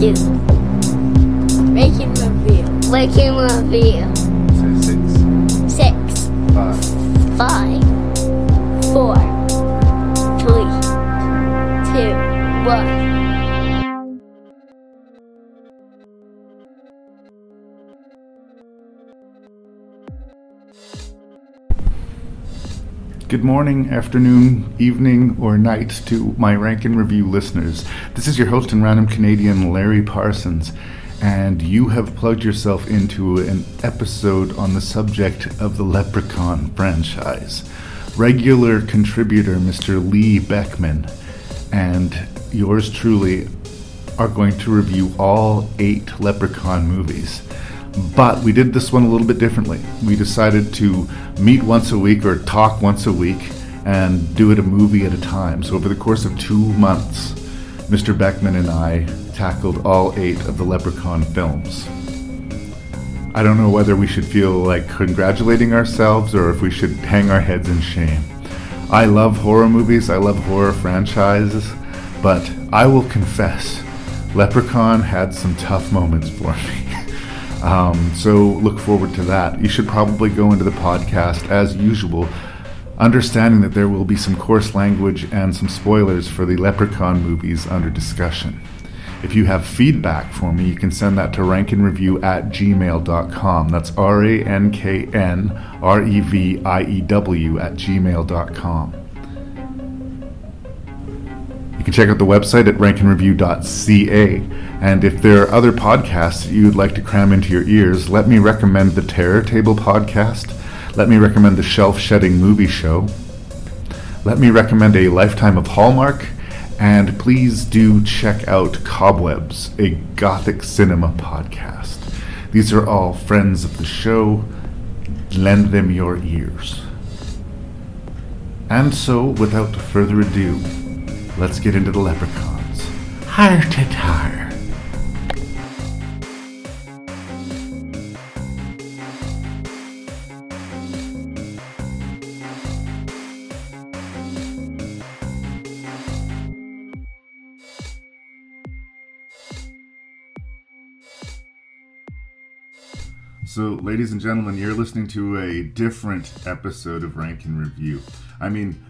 You. Making review. Making review. Good morning, afternoon, evening, or night to my Rank and Review listeners. This is your host and random Canadian, Larry Parsons, and you have plugged yourself into an episode on the subject of the Leprechaun franchise. Regular contributor Mr. Lee Beckmann and yours truly are going to review all eight Leprechaun movies. But we did this one a little bit differently. We decided to meet once a week or talk once a week and do it a movie at a time. So over the course of two months, Mr. Beckmann and I tackled all eight of the Leprechaun films. I don't know whether we should feel like congratulating ourselves or if we should hang our heads in shame. I love horror movies, I love horror franchises, but I will confess, Leprechaun had some tough moments for me. Um, so look forward to that. You should probably go into the podcast as usual, understanding that there will be some coarse language and some spoilers for the Leprechaun movies under discussion. If you have feedback for me, you can send that to ranknreview at gmail.com. That's R A N K N R E V I E W at gmail.com. You can check out the website at rankandreview.ca. And if there are other podcasts that you would like to cram into your ears, let me recommend the Terror Table podcast. Let me recommend the Shelf Shedding Movie Show. Let me recommend a Lifetime of Hallmark. And please do check out Cobwebs, a Gothic cinema podcast. These are all friends of the show. Lend them your ears. And so, without further ado, let's get into the leprechauns. Har tit har. So, ladies and gentlemen, you're listening to a different episode of Rank and Review. I mean,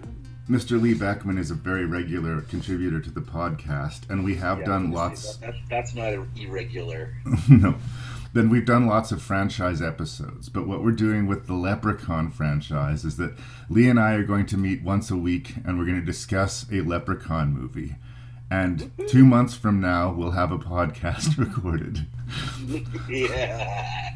Mr. Lee Beckmann is a very regular contributor to the podcast, and we have Yeah, done lots. that- that's not irregular. no. Then we've done lots of franchise episodes. But what we're doing with the Leprechaun franchise is that Lee and I are going to meet once a week and we're going to discuss a Leprechaun movie. And two months from now, we'll have a podcast recorded. yeah.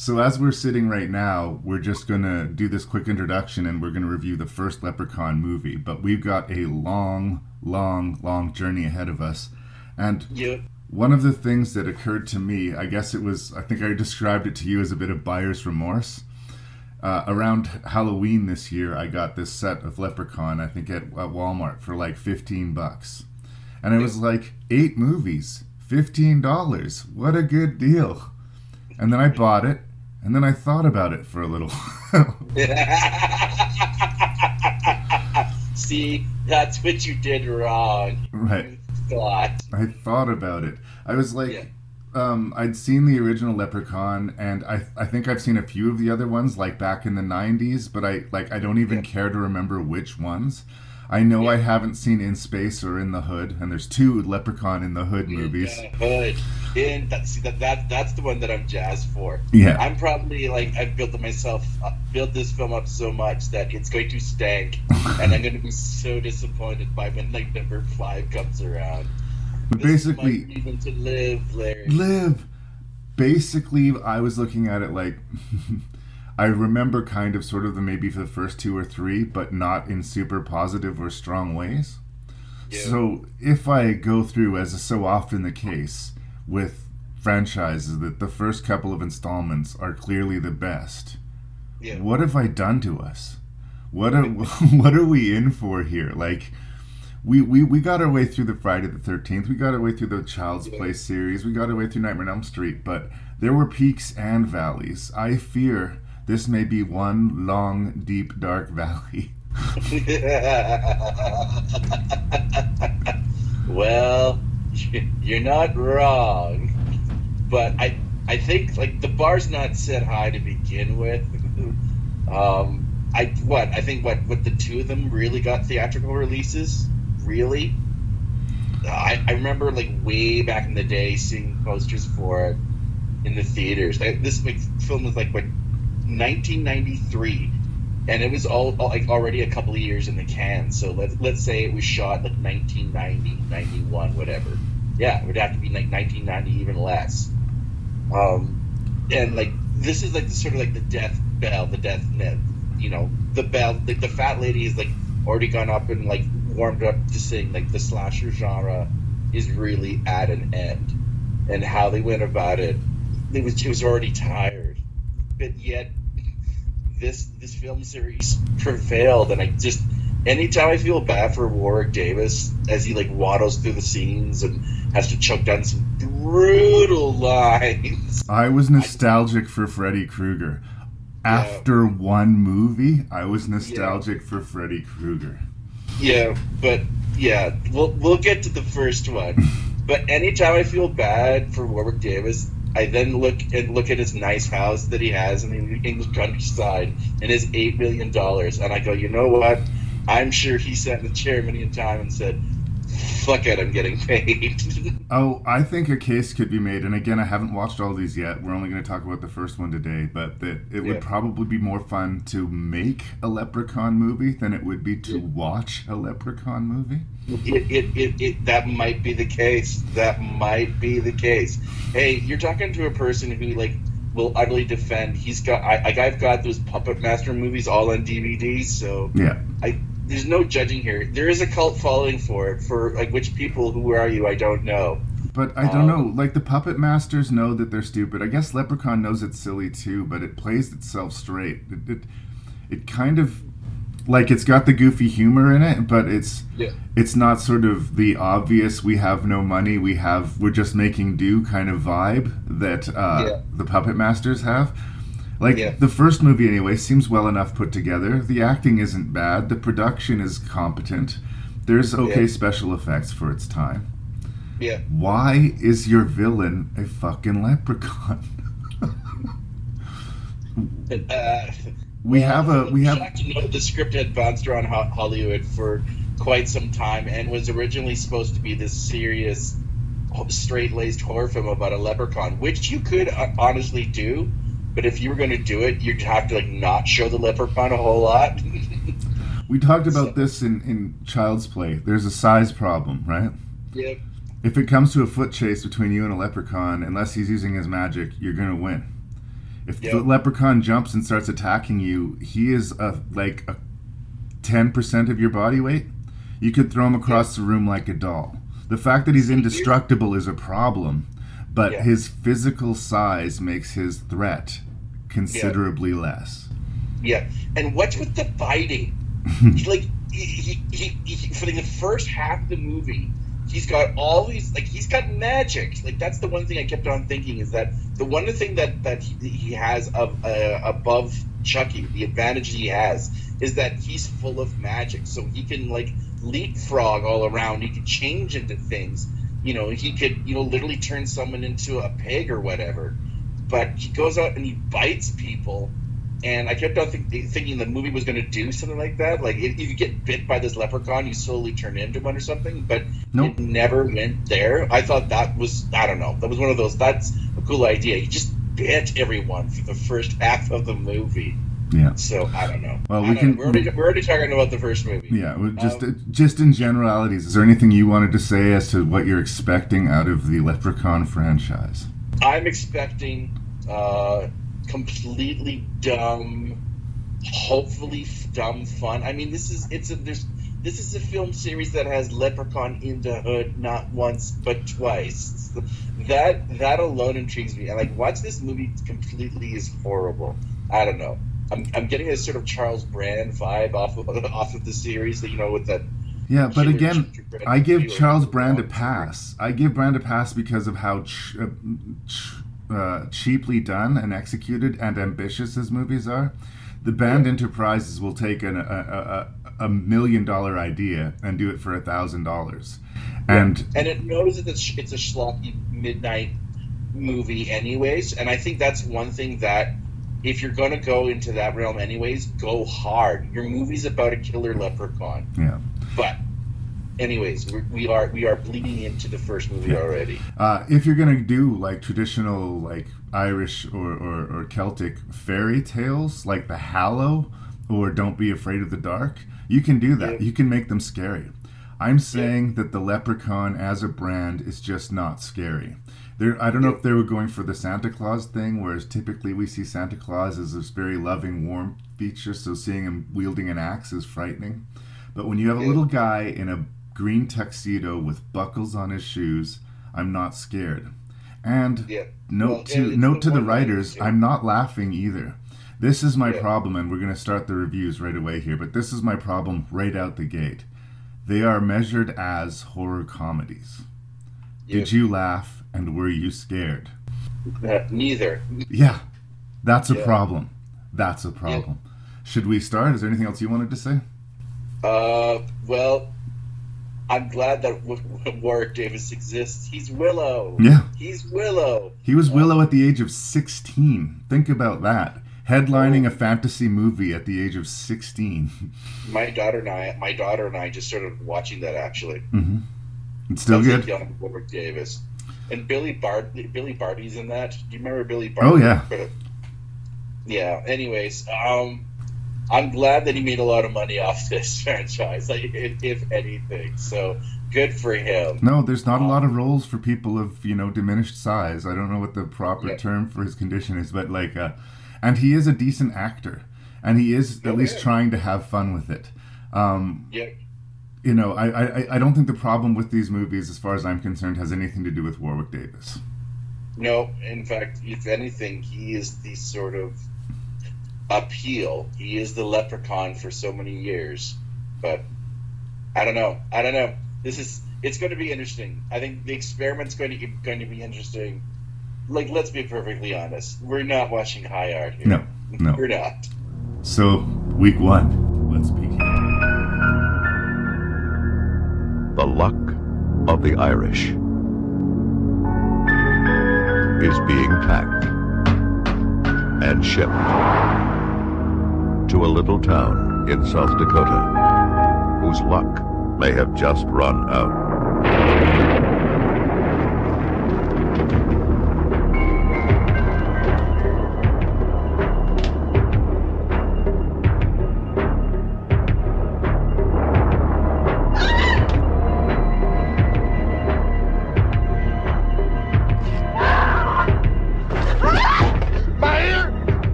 So, as we're sitting right now, we're just going to do this quick introduction and we're going to review the first Leprechaun movie. But we've got a long, long, long journey ahead of us. And You, One of the things that occurred to me, I guess it was, I think I described it to you as a bit of buyer's remorse. Uh, around Halloween this year, I got this set of Leprechaun, I think at, at Walmart for like 15 bucks. And it was like eight movies, $15. What a good deal. And then I bought it, and then I thought about it for a little while. see, that's what you did wrong. right. God. I thought about it. I was like, Yeah. um, I'd seen the original Leprechaun, and I I think I've seen a few of the other ones, like back in the '90s, but I like I don't even Yeah. care to remember which ones. I know I haven't seen In Space or In the Hood, and there's two Leprechaun in the Hood movies. In the hood. In that, see that, that that's the one that I'm jazzed for. Yeah, I'm probably like I've built it myself, uh, built this film up so much that it's going to stank, and I'm going to be so disappointed by when like number five comes around. but This basically, live, Larry. live. Basically, I was looking at it like. I remember kind of sort of the maybe for the first two or three, but not in super positive or strong ways. Yeah. So if I go through, as is so often the case with franchises, that the first couple of installments are clearly the best, Yeah. what have I done to us? What are what are we in for here? Like we, we, we got our way through the Friday the Thirteenth. We got our way through the Child's Play series. We got our way through Nightmare on Elm Street. But there were peaks and valleys. I fear this may be one long, deep, dark valley. well, you're not wrong, but I I think like the bar's not set high to begin with. Um, I what I think what what the two of them really got theatrical releases really. I, I remember like way back in the day seeing posters for it in the theaters. This like, film was like what 1993 and it was all, like already a couple of years in the can. So let's let's say it was shot like 1990, 91, whatever. Yeah, it would have to be like 1990, even less. Um, and like this is like the sort of like the death bell, the death net. You know, the bell. Like the fat lady is like already gone up and like warmed up to sing. Like the slasher genre is really at an end, and how they went about it, it was it was already tired, but yet this this film series prevailed, and I just anytime I feel bad for Warwick Davis as he like waddles through the scenes and has to choke down some brutal lines. I was nostalgic for Freddy Krueger. After one movie, I was nostalgic for Freddy Krueger. Yeah, but yeah, we'll we'll get to the first one. but anytime I feel bad for Warwick Davis, I then look and look at his nice house that he has in the English countryside and his eight million dollars, and I go, you know what? I'm sure he sat in the chair many a time and said, "Fuck it, I'm getting paid." Oh, I think a case could be made, and again, I haven't watched all these yet. We're only going to talk about the first one today, but that it would Yeah. probably be more fun to make a Leprechaun movie than it would be to watch a Leprechaun movie. it, it, it, it, that might be the case. That might be the case. Hey, you're talking to a person who like will utterly defend. He's got. I, like I've got those Puppet Master movies all on DVD, so Yeah. I there's no judging here. There is a cult following for it. For like which people? Who are you? I don't know. But I don't Um, know. Like the puppet masters know that they're stupid. I guess Leprechaun knows it's silly too, but it plays itself straight. It it, it kind of like it's got the goofy humor in it, but it's Yeah. it's not sort of the obvious we have no money, we have we're just making do kind of vibe that uh, Yeah. the puppet masters have. Like Yeah. the first movie anyway seems well enough put together. The acting isn't bad. The production is competent. There's okay Yeah. special effects for its time. Yeah. Why is your villain a fucking leprechaun? Uh, we have a we have shocked to know the script had bounced around Hollywood for quite some time and was originally supposed to be this serious, straight laced horror film about a leprechaun, which you could uh, honestly do. But if you were going to do it, you'd have to like not show the leprechaun a whole lot. we talked about this in in Child's Play. There's a size problem, right? yeah, If it comes to a foot chase between you and a leprechaun, unless he's using his magic, you're gonna win. If the leprechaun jumps and starts attacking you, he is a like a ten percent of your body weight. You could throw him across the room like a doll. The fact that he's indestructible is a problem, but Yeah. his physical size makes his threat considerably less. yeah. And what's with the biting? Like he, he, he, he, for the first half of the movie, he's got all these like he's got magic. Like that's the one thing I kept on thinking is that the one thing that that he, he has of uh, above Chucky, the advantage he has is that he's full of magic, so he can like leapfrog all around. He can change into things. You know, he could you know literally turn someone into a pig or whatever. But he goes out and he bites people and I kept on think, thinking the movie was going to do something like that. Like if you get bit by this leprechaun, you slowly turn into one or something. But Nope. it never went there. I thought that was I don't know. That was one of those. That's a cool idea. He just bit everyone for the first half of the movie. Yeah. So I don't know. Well, we can- We're already, we're already talking about the first movie. Yeah, just Um, just in generalities, is there anything you wanted to say as to what you're expecting out of the Leprechaun franchise? I'm expecting uh, completely dumb, hopefully dumb fun. I mean, this is it's a there's this is a film series that has Leprechaun in the hood not once but twice. That that alone intrigues me. And like, watch this movie completely is horrible. I don't know. I'm, I'm getting a sort of Charles Band vibe off of off of the series. That you know with that. Yeah, but again, I give Charles Band a pass. I give Band a pass because of how ch- uh, ch- uh, cheaply done and executed and ambitious his movies are. The band enterprises will take an, a, a, a, a million dollar idea and do it for a thousand dollars, and and it knows that it's, it's a schlocky midnight movie anyways and i think that's one thing that if you're going to go into that realm anyways go hard your movie's about a killer leprechaun yeah. but anyways we're, we are we are bleeding into the first movie already Uh, if you're gonna do like traditional like Irish or, or, or Celtic fairy tales like the Hallow or Don't Be Afraid of the Dark, you can do that. Yeah. You can make them scary. I'm saying that the Leprechaun as a brand is just not scary. There, I don't know Yeah. if they were going for the Santa Claus thing, whereas typically we see Santa Claus as this very loving, warm feature. So seeing him wielding an axe is frightening. But when you have a little guy in a green tuxedo with buckles on his shoes, I'm not scared. And yeah note Well, to it's note the to the writers. I'm not laughing either. This is my Yeah. problem, and we're going to start the reviews right away here. But this is my problem right out the gate. They are measured as horror comedies. Did you laugh, and were you scared? Uh, neither Yeah, that's a Yeah. problem. That's a problem. Should we start? Is there anything else you wanted to say? uh well i'm glad that warwick davis exists he's willow Yeah. he's willow He was Willow at the age of 16. Think about that. Headlining a fantasy movie at the age of 16. my daughter and i my daughter and i just started watching that actually Mm-hmm. It's still That's good. young Warwick Davis. And Billy Bart Billy Barty's in that. Do you remember Billy Barty? Oh, yeah. Yeah. Anyways, um I'm glad that he made a lot of money off this franchise, like if, if anything. So good for him. No, there's not a lot of roles for people of you know diminished size. I don't know what the proper Yeah. term for his condition is, but like, uh, and he is a decent actor, and he is at Oh, least trying to have fun with it. Um, Yeah. You know, I, I I don't think the problem with these movies, as far as I'm concerned, has anything to do with Warwick Davis. No, in fact, if anything, he is the sort of appeal. He is the leprechaun for so many years. But I don't know. I don't know. This is it's going to be interesting. I think the experiment's going to be, going to be interesting. Like, let's be perfectly honest. We're not watching high art here. No, no. We're not. So week one, The luck of the Irish is being packed and shipped to a little town in South Dakota whose luck may have just run out.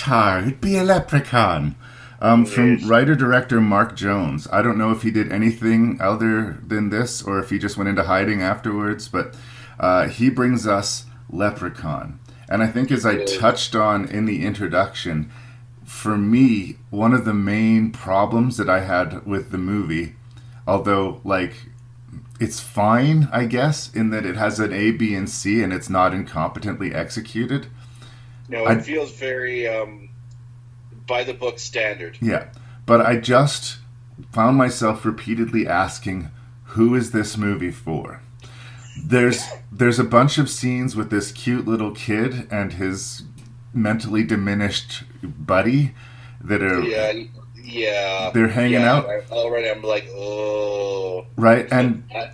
Atar, it'd be a leprechaun. Um, from writer director Mark Jones. I don't know if he did anything other than this or if he just went into hiding afterwards, but uh, he brings us Leprechaun. And I think, as I touched on in the introduction, for me, one of the main problems that I had with the movie, although, like, it's fine, I guess, in that it has an A, B, and C, and it's not incompetently executed. No, I- it feels very um, by the book standard. Yeah, but I just found myself repeatedly asking, "Who is this movie for?" There's there's a bunch of scenes with this cute little kid and his mentally diminished buddy that are Yeah, yeah. They're hanging yeah, out? I- Already, I'm like, oh. right and I-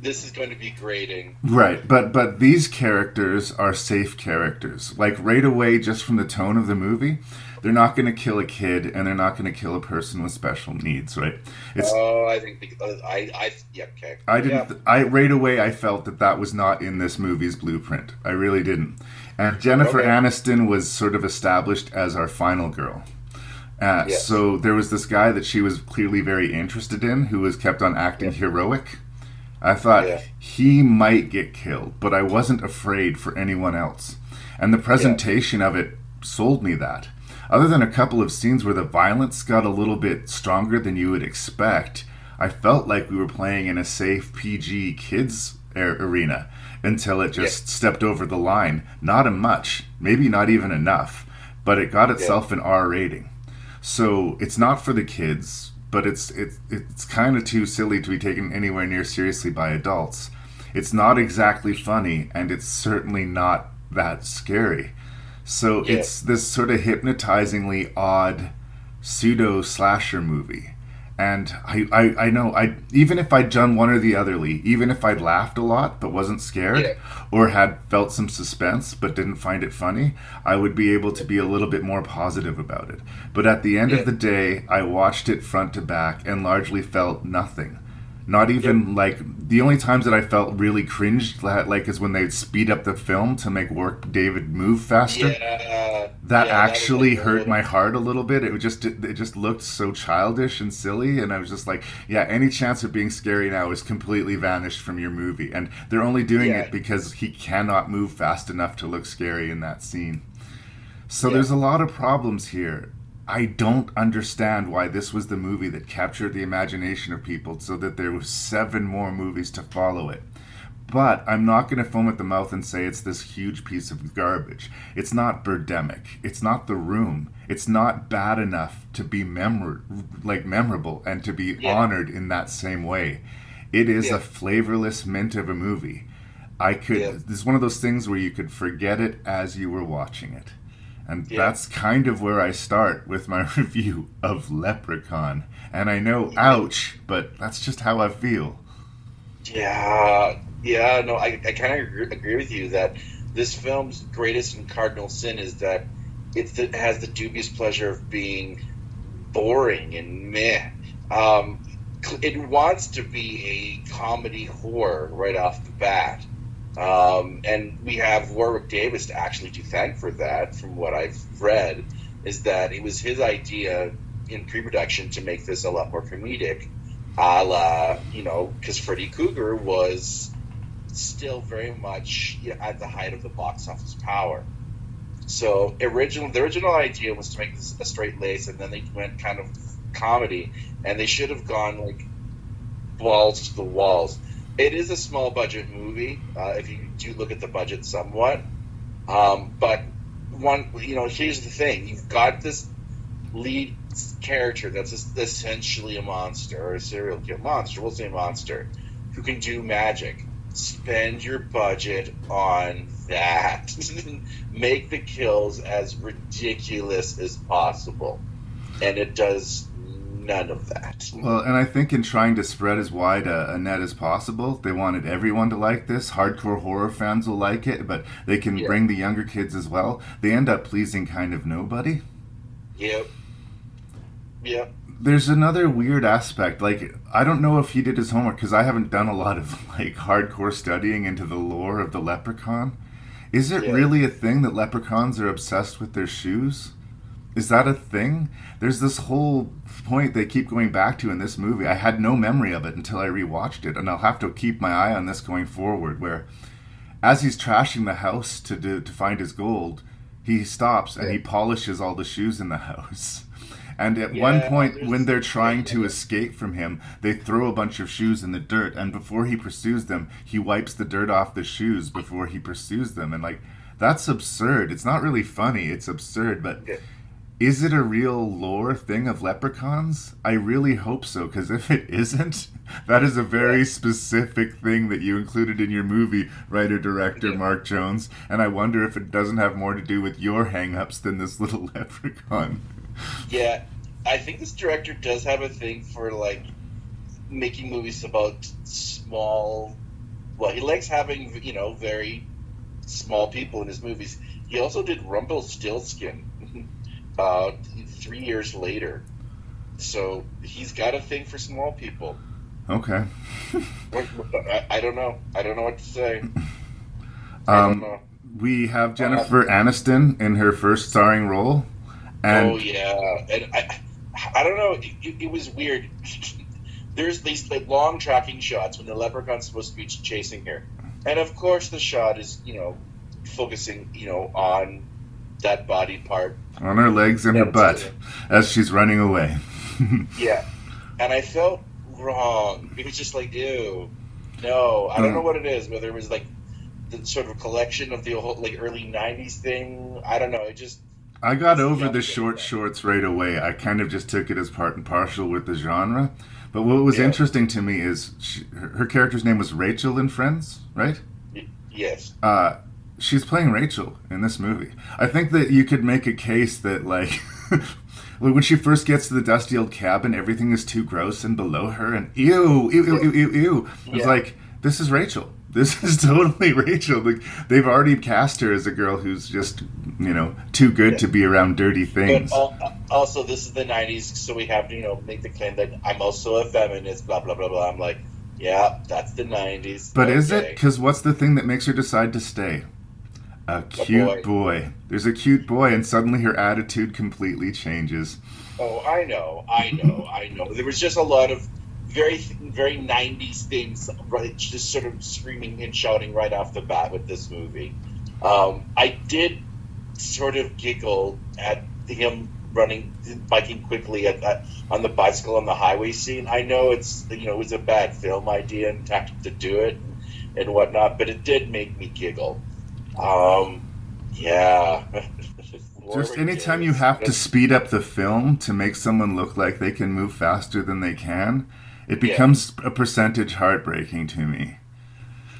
this is going to be grating. Right, but but these characters are safe characters. Like right away, just from the tone of the movie, they're not going to kill a kid, and they're not going to kill a person with special needs. Right? It's Oh, I think because I, I, yeah, okay. I didn't. I right away I felt that that was not in this movie's blueprint. I really didn't. And Jennifer Okay. Aniston was sort of established as our final girl. Uh, Yes. So there was this guy that she was clearly very interested in, who was kept on acting heroic. I thought Yeah. he might get killed, but I wasn't afraid for anyone else. And the presentation of it sold me that. Other than a couple of scenes where the violence got a little bit stronger than you would expect, I felt like we were playing in a safe PG kids ar- arena until it just stepped over the line. Not a much, maybe not even enough, but it got itself an R rating. So it's not for the kids, but it's it's it's kind of too silly to be taken anywhere near seriously by adults. It's not exactly funny, and it's certainly not that scary. So Yeah. it's this sort of hypnotizingly odd pseudo slasher movie. And I, I, I know I even if I'd done one or the otherly, even if I'd laughed a lot but wasn't scared, Yeah. or had felt some suspense but didn't find it funny, I would be able to be a little bit more positive about it. But at the end Yeah. of the day, I watched it front to back and largely felt nothing. Not even like the only times that I felt really cringed, like, is when they'd speed up the film to make Warwick Davis move faster. Yeah. That yeah, actually a hurt my heart a little bit. It just it just looked so childish and silly, and I was just like, yeah, any chance of being scary now is completely vanished from your movie, and they're only doing Yeah. it because he cannot move fast enough to look scary in that scene. So Yeah. there's a lot of problems here. I don't understand why this was the movie that captured the imagination of people so that there were seven more movies to follow it. But I'm not going to foam at the mouth and say it's this huge piece of garbage. It's not Birdemic. It's not The Room. It's not bad enough to be memor- like memorable and to be Yeah. honored in that same way. It is Yeah. a flavorless mint of a movie. I could. Yeah. This is one of those things where you could forget it as you were watching it. And Yeah. that's kind of where I start with my review of Leprechaun. And I know, ouch, but that's just how I feel. Yeah, yeah, no, I, I kind of agree, agree with you that this film's greatest and cardinal sin is that it has the dubious pleasure of being boring and meh. Um, it wants to be a comedy horror right off the bat. Um, and we have Warwick Davis to actually to thank for that, from what I've read, is that it was his idea in pre-production to make this a lot more comedic, a la you know, because Freddy Krueger was still very much you know, at the height of the box office power. So original, the original idea was to make this a straight lace, and then they went kind of comedy, and they should have gone like balls to the walls. It is a small budget movie uh, if you do look at the budget somewhat, um, but one you know here's the thing: you've got this lead character that's essentially a monster or a serial killer monster. We'll say monster who can do magic. Spend your budget on that. Make the kills as ridiculous as possible, and it does none of that. Well, and I think in trying to spread as wide a, a net as possible, they wanted everyone to like this. Hardcore horror fans will like it, but they can bring the younger kids as well. They end up pleasing kind of nobody. Yep. Yep. There's another weird aspect. Like, I don't know if he did his homework because I haven't done a lot of like hardcore studying into the lore of the leprechaun. Is it Yeah. really a thing that leprechauns are obsessed with their shoes? Is that a thing? There's this whole point they keep going back to in this movie. I had no memory of it until I rewatched it, and I'll have to keep my eye on this going forward. Where, as he's trashing the house to do, to find his gold, he stops and he polishes all the shoes in the house. And at one point, when they're trying to escape from him, they throw a bunch of shoes in the dirt, and before he pursues them, he wipes the dirt off the shoes before he pursues them. And like, that's absurd. It's not really funny. It's absurd, but. Yeah. Is it a real lore thing of leprechauns? I really hope so, because if it isn't, that is a very specific thing that you included in your movie, writer director. Mark Jones. And I wonder if it doesn't have more to do with your hang ups than this little leprechaun. Yeah, I think this director does have a thing for like making movies about small. Well, he likes having you know very small people in his movies. He also did Rumble Rumpelstiltskin uh, three years later, so he's got a thing for small people. Okay. I, I don't know. I don't know what to say. Um, we have Jennifer Aniston in her first starring role. And oh yeah, and I, I don't know. It, it, it was weird. There's these like long tracking shots when the leprechaun's supposed to be chasing her, and of course the shot is you know focusing you know on that body part. on her legs and her butt as she's running away. Yeah, and I felt wrong. It was just like ew. No, I don't know what it is. Whether it was like the sort of collection of the whole like early '90s thing. I don't know. It just I got over the short shorts right away. I kind of just took it as part and partial with the genre. But what was Yeah. interesting to me is she, her her character's name was Rachel in Friends, right? y- yes. Uh, she's playing Rachel in this movie. I think that you could make a case that like when she first gets to the dusty old cabin, everything is too gross and below her, and ew, ew, ew, ew, ew, ew. It's Yeah. like this is Rachel. This is totally Rachel. Like they've already cast her as a girl who's just you know too good to be around dirty things. But also, this is the '90s, so we have to, you know, make the claim that I'm also a feminist. Blah blah blah blah. I'm like, yeah, that's the '90s. But is it? Because what's the thing that makes her decide to stay? A cute boy. boy. There's a cute boy, and suddenly her attitude completely changes. Oh, I know, I know, I know. There was just a lot of very, very '90s things, right? Just sort of screaming and shouting right off the bat with this movie. Um, I did sort of giggle at him running, biking quickly at, at, on the bicycle on the highway scene. I know it's you know it was a bad film idea and tactic to do it and, and whatnot, but it did make me giggle. Um, yeah. Just anytime you have to speed up the film to make someone look like they can move faster than they can, it Yeah. becomes a percentage heartbreaking to me.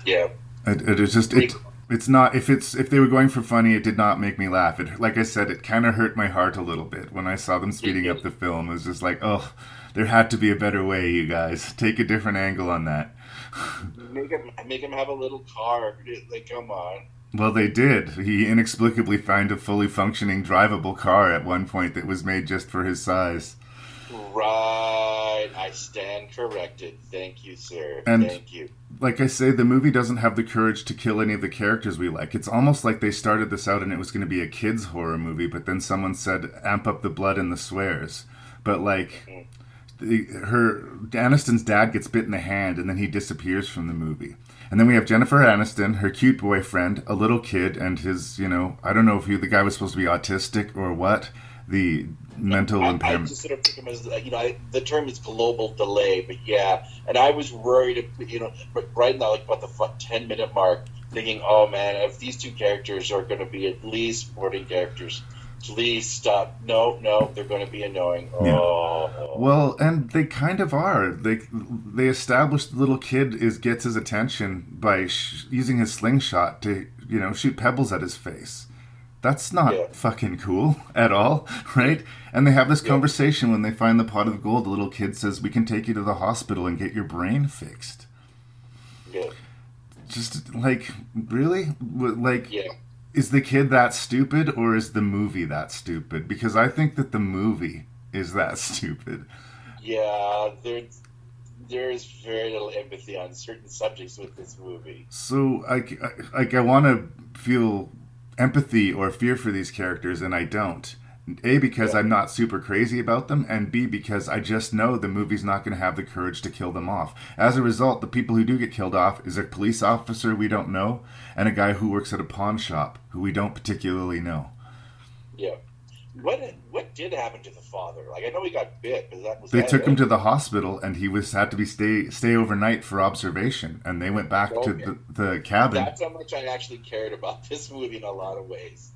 Yeah. It, it is just it. It's not if it's if they were going for funny, it did not make me laugh. It like I said, it kind of hurt my heart a little bit when I saw them speeding up the film. It was just like, oh, there had to be a better way, you guys. Take a different angle on that. Make him make him have a little car. Like, come on. Well, they did. He inexplicably found a fully functioning drivable car at one point that was made just for his size. Right. I stand corrected. Thank you, sir. And- Thank you. Like I say, the movie doesn't have the courage to kill any of the characters we like. It's almost like they started this out and it was going to be a kids' horror movie, but then someone said, amp up the blood and the swears. But, like, hmm. The, her Aniston's dad gets bit in the hand and then he disappears from the movie. And then we have Jennifer Aniston, her cute boyfriend, a little kid, and his, you know, I don't know if he, the guy was supposed to be autistic or what, the mental I, I impairment. just sort of think him as, uh, you know, I, the term is global delay, but yeah. And I was worried, you know, right now, like about the 10 minute mark, thinking, oh man, if these two characters are going to be at least supporting characters, please stop. No, no, they're going to be annoying. Yeah. Oh. Well, and they kind of are. They they established the little kid is gets his attention by sh- using his slingshot to you know shoot pebbles at his face. That's not Yeah. fucking cool at all, right? And they have this conversation when they find the pot of gold. The little kid says, "We can take you to the hospital and get your brain fixed." Yeah. Just like really, like Yeah. Is the kid that stupid or is the movie that stupid? Because I think that the movie is that stupid. Yeah, there's there's very little empathy on certain subjects with this movie. So, like, I- like I want to feel empathy or fear for these characters, and I don't. A because Yeah. I'm not super crazy about them, and B because I just know the movie's not going to have the courage to kill them off. As a result, the people who do get killed off is a police officer we don't know, and a guy who works at a pawn shop who we don't particularly know. Yeah. what what did happen to the father? Like I know he got bit, but that was They that took him to the hospital, and he was had to be stay stay overnight for observation. And they went back Okay. to the, the cabin. That's how much I actually cared about this movie in a lot of ways.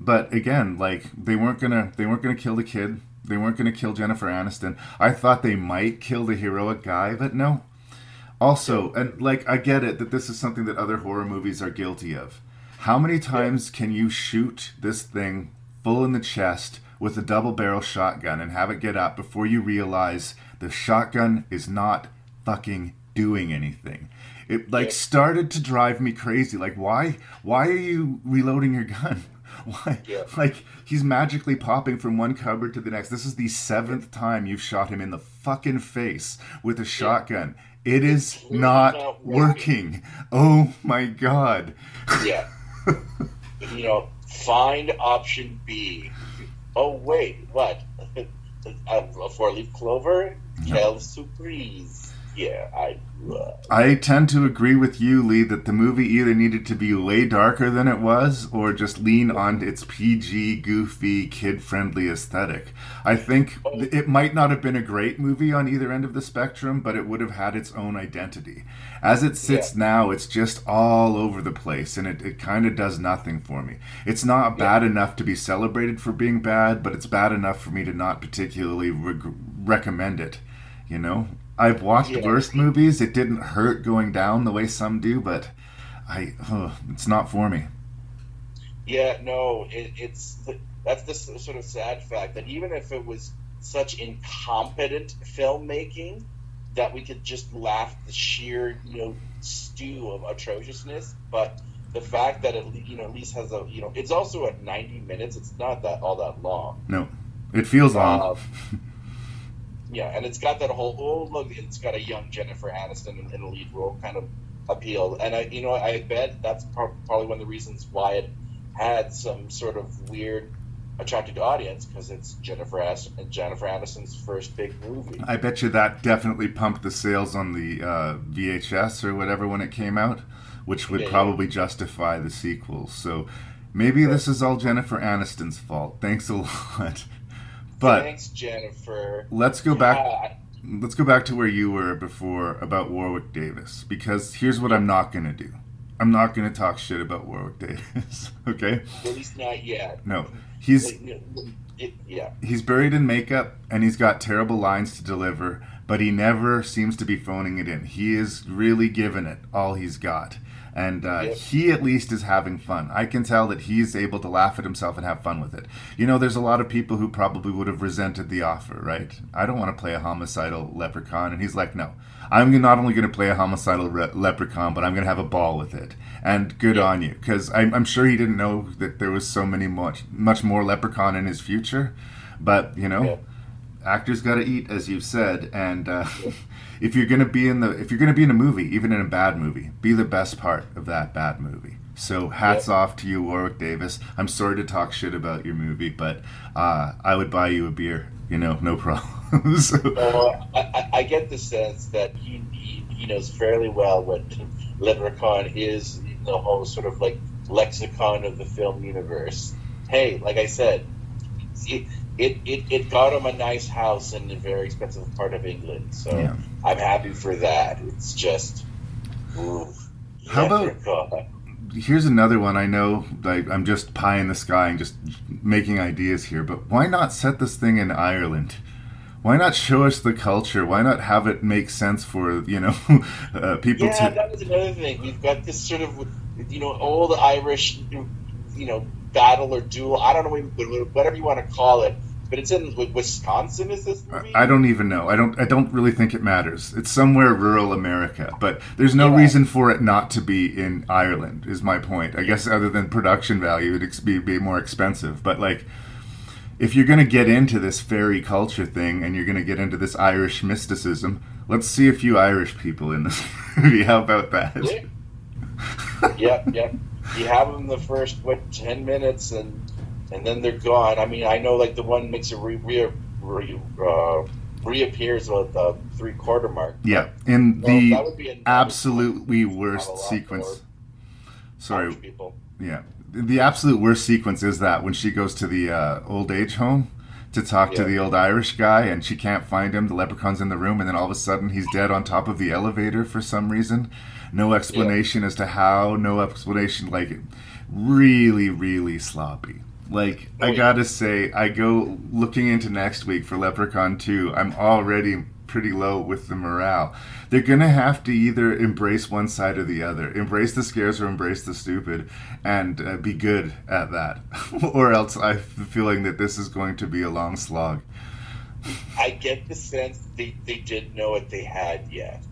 But again, like they weren't gonna they weren't gonna kill the kid. They weren't gonna kill Jennifer Aniston. I thought they might kill the heroic guy, but no. Also, and like I get it that this is something that other horror movies are guilty of. How many times can you shoot this thing full in the chest with a double barrel shotgun and have it get up before you realize the shotgun is not fucking doing anything? It like started to drive me crazy. Like why why are you reloading your gun? Why? Yeah. Like he's magically popping from one cupboard to the next. This is the seventh time you've shot him in the fucking face with a shotgun. It is not not working. working. Oh my god. Yeah. you know, find option B. Oh wait, what? a four leaf clover? Quelle surprise. Yeah, I. I tend to agree with you, Lee, that the movie either needed to be way darker than it was or just lean on its PG, goofy, kid friendly aesthetic. I think it might not have been a great movie on either end of the spectrum, but it would have had its own identity. As it sits Yeah. now, it's just all over the place and it, it kind of does nothing for me. It's not bad enough to be celebrated for being bad, but it's bad enough for me to not particularly reg- recommend it. You know? I've watched Yeah. worse movies. It didn't hurt going down the way some do, but I ugh, it's not for me. Yeah, no, it, it's that's the sort of sad fact that even if it was such incompetent filmmaking that we could just laugh the sheer you know stew of atrociousness, but the fact that it you know at least has a you know it's also at ninety minutes. It's not that all that long. No, it feels long. Um, yeah, and it's got that whole oh look, it's got a young Jennifer Aniston in, in a lead role kind of appeal, and I you know I bet that's prob- probably one of the reasons why it had some sort of weird attracted audience because it's Jennifer Aniston, Jennifer Aniston's first big movie. I bet you that definitely pumped the sales on the uh, VHS or whatever when it came out, which would Yeah, yeah. probably justify the sequel. So maybe this is all Jennifer Aniston's fault. Thanks a lot. But Thanks, Jennifer. let's go back. Yeah, Let's go back to where you were before about Warwick Davis, because here's what I'm not going to do. I'm not going to talk shit about Warwick Davis. okay? at least not yet. No, he's Like, it, yeah, he's buried in makeup and he's got terrible lines to deliver, but he never seems to be phoning it in. He is really giving it all he's got. And uh, Yep. he at least is having fun. I can tell that he's able to laugh at himself and have fun with it. You know, there's a lot of people who probably would have resented the offer, right? I don't want to play a homicidal leprechaun. And he's like, no, I'm not only going to play a homicidal re- leprechaun, but I'm going to have a ball with it. And good on you, because I'm, I'm sure he didn't know that there was so many much much more leprechaun in his future. But you know, Yeah. actors got to eat, as you've said, and uh, if you're gonna be in the if you're gonna be in a movie, even in a bad movie, be the best part of that bad movie. So hats Yeah. off to you, Warwick Davis. I'm sorry to talk shit about your movie, but uh, I would buy you a beer. You know, no problem. so, Uh, I, I- I get the sense that he, he, he knows fairly well what Leprechaun is, the whole sort of like lexicon of the film universe. Hey, like I said, it, it, it, got him a nice house in a very expensive part of England, so Yeah. I'm happy for that. It's just, ooh, How about- here's another one. I know like, I'm just pie in the sky and just making ideas here, but why not set this thing in Ireland? Why not show us the culture? Why not have it make sense for you know uh, people Yeah, to? that was another thing. We've got this sort of, you know, all the Irish, you know, battle or duel. I don't know, whatever you want to call it. But it's in Wisconsin. Is this movie? I don't even know. I don't. I don't really think it matters. It's somewhere rural America, but there's no Yeah. reason for it not to be in Ireland. Is my point. I guess other than production value, it'd be, be more expensive. But like, if you're gonna get into this fairy culture thing and you're gonna get into this Irish mysticism, let's see a few Irish people in this movie. How about that? Yeah. yeah. yep. You have them the first what ten minutes, and and then they're gone. I mean, I know like the one makes a re, re, re uh, reappears at the three quarter mark. Yeah, in Well, the absolutely worst Not a lot sequence. Sorry, people. Yeah, the absolute worst sequence is that when she goes to the uh, old age home to talk to the old Irish guy and she can't find him. The leprechaun's in the room, and then all of a sudden he's dead on top of the elevator for some reason. No explanation as to how. No explanation. Like really, really sloppy. Like Oh, I gotta say, I go looking into next week for Leprechaun 2. I'm already pretty low with the morale. They're gonna have to either embrace one side or the other, embrace the scares or embrace the stupid, and uh, be good at that. or else I have the feeling that this is going to be a long slog. I get the sense they, they didn't know what they had yet.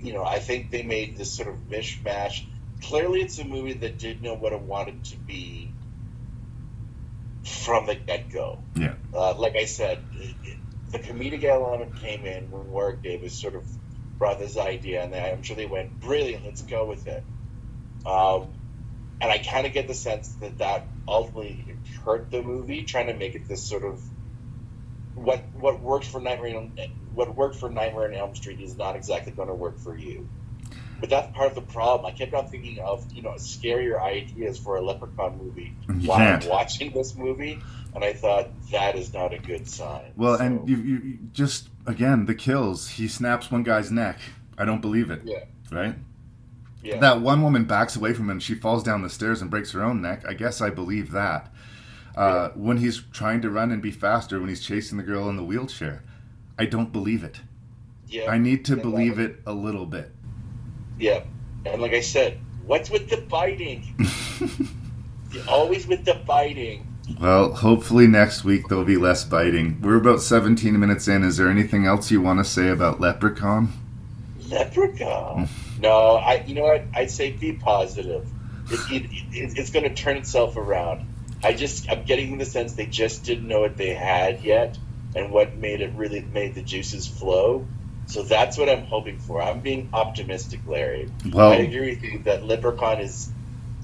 You know, I think they made this sort of mishmash. Clearly, it's a movie that didn't know what it wanted to be from the get go. Yeah. Uh, like I said, the comedic element came in when Warwick Davis sort of brought this idea, and I'm sure they went, brilliant, let's go with it. Um, and I kind of get the sense that that ultimately hurt the movie, trying to make it this sort of what what worked for Nightmare on, what worked for Nightmare on Elm Street is not exactly going to work for you. But that's part of the problem. I kept on thinking of you know scarier ideas for a Leprechaun movie You while can't. I'm watching this movie, and I thought that is not a good sign. Well, So, and you, you just again the kills. He snaps one guy's neck. I don't believe it. yeah, Right. yeah, That one woman backs away from him and she falls down the stairs and breaks her own neck. I guess I believe that. Uh, When he's trying to run and be faster, when he's chasing the girl in the wheelchair, I don't believe it. yeah. I need to believe it a little bit. Yeah, and like I said, what's with the biting? Always with the biting. Well, hopefully next week there'll be less biting. We're about 17 minutes in. Is there anything else you want to say about Leprechaun? Leprechaun. no, I. You know what? I'd say be positive. It, it, it, it's going to turn itself around. I just, I'm getting the sense they just didn't know what they had yet, and what made it really made the juices flow. So that's what I'm hoping for. I'm being optimistic, Larry. Well, I agree with you that Leprechaun is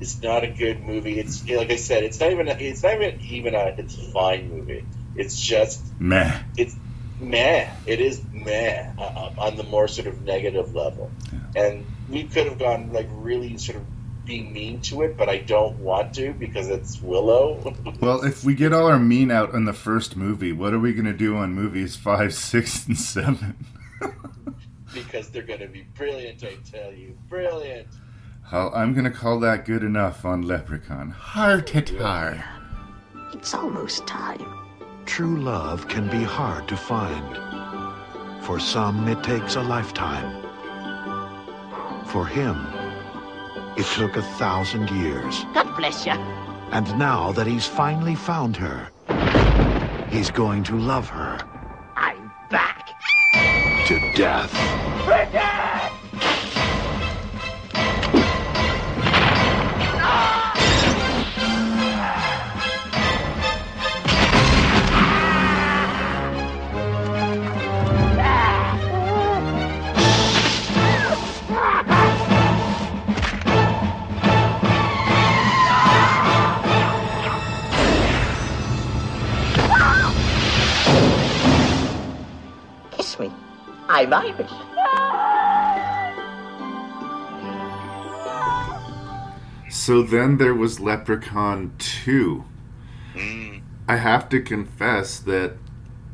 is not a good movie. It's like I said, it's not even a, it's not even even a it's a fine movie. It's just meh. it's meh. It is meh uh, on the more sort of negative level. And we could have gone like really sort of being mean to it, but I don't want to because it's Willow. Well, if we get all our mean out in the first movie, what are we going to do on movies 5, 6, and 7? because they're going to be brilliant, I tell you, brilliant. Well, I'm going to call that good enough on Leprechaun. Heart at heart. It's almost time. True love can be hard to find. For some, it takes a lifetime. For him, it took a thousand years. God bless you. And now that he's finally found her, he's going to love her I'm back. to death. Kiss I'm Irish. So then there was Leprechaun 2. Hmm. I have to confess that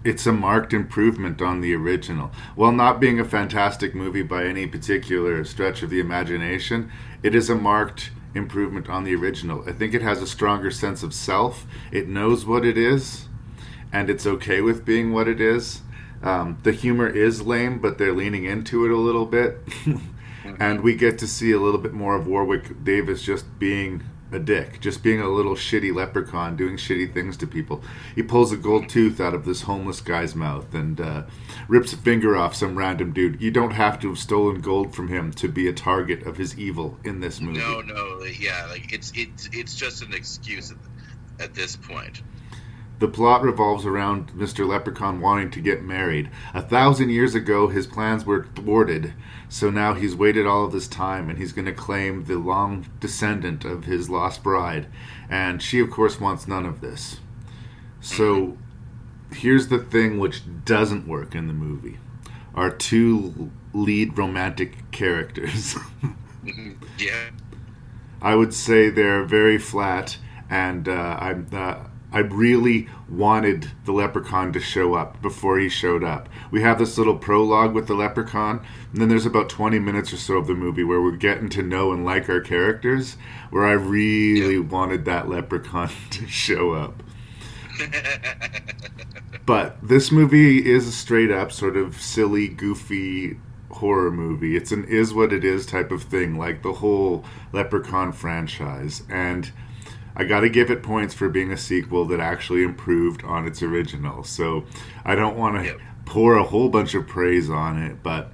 it's a marked improvement on the original. While not being a fantastic movie by any particular stretch of the imagination, it is a marked improvement on the original. I think it has a stronger sense of self. It knows what it is, and it's okay with being what it is. Um, the humor is lame, but they're leaning into it a little bit. and we get to see a little bit more of Warwick Davis just being a dick, just being a little shitty leprechaun, doing shitty things to people. He pulls a gold tooth out of this homeless guy's mouth and uh, rips a finger off some random dude. You don't have to have stolen gold from him to be a target of his evil in this movie. No, no, yeah, like it's it's it's just an excuse at, at this point. The plot revolves around Mr. Leprechaun wanting to get married. A thousand years ago, his plans were thwarted, so now he's waited all of this time and he's going to claim the long descendant of his lost bride. And she, of course, wants none of this. So here's the thing which doesn't work in the movie our two lead romantic characters. Yeah, I would say they're very flat, and uh, I'm. Uh, I really wanted the leprechaun to show up before he showed up. We have this little prologue with the leprechaun, and then there's about 20 minutes or so of the movie where we're getting to know and like our characters, where I really wanted that leprechaun to show up. but this movie is a straight up sort of silly, goofy horror movie. It's an is what it is type of thing, like the whole Leprechaun franchise. And I got to give it points for being a sequel that actually improved on its original. So I don't want to Yep. pour a whole bunch of praise on it, but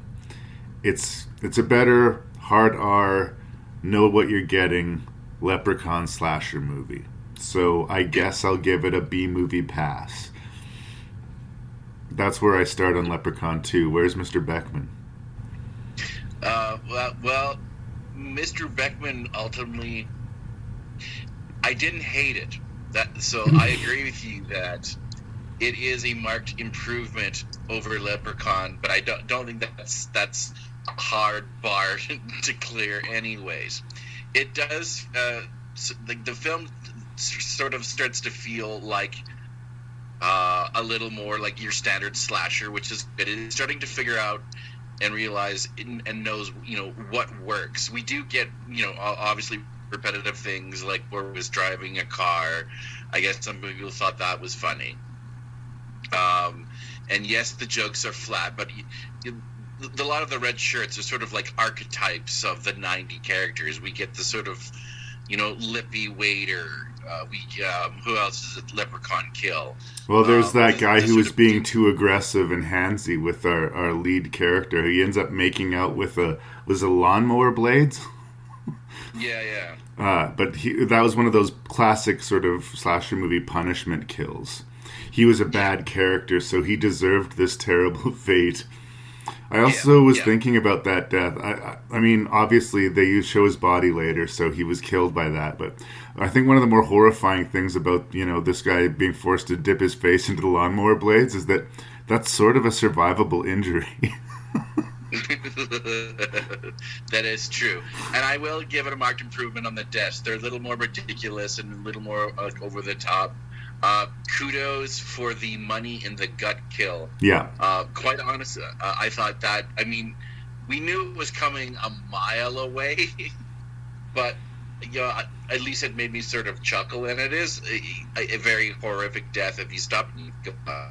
it's it's a better hard R, know what you're getting Leprechaun slasher movie. So I guess I'll give it a B movie pass. That's where I start on Leprechaun 2. Where's Mr. Beckmann? Uh, well, well, Mr. Beckmann ultimately, I didn't hate it. That so I agree with you that it is a marked improvement over Leprechaun, but I don't don't think that's that's a hard bar to clear, anyways. It does. Uh, the, the film sort of starts to feel like uh, a little more like your standard slasher, which is good. It is starting to figure out and realize and and knows you know what works. We do get you know obviously repetitive things like where he was driving a car. I guess some people thought that was funny. Um, and yes, the jokes are flat, but you, you, the- a lot of the red shirts are sort of like archetypes of the 90 characters. We get the sort of, you know, lippy waiter. Uh, we um, who else is it? Leprechaun kill. Well, there's Um, that guy who was of- being too aggressive and handsy with our, our lead character. He ends up making out with a was it lawnmower blades. Yeah, yeah. Uh, but he, that was one of those classic sort of slasher movie punishment kills. He was a bad character, so he deserved this terrible fate. I also Yeah, was yeah. thinking about that death. I, I, I mean, obviously they use- show his body later, so he was killed by that. But I think one of the more horrifying things about you know this guy being forced to dip his face into the lawnmower blades is that that's sort of a survivable injury. that is true, and I will give it a marked improvement on the deaths. They're a little more ridiculous and a little more uh, over the top. Uh, kudos for the money in the gut kill. yeah, Uh, quite honest, uh, I thought that. I mean, we knew it was coming a mile away, but you know, at least it made me sort of chuckle. And it is a, a very horrific death if you stop and. Uh,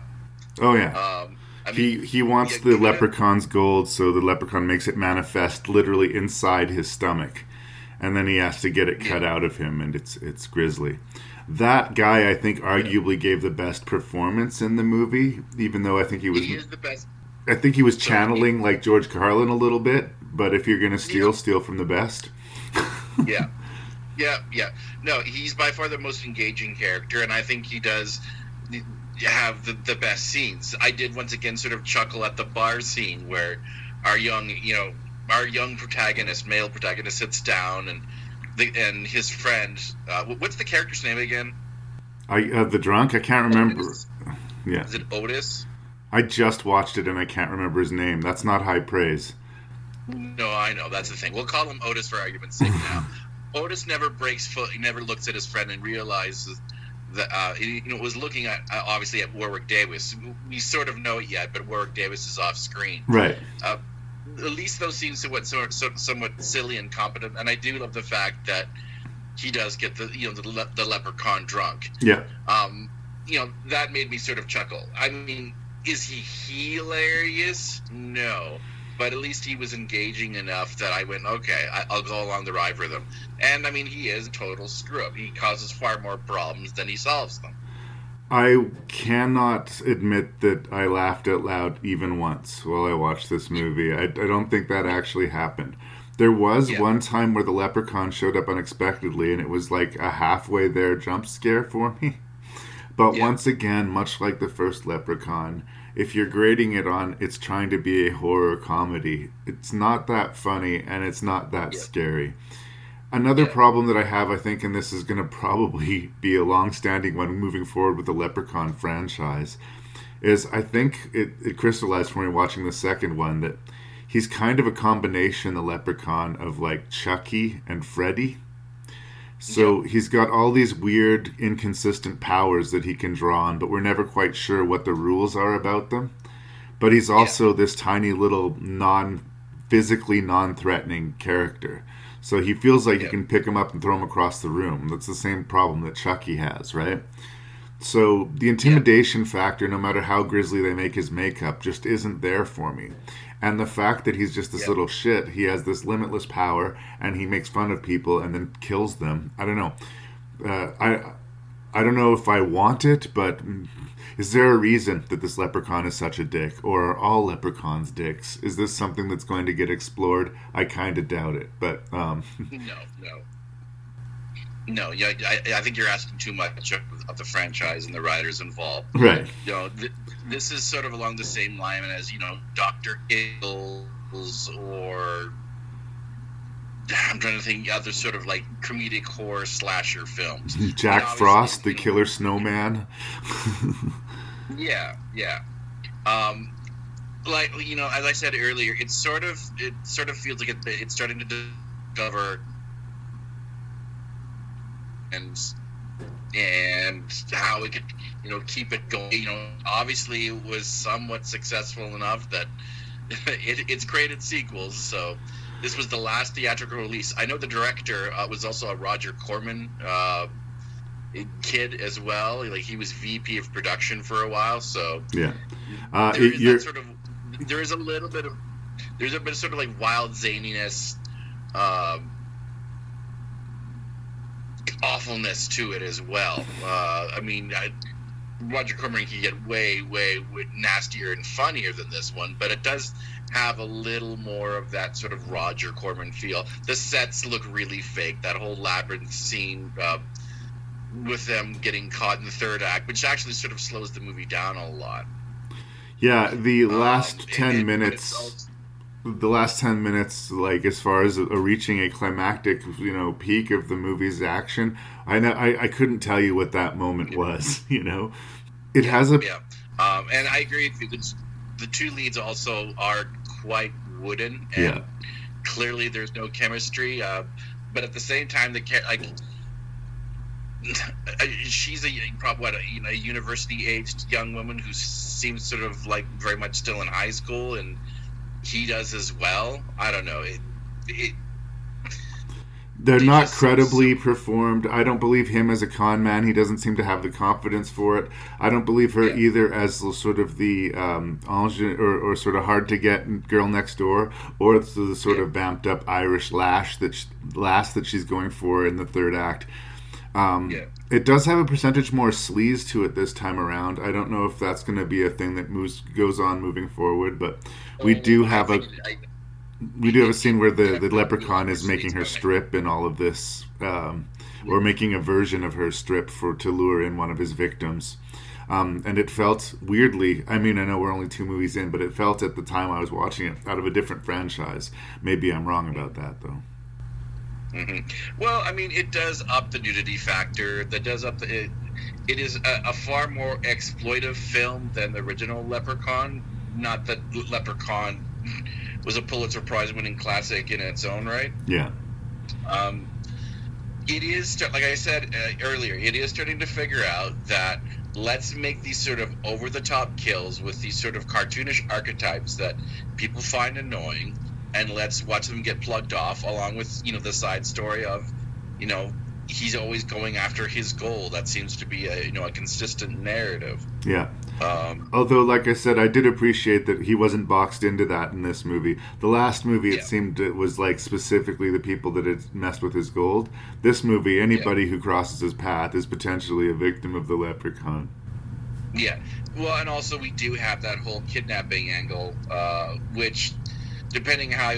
oh yeah. um, I mean, he he wants the leprechaun's gold, so the leprechaun makes it manifest literally inside his stomach, and then he has to get it cut Yeah. out of him, and it's it's grisly. That guy, I think, arguably gave the best performance in the movie, even though I think he was He is the best. I think he was channeling like George Carlin a little bit. But if you're gonna steal, Yeah. steal from the best. Yeah, yeah, yeah. No, he's by far the most engaging character, and I think he does have the, the best scenes. I did once again sort of chuckle at the bar scene where our young, you know, our young protagonist, male protagonist, sits down and the, and his friend. Uh, what's the character's name again? I uh, the drunk, I can't remember. Yeah, Is it Otis? I just watched it and I can't remember his name. That's not high praise. No, I know that's the thing. We'll call him Otis for argument's sake now. Otis never breaks foot. He never looks at his friend and realizes that uh, he you know was looking at uh, obviously at Warwick Davis. We sort of know it yet, but Warwick Davis is off screen. Right. Uh, at least those scenes somewhat sort so, somewhat silly and competent, and I do love the fact that he does get the you know the, le- the leprechaun drunk. Yeah. Um, you know that made me sort of chuckle. I mean, is he hilarious? No, but at least he was engaging enough that I went, okay, I, I'll go along the ride with him. And I mean, he is a total screw up. He causes far more problems than he solves them. I cannot admit that I laughed out loud even once while I watched this movie. I, I don't think that actually happened. There was Yeah. one time where the leprechaun showed up unexpectedly, and it was like a halfway there jump scare for me. But Yeah. once again, much like the first leprechaun, if you're grading it on it's trying to be a horror comedy, it's not that funny and it's not that Yeah. scary. Another Yeah. problem that I have, I think, and this is going to probably be a long-standing one moving forward with the Leprechaun franchise, is I think it, it crystallized for me watching the second one that he's kind of a combination, the Leprechaun, of like Chucky and Freddy. So he's got all these weird, inconsistent powers that he can draw on, but we're never quite sure what the rules are about them. But he's also this tiny little non physically non threatening character. So he feels like you can pick him up and throw him across the room. That's the same problem that Chucky has, right? So the intimidation factor, no matter how grisly they make his makeup, just isn't there for me. And the fact that he's just this little shit, he has this limitless power, and he makes fun of people and then kills them. I don't know. Uh, I I don't know if I want it, but is there a reason that this leprechaun is such a dick, or are all leprechauns dicks? Is this something that's going to get explored? I kind of doubt it, but um, no, no. No, yeah, I, I think you're asking too much of, of the franchise and the writers involved. Right. You know, th- this is sort of along the same line as you know, Doctor Giggles or I'm trying to think other sort of like comedic horror slasher films. Jack Frost, the killer snowman. Yeah, yeah. Um, like you know, as I said earlier, it's sort of it sort of feels like it, it's starting to discover and and how it could you know keep it going. You know, obviously it was somewhat successful enough that it, it's created sequels. So this was the last theatrical release. I know the director uh, was also a Roger Corman. Uh, kid as well like he was vp of production for a while so Yeah. Uh, there it- is sort of there is a little bit of there's a bit of sort of like wild zaniness um awfulness to it as well. Uh i mean I, roger corman can get way way way nastier and funnier than this one but it does have a little more of that sort of roger corman feel. The sets look really fake. That whole labyrinth scene uh, with them getting caught in the third act which actually sort of slows the movie down a lot. Yeah, the Um, last ten minutes, the last ten minutes, like as far as a, reaching a climactic, you know, peak of the movie's action, I know I, I couldn't tell you what that moment was. You know, it has a yeah um, and i agree with you the, the two leads also are quite wooden and Yeah. clearly there's no chemistry uh, but at the same time the like she's a probably what a, you know a university aged young woman who seems sort of like very much still in high school and he does as well i don't know it, it They're not credibly performed. I don't believe him as a con man. He doesn't seem to have the confidence for it. I don't believe her either as sort of the um, or, or sort of hard to get girl next door, or it's the sort of vamped up Irish lash that sh- lass that she's going for in the third act. Um, It does have a percentage more sleaze to it this time around. I don't know if that's going to be a thing that moves goes on moving forward, but we do have a we do have a scene where the, the leprechaun is making her strip and all of this, um, or making a version of her strip for to lure in one of his victims. Um, and it felt weirdly. I mean, I know we're only two movies in, but it felt at the time I was watching it out of a different franchise. Maybe I'm wrong about that, though. hmm Well, I mean, it does up the nudity factor. That does up the. It, it is a, a far more exploitive film than the original Leprechaun. Not that Leprechaun was a Pulitzer Prize winning classic in its own right. Yeah. Um, it is, like I said uh, earlier, it is starting to figure out that let's make these sort of over the top kills with these sort of cartoonish archetypes that people find annoying, and let's watch them get plugged off, along with you know the side story of, you know, he's always going after his goal. That seems to be a you know a consistent narrative. Yeah. Um, Although, like I said, I did appreciate that he wasn't boxed into that in this movie. The last movie, it seemed it was like specifically the people that had messed with his gold. This movie, anybody who crosses his path is potentially a victim of the leprechaun. Yeah. Well, and also we do have that whole kidnapping angle, uh, which, depending how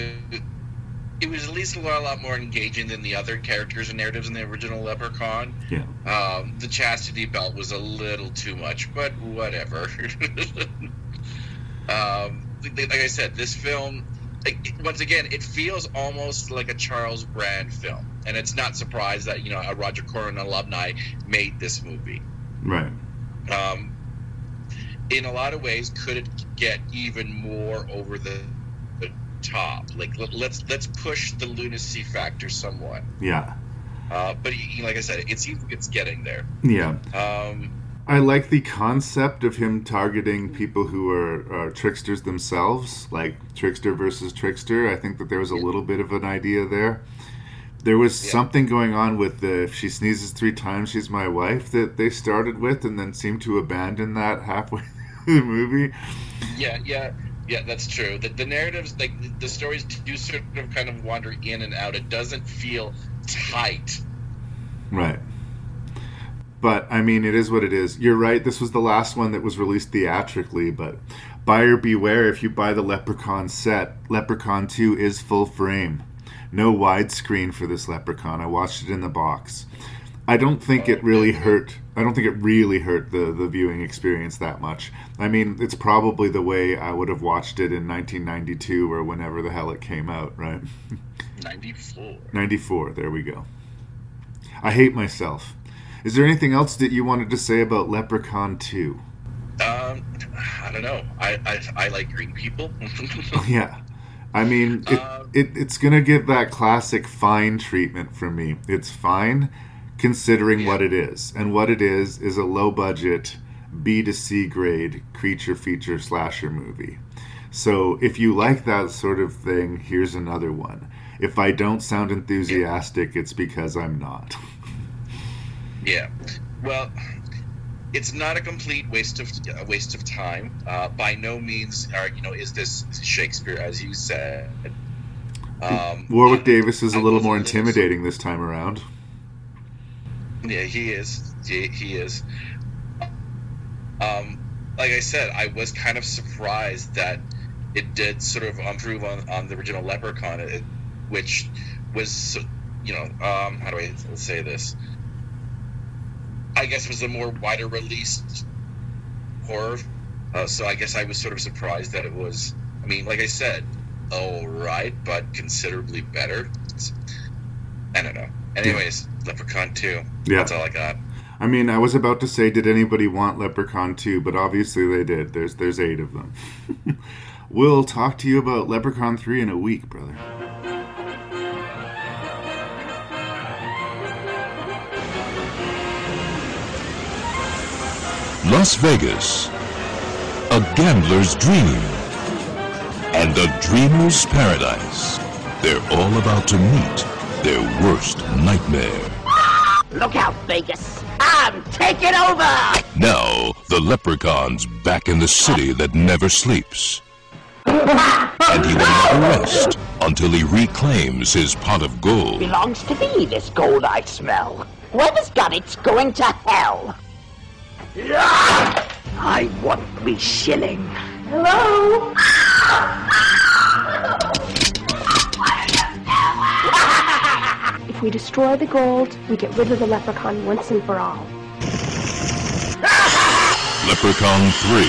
it was, at least a lot, a lot more engaging than the other characters and narratives in the original Leprechaun. Yeah. Um, the chastity belt was a little too much, but whatever. um, like I said, this film, like, once again, it feels almost like a Charles Band film, and it's not surprised that you know a Roger Corman alumni made this movie Right. um, in a lot of ways, could it get even more over the, the top? Like let, let's let's push the lunacy factor somewhat. Yeah. Uh, but he, like I said, it seems like it's getting there. Yeah. Um, I like the concept of him targeting people who are, are tricksters themselves, like trickster versus trickster. I think that there was a little bit of an idea there. There was Yeah. something going on with the if she sneezes three times, she's my wife that they started with, and then seemed to abandon that halfway through the movie. yeah, yeah, yeah. That's true. The, the narratives, like the, stories, do sort of kind of wander in and out. It doesn't feel tight. Right. But I mean, it is what it is. You're right. This was the last one that was released theatrically, but buyer beware if you buy the Leprechaun set. Leprechaun 2 is full frame. No widescreen for this Leprechaun. I watched it in the box. I don't think it really hurt. I don't think it really hurt the, the viewing experience that much. I mean, it's probably the way I would have watched it in 1992 or whenever the hell it came out, right? Ninety four. 94, there we go. I hate myself. Is there anything else that you wanted to say about Leprechaun 2? Um, I don't know. I I, I like green people. Yeah. I mean, it, Um, it, it's going to get that classic fine treatment from me. It's fine considering what it is. And what it is is a low budget B to C grade creature feature slasher movie. So if you like that sort of thing, here's another one. If I don't sound enthusiastic, it's because I'm not. Yeah. Well, it's not a complete waste of a waste of time. Uh, by no means, are you know, is this Shakespeare as you said? Um, Warwick Davis is a I little more intimidating this time around. Yeah, he is. He, is. Um, like I said, I was kind of surprised that it did sort of improve on, on the original Leprechaun, it, which was, you know, um, how do I say this? I guess was a more wider released horror. Uh, so I guess I was sort of surprised that it was. I mean, like I said, all right, but considerably better. I don't know. Anyways, Leprechaun 2. Yeah. That's all I got. I mean, I was about to say, did anybody want Leprechaun 2? But obviously they did. There's there's eight of them. we'll talk to you about Leprechaun 3 in a week, brother. Las Vegas, a gambler's dream, and a dreamer's paradise. They're all about to meet their worst nightmare. Look out, Vegas. I'm taking over! Now, the leprechaun's back in the city that never sleeps. and he will not rest until he reclaims his pot of gold. Belongs to me, this gold I smell. Whoever's got it's going to hell. I want me shilling. Hello? If we destroy the gold, we get rid of the leprechaun once and for all. Leprechaun 3.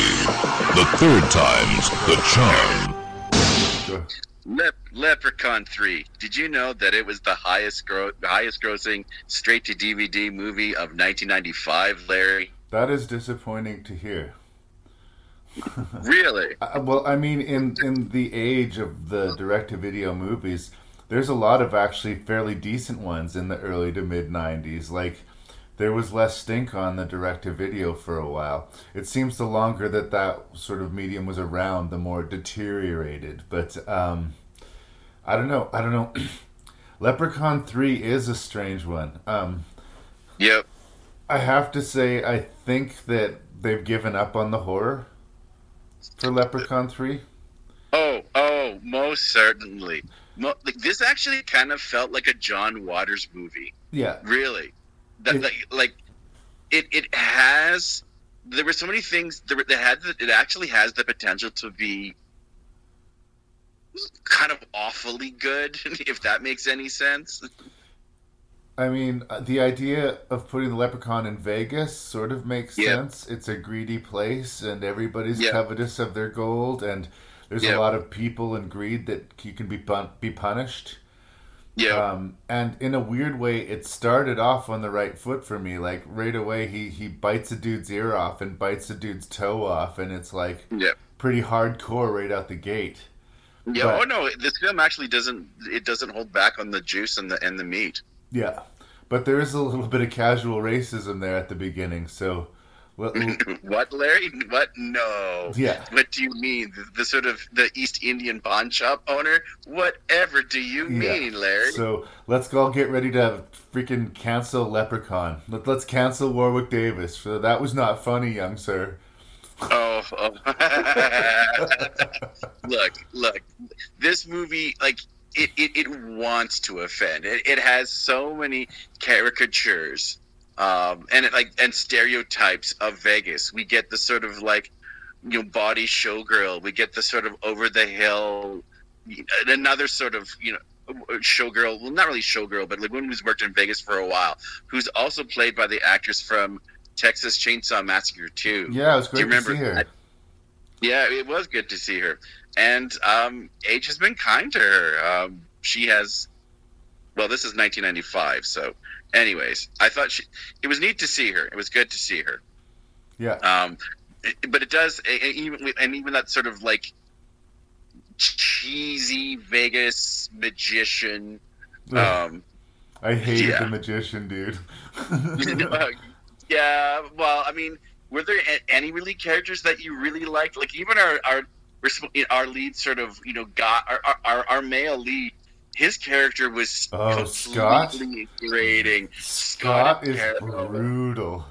The third time's the charm. Lep- Leprechaun 3. Did you know that it was the highest gro- highest grossing straight to DVD movie of 1995, Larry? That is disappointing to hear. Really? Uh, well, I mean, in in the age of the direct-to-video movies, there's a lot of actually fairly decent ones in the early to mid '90s. Like, there was less stink on the direct-to-video for a while. It seems the longer that that sort of medium was around, the more it deteriorated. But um, I don't know. I don't know. Leprechaun Three is a strange one. Um, Yep. I have to say, I think that they've given up on the horror for Leprechaun 3. Oh, oh, most certainly. Like this actually kind of felt like a John Waters movie. Yeah. Really, that, like, like it it has. There were so many things that that had. It actually has the potential to be kind of awfully good, if that makes any sense. I mean, uh, the idea of putting the leprechaun in Vegas sort of makes Yeah. sense. It's a greedy place, and everybody's Yeah. covetous of their gold, and there's Yeah. a lot of people and greed that you can be pun- be punished. Yeah. Um, and in a weird way, it started off on the right foot for me. Like right away, he he bites a dude's ear off and bites a dude's toe off, and it's like Yeah. pretty hardcore right out the gate. Yeah. But- oh no, this film actually doesn't. It doesn't hold back on the juice and the and the meat. Yeah. but there is a little bit of casual racism there at the beginning. So, well, what, Larry? What? No. Yeah. What do you mean? The, the sort of the East Indian pawn shop owner? Whatever do you mean, Larry? So let's all get ready to freaking cancel Leprechaun. Let, let's cancel Warwick Davis. So that was not funny, young sir. Oh, oh. look, look. This movie, like, it, it, it wants to offend. It, it has so many caricatures um, and it, like and stereotypes of Vegas. We get the sort of like you know body showgirl. We get the sort of over the hill, another sort of you know showgirl. Well, not really showgirl, but like woman who's worked in Vegas for a while, who's also played by the actress from Texas Chainsaw Massacre 2. Yeah, it was great Do you remember to see her. that? Yeah, it was good to see her. And um, age has been kind to her. Um, she has, well, this is 1995. So, anyways, I thought she, it was neat to see her. It was good to see her. Yeah. Um, it- but it does, and even and even that sort of like cheesy Vegas magician. Um, I hated yeah. the magician, dude. Uh, yeah, well, I mean, were there any really characters that you really liked? Like even our our our lead sort of you know got our our, our male lead. His character was Oh, Scott? completely degrading. Scott is brutal.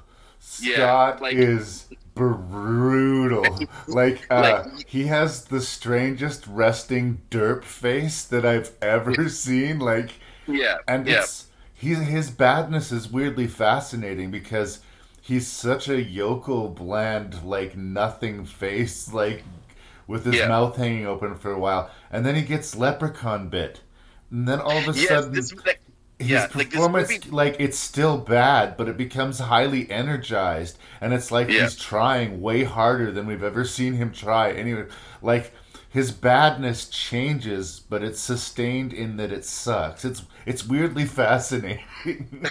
Yeah, Scott like- is brutal. like, uh, Like- he has the strangest resting derp face that I've ever seen. Like, Yeah, and yeah. it's he his badness is weirdly fascinating because he's such a yokel, bland, like nothing face, like with his Yeah. mouth hanging open for a while, and then he gets leprechaun bit, and then all of a Yes, sudden this, like, his yeah, like performance, movie. like it's still bad, but it becomes highly energized, and it's like Yeah. he's trying way harder than we've ever seen him try. Anyway, like his badness changes, but it's sustained in that it sucks. It's it's weirdly fascinating.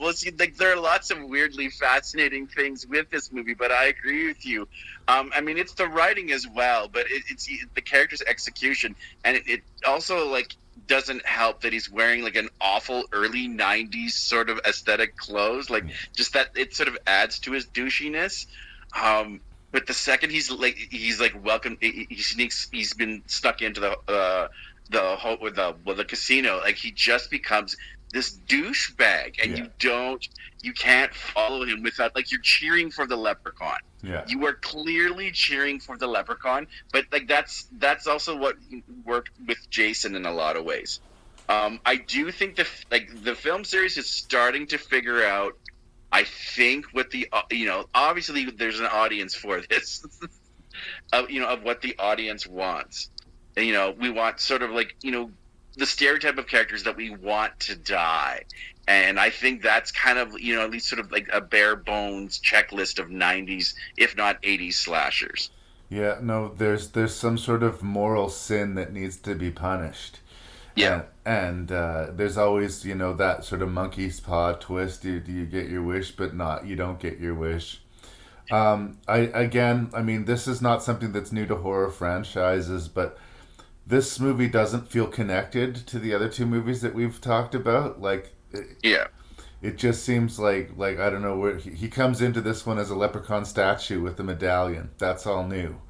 well, see, like there are lots of weirdly fascinating things with this movie, but I agree with you. Um, I mean, it's the writing as well, but it, it's the character's execution, and it, it also like doesn't help that he's wearing like an awful early '90s sort of aesthetic clothes. Like just that it sort of adds to his douchiness. Um, but the second he's like he's like welcome, he, he sneaks. He's been stuck into the uh, the ho- with the with the casino. Like he just becomes this douchebag, and you don't, you can't follow him without like you're cheering for the leprechaun. yeah. You were clearly cheering for the leprechaun, but like that's that's also what worked with Jason in a lot of ways. Um, I do think the like the film series is starting to figure out. I think what the uh, you know obviously there's an audience for this, of you know of what the audience wants. And, you know we want sort of like you know the stereotype of characters that we want to die. And I think that's kind of, you know, at least sort of like a bare bones checklist of 90s, if not 80s slashers. Yeah, no, there's there's some sort of moral sin that needs to be punished. Yeah. And, and uh, there's always, you know, that sort of monkey's paw twist. Do, do you get your wish, but not, you don't get your wish. Um, I again, I mean, this is not something that's new to horror franchises, but this movie doesn't feel connected to the other two movies that we've talked about. Like, it, Yeah. it just seems like like I don't know where he, he comes into this one as a leprechaun statue with the medallion. That's all new.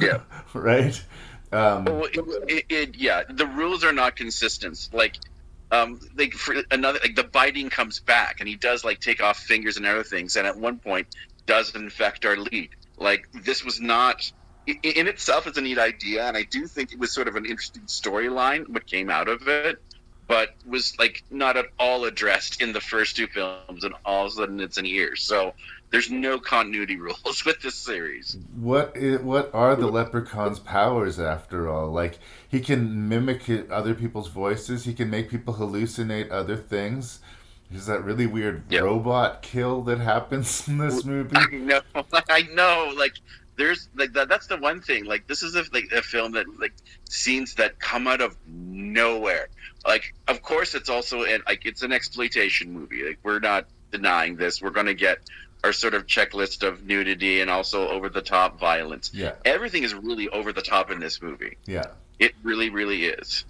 Yeah. right. Um, Well, it, it, it, yeah, the rules are not consistent. Like, um, like for another, like the biting comes back, and he does like take off fingers and other things, and at one point does infect our lead. Like this was not in itself is a neat idea, and I do think it was sort of an interesting storyline what came out of it, but was like not at all addressed in the first two films, and all of a sudden it's in here. So there's no continuity rules with this series. What what are the leprechaun's powers after all? Like he can mimic other people's voices. He can make people hallucinate other things. There's that really weird robot kill that happens in this movie. I know, I know. Like, there's like that. That's the one thing. Like, this is a like a film that like scenes that come out of nowhere. Like, of course, it's also an like it's an exploitation movie. Like, we're not denying this. We're gonna get our sort of checklist of nudity and also over the top violence. Yeah. Everything is really over the top in this movie. Yeah. It really, really is.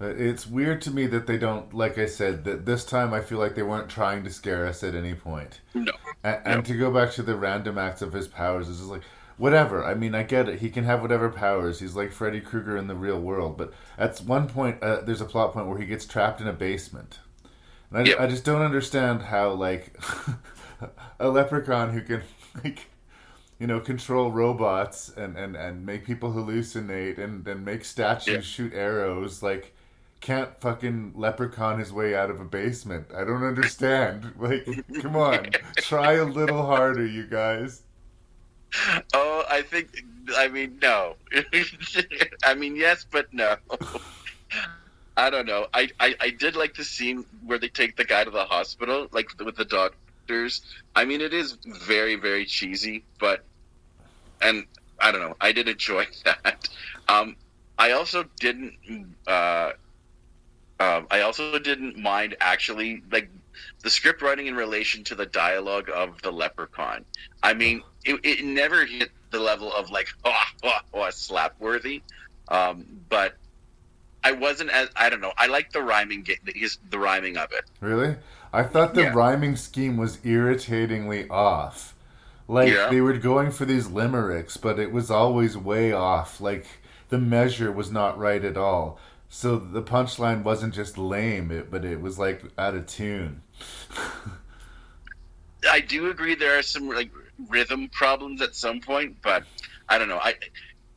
Uh, It's weird to me that they don't, like I said, that this time I feel like they weren't trying to scare us at any point. No. And, and to go back to the random acts of his powers is just like, whatever. I mean, I get it. He can have whatever powers. He's like Freddy Krueger in the real world. But at one point, uh, there's a plot point where he gets trapped in a basement. And I, I just don't understand how, like, a leprechaun who can, like, you know, control robots and, and, and make people hallucinate and, and make statues shoot arrows, like, can't fucking leprechaun his way out of a basement. I don't understand. Like, come on. Try a little harder, you guys. Oh, I think. I mean, no. I mean, yes, but no. I don't know. I, I I did like the scene where they take the guy to the hospital, like with the doctors. I mean, it is very very cheesy, but and I don't know. I did enjoy that. Um, I also didn't. Uh, um, I also didn't mind actually like the script writing in relation to the dialogue of the leprechaun. I mean, it, it never hit the level of like oh, oh, oh slap worthy, um, but I wasn't as I don't know. I like the rhyming his, the rhyming of it. Really? I thought the Yeah. rhyming scheme was irritatingly off. Like Yeah. they were going for these limericks, but it was always way off. Like the measure was not right at all. So the punchline wasn't just lame, it, but it was like out of tune. I do agree there are some like rhythm problems at some point, but I don't know. I,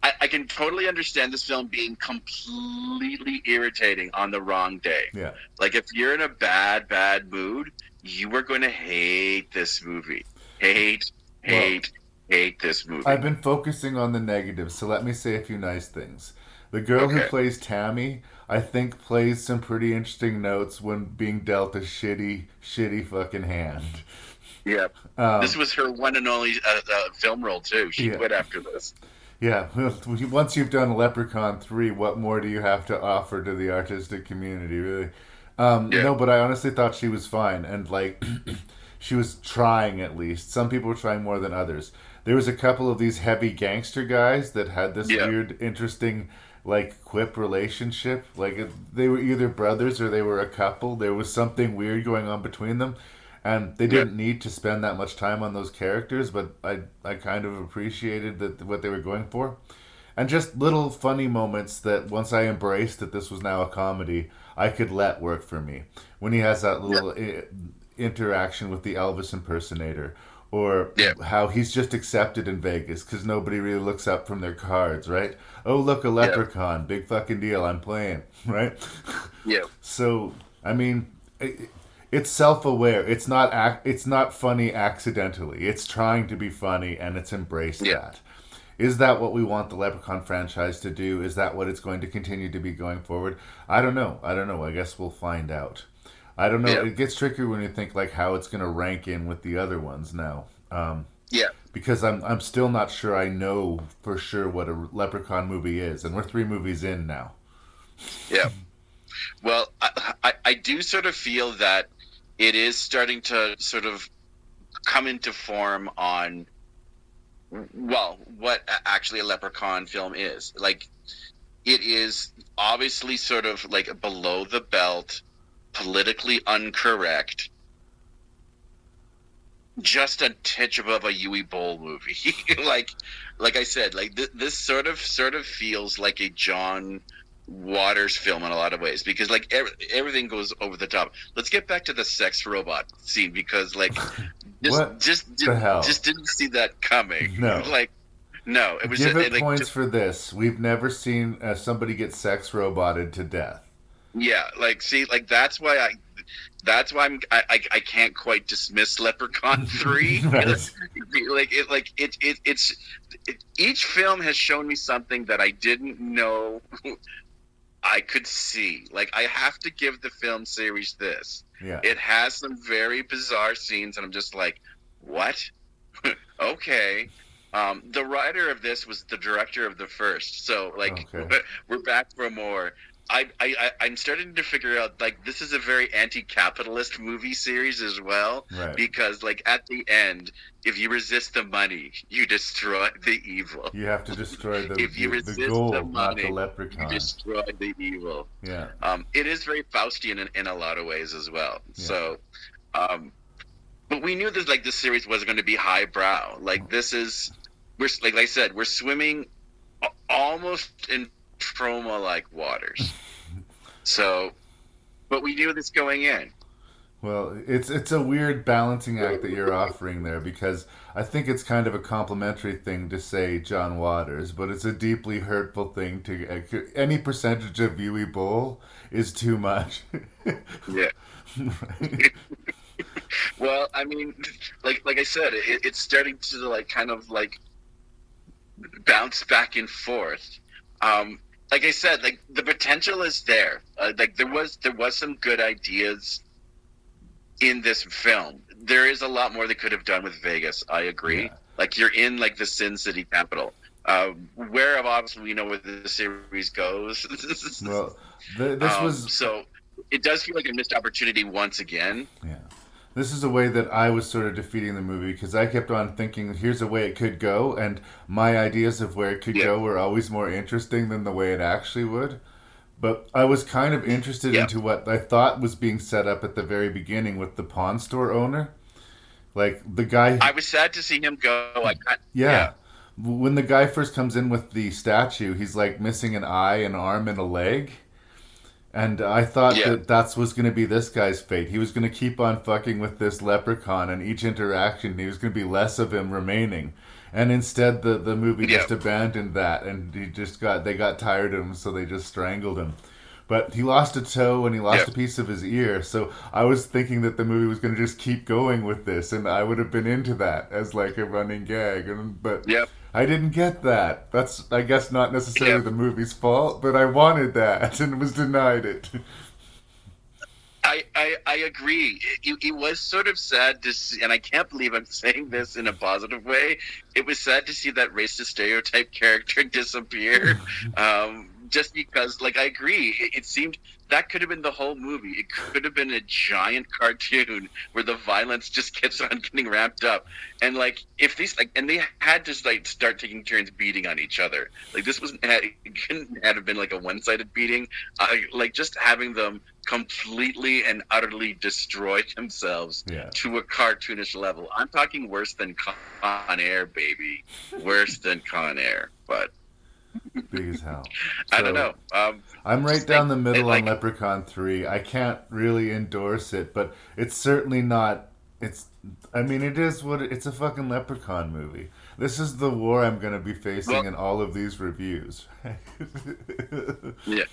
I I can totally understand this film being completely irritating on the wrong day. Yeah. Like if you're in a bad bad mood, you are going to hate this movie. Hate, hate, hate this movie. I've been focusing on the negatives, so let me say a few nice things. The girl who plays Tammy, I think, plays some pretty interesting notes when being dealt a shitty, shitty fucking hand. yeah. Um, this was her one and only uh, uh, film role too. She Yeah. quit after this. Yeah, once you've done Leprechaun 3, what more do you have to offer to the artistic community, really? Um, Yeah. No, but I honestly thought she was fine, and like, she was trying at least. Some people were trying more than others. There was a couple of these heavy gangster guys that had this Yeah. weird, interesting, like, quip relationship. Like, they were either brothers or they were a couple. There was something weird going on between them. And they didn't need to spend that much time on those characters, but I I kind of appreciated that what they were going for, and just little funny moments that once I embraced that this was now a comedy, I could let work for me. When he has that little i- interaction with the Elvis impersonator, or how he's just accepted in Vegas because nobody really looks up from their cards, right? Oh look, a leprechaun, big fucking deal, I'm playing, right? Yeah. So I mean, it, it's self-aware. It's not ac- it's not funny accidentally. It's trying to be funny, and it's embraced that. Is that what we want the Leprechaun franchise to do? Is that what it's going to continue to be going forward? I don't know. I don't know. I guess we'll find out. I don't know. Yeah. It gets tricky when you think like how it's going to rank in with the other ones now. Um, Yeah. because I'm I'm still not sure I know for sure what a Leprechaun movie is, and we're three movies in now. Yeah. Well, I, I, I do sort of feel that it is starting to sort of come into form on, well, what actually a Leprechaun film is. Like, it is obviously sort of like below the belt, politically incorrect, just a titch above a Uwe Boll movie. like, like I said, like th- this sort of sort of feels like a John Waters film in a lot of ways because like ev- everything goes over the top. Let's get back to the sex robot scene because like just just did, just didn't see that coming. No. like no, it was Give just, it like, points just- for this. We've never seen uh, somebody get sex roboted to death. Yeah, like see, like that's why I, that's why I'm I, I, I can't quite dismiss Leprechaun three. Right. like it, like it, it it's it, each film has shown me something that I didn't know I could see. Like I have to give the film series this. Yeah. It has some very bizarre scenes, and I'm just like, what? okay. Um, the writer of this was the director of the first, so like Okay. we're back for more. I, I, I'm starting to figure out like this is a very anti-capitalist movie series as well, Right. because like at the end, if you resist the money, you destroy the evil. You have to destroy the, if you the, resist the gold, the not money, the you leprechaun. destroy the evil. Yeah. Um, it is very Faustian in, in a lot of ways as well. So, um, but we knew this like this series was going to be highbrow. Like this is we're like, like I said, we're swimming almost in Troma like waters. so, but we knew this going in. Well, it's it's a weird balancing act that you're offering there because I think it's kind of a complimentary thing to say John Waters, but it's a deeply hurtful thing to any percentage of Uwe Boll is too much. Yeah. well, I mean, like like I said, it, it's starting to like kind of like bounce back and forth. Um, like I said, like the potential is there. Uh, like there was there was some good ideas in this film. There is a lot more they could have done with Vegas. I agree. Like you're in like the Sin City capital. Uh, where of obviously we know where the series goes. well, th- this Um, was so it does feel like a missed opportunity once again. Yeah. This is a way that I was sort of defeating the movie because I kept on thinking, here's a way it could go, and my ideas of where it could go were always more interesting than the way it actually would. But I was kind of interested into what I thought was being set up at the very beginning with the pawn store owner. Like the guy. I was sad to see him go. I got, Yeah. When the guy first comes in with the statue, he's like missing an eye, an arm, and a leg. And I thought Yeah. that that's was going to be this guy's fate. He was going to keep on fucking with this leprechaun, and each interaction, he was going to be less of him remaining. And instead, the the movie just abandoned that, and he just got they got tired of him, so they just strangled him. But he lost a toe and he lost a piece of his ear, so I was thinking that the movie was going to just keep going with this, and I would have been into that as like a running gag. And but I didn't get that. That's I guess not necessarily the movie's fault, but I wanted that and was denied it. I, I, I agree. It, it was sort of sad to see, and I can't believe I'm saying this in a positive way. It was sad to see that racist stereotype character disappear. um, just because, like, I agree. It, it seemed that could have been the whole movie. It could have been a giant cartoon where the violence just keeps on getting ramped up. And like, if these like, and they had to like start taking turns beating on each other. Like this was it couldn't have been like a one-sided beating. Uh, like just having them completely and utterly destroy themselves Yeah. to a cartoonish level. I'm talking worse than Con Air, baby. Worse than Con Air. But Big as hell. I don't know. Um, I'm right down the middle like, on Leprechaun 3. I can't really endorse it, but it's certainly not it's I mean it is what it's a fucking Leprechaun movie. This is the war I'm going to be facing Well- in all of these reviews. Yeah.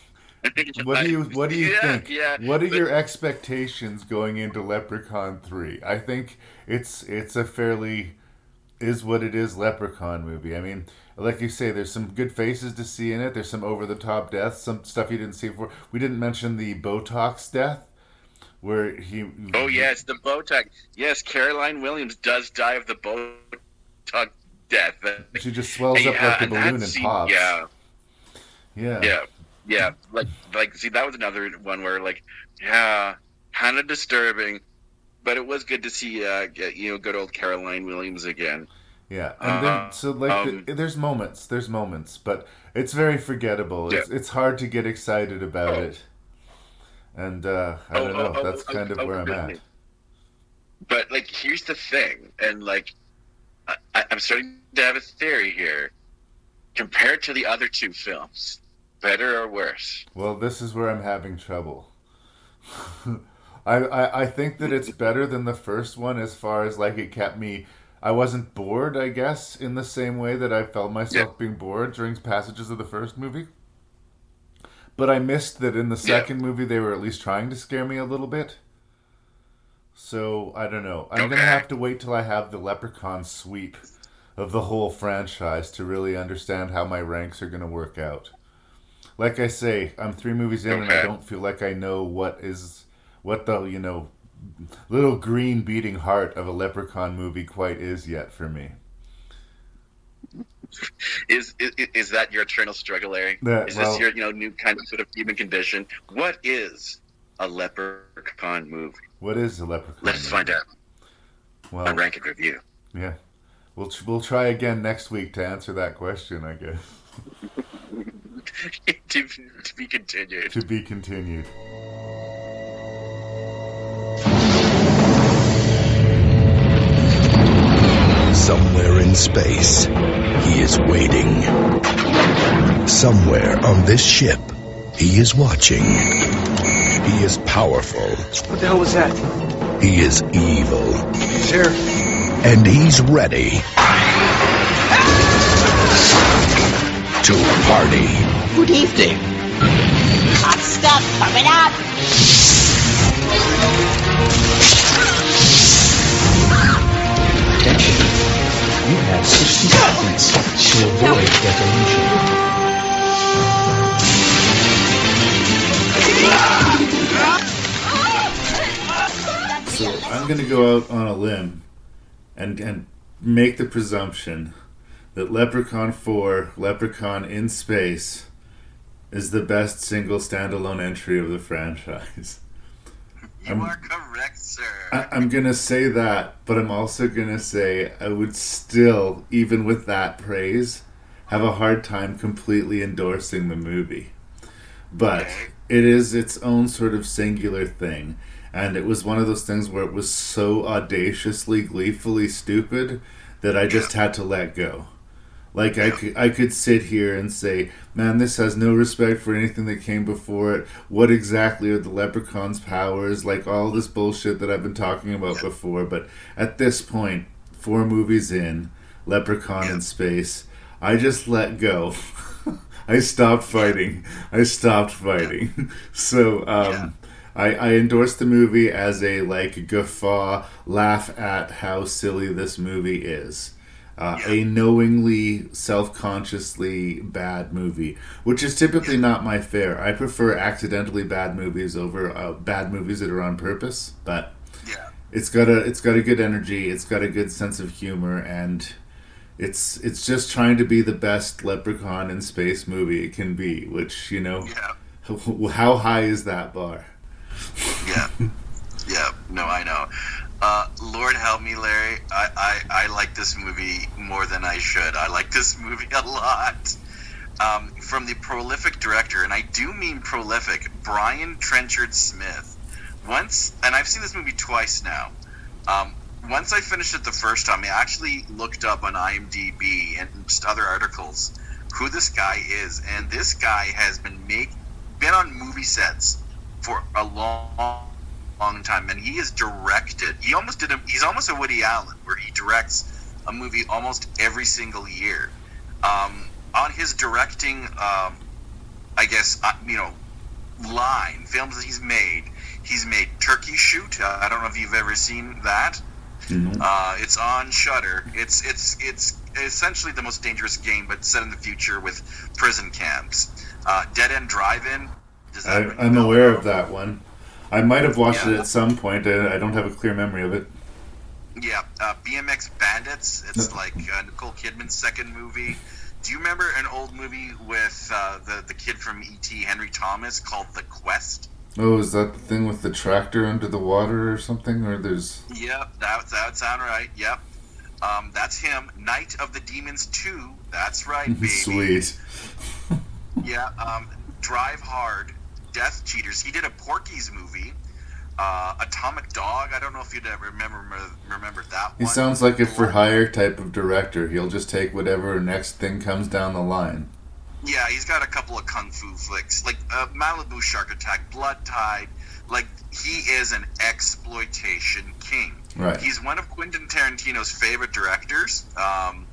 What do you What do you Yeah, think? yeah, what are but- your expectations going into Leprechaun three? I think it's it's a fairly is what it is Leprechaun movie. I mean, like you say, there's some good faces to see in it. There's some over the top deaths, some stuff you didn't see before. We didn't mention the Botox death, where he. Oh yes, the Botox. Yes, Caroline Williams does die of the Botox death. She just swells Yeah, up like a balloon and pops. Yeah, Yeah. yeah, yeah. Like, like, see, that was another one where, like, yeah, kind of disturbing, but it was good to see, uh, you know, good old Caroline Williams again. Yeah, and then Uh, so like um, the, there's moments, there's moments, but it's very forgettable. It's it's hard to get excited about it, and uh, I Oh, don't know. oh, oh, That's oh, kind of oh, where I'm at. But like, here's the thing, and like, I- I'm starting to have a theory here. Compared to the other two films, better or worse? Well, this is where I'm having trouble. I, I I think that it's better than the first one as far as like it kept me. I wasn't bored, I guess, in the same way that I felt myself being bored during passages of the first movie. But I missed that in the second movie they were at least trying to scare me a little bit. So I don't know. I'm gonna have to wait till I have the Leprechaun sweep of the whole franchise to really understand how my ranks are gonna work out. Like I say, I'm three movies in and I don't feel like I know what is what the you know little green beating heart of a Leprechaun movie quite is yet for me. is, is is that your eternal struggle, Larry? That- is well- this your you know new kind of sort of human condition? What is a leprechaun movie? What is a leprechaun? Let's movie? find out Well, on Rank and Review. yeah, we'll we'll try again next week to answer that question. I guess to, to be continued. to be continued. Somewhere in space, he is waiting. Somewhere on this ship, he is watching. He is powerful. What the hell was that? He is evil. He's here. And he's ready to party. Good evening. Hot stuff coming up. Attention. You have 60 seconds to avoid detonation. So I'm going to go out on a limb and and make the presumption that Leprechaun 4, Leprechaun in Space, is the best single standalone entry of the franchise. You I'm- are correct, sir. I, I'm gonna say that, but I'm also gonna say I would still, even with that praise, have a hard time completely endorsing the movie. But it is its own sort of singular thing, and it was one of those things where it was so audaciously, gleefully stupid that I just had to let go. Like I could, I could sit here and say, "Man, this has no respect for anything that came before it. What exactly are the leprechauns' powers? Like all this bullshit that I've been talking about before." But at this point, four movies in, Leprechaun in space, I just let go. I stopped fighting. I stopped fighting. So um, I, I endorsed the movie as a like guffaw, laugh at how silly this movie is. Uh, A knowingly, self-consciously bad movie, which is typically not my fare. I prefer accidentally bad movies over uh, bad movies that are on purpose. But it's got a it's got a good energy. It's got a good sense of humor, and it's it's just trying to be the best Leprechaun in space movie it can be. Which you know, how high is that bar? Yeah, yeah. No, I know. Uh, Lord help me, Larry. I, I, I like this movie more than I should. I like this movie a lot. Um, from the prolific director, and I do mean prolific, Brian Trenchard Smith. Once, and I've seen this movie twice now. Um, once I finished it the first time, I actually looked up on IMDb and just other articles who this guy is, and this guy has been make been on movie sets for a long, long time, and he is directed. He almost did. A, he's almost a Woody Allen, where he directs a movie almost every single year. Um, on his directing, um, I guess uh, you know, line films that he's made. He's made Turkey Shoot. Uh, I don't know if you've ever seen that. Uh, it's on Shudder. It's it's it's essentially the most dangerous game, but set in the future with prison camps. Uh, Dead End Drive-In. I, ring a I'm aware of that one. I might have watched it at some point. I, I don't have a clear memory of it. Yeah, uh, BMX Bandits. It's like uh, Nicole Kidman's second movie. Do you remember an old movie with uh, the the kid from ET, Henry Thomas, called The Quest? Oh, is that the thing with the tractor under the water or something? Or there's Yep, that that would sound right. Yep, um, that's him. Night of the Demons Two. That's right, baby. sweet. Yeah, um, Drive Hard, Death Cheaters. He did a Porky's movie, uh, Atomic Dog. I don't know if you'd ever remember remember that one. He one. sounds like a for hire type of director. He'll just take whatever next thing comes down the line. Yeah, he's got a couple of kung fu flicks, like uh, Malibu Shark Attack, Blood Tide. Like he is an exploitation king. Right. He's one of Quentin Tarantino's favorite directors. Um,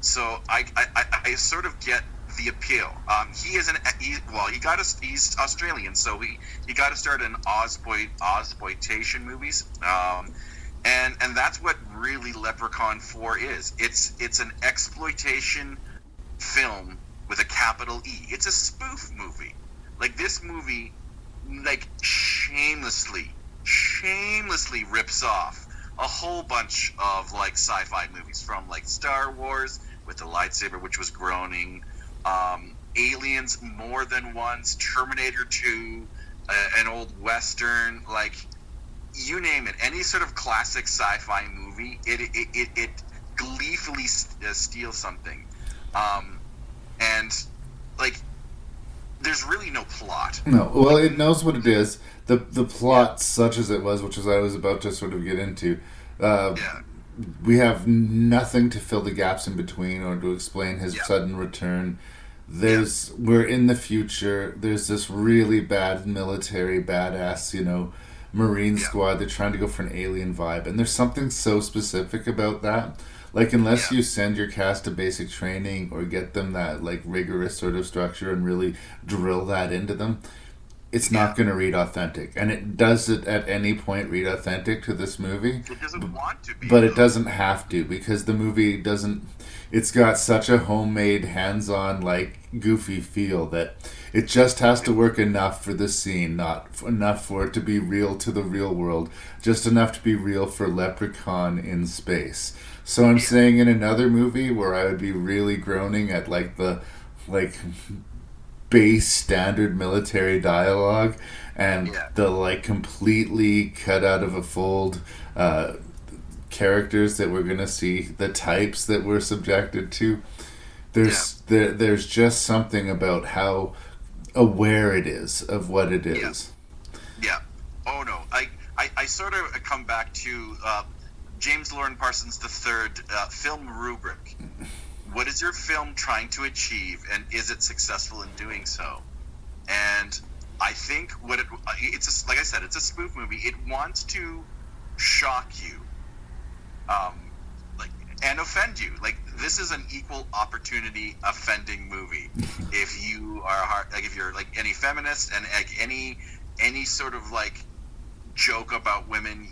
so I, I, I, I sort of get the appeal. Um, he is an he, well, he got a, he's Australian, so he he got to start in Ozboy Ozploitation movies. Um, and and that's what really Leprechaun Four is. It's it's an exploitation film with a capital E. It's a spoof movie. Like this movie, like shamelessly, shamelessly rips off a whole bunch of like sci-fi movies from like Star Wars with the lightsaber, which was groaning, um, Aliens more than once, Terminator Two, uh, an old western, like you name it, any sort of classic sci-fi movie, it it, it, it gleefully uh, steals something, um, and like there's really no plot. No, well, it knows what it is. The the plot, such as it was, which is I was about to sort of get into. Uh, We have nothing to fill the gaps in between or to explain his sudden return. There's we're in the future. There's this really bad military badass, you know, Marine squad. They're trying to go for an alien vibe, and there's something so specific about that. Like unless you send your cast to basic training or get them that like rigorous sort of structure and really drill that into them, it's not going to read authentic. And it does it at any point read authentic to this movie. It doesn't want to be. But it doesn't have to because the movie doesn't. It's got such a homemade, hands-on, like goofy feel that it just has to work enough for the scene, not f- enough for it to be real to the real world, just enough to be real for Leprechaun in space. So I'm saying in another movie where I would be really groaning at like the like base standard military dialogue and the like completely cut out of a fold uh, characters that we're gonna see, the types that we're subjected to. There's there, there's just something about how aware it is of what it is. Yeah. Oh no. I I, I sort of come back to uh, James Lauren Parsons III uh, film rubric. What is your film trying to achieve, and is it successful in doing so? And I think what it it's a, like I said, it's a spoof movie. It wants to shock you, um, like and offend you. Like this is an equal opportunity offending movie. if you are hard, like if you're like any feminist and like any any sort of like joke about women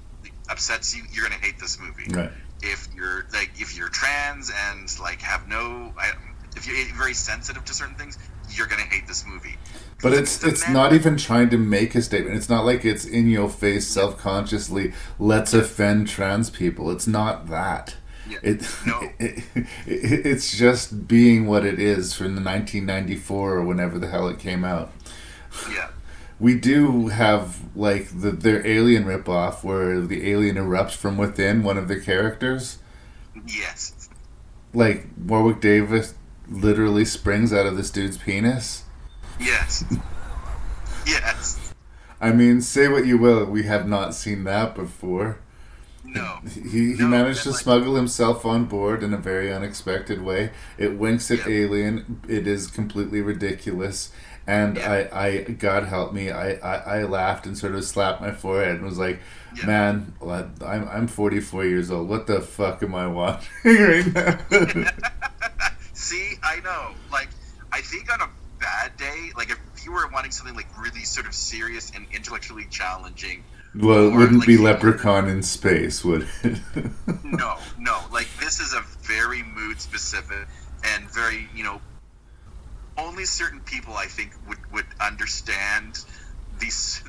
upsets you, you're gonna hate this movie. Right. If you're like if you're trans and like have no, I- if you're very sensitive to certain things, you're gonna hate this movie. But it's it's not even trying to make a statement. It's not like it's in your face self consciously. Let's offend trans people. It's not that. It, it, it it's just being what it is from the 1994 or whenever the hell it came out. Yeah. We do have like the their alien ripoff where the alien erupts from within one of the characters. Yes. Like Warwick Davis literally springs out of this dude's penis. Yes. yes. I mean, say what you will, we have not seen that before. No. He, he managed to smuggle himself on board in a very unexpected way. It winks at Alien. It is completely ridiculous. And I, I, God help me, I, I, I laughed and sort of slapped my forehead and was like, man, I'm, I'm 44 years old. What the fuck am I watching right now? See, I know. Like, I think on a bad day, like if you were wanting something like really sort of serious and intellectually challenging, well, it wouldn't like, be Leprechaun in space, would it? no, no. Like this is a very mood specific and very, you know, only certain people I think would would understand these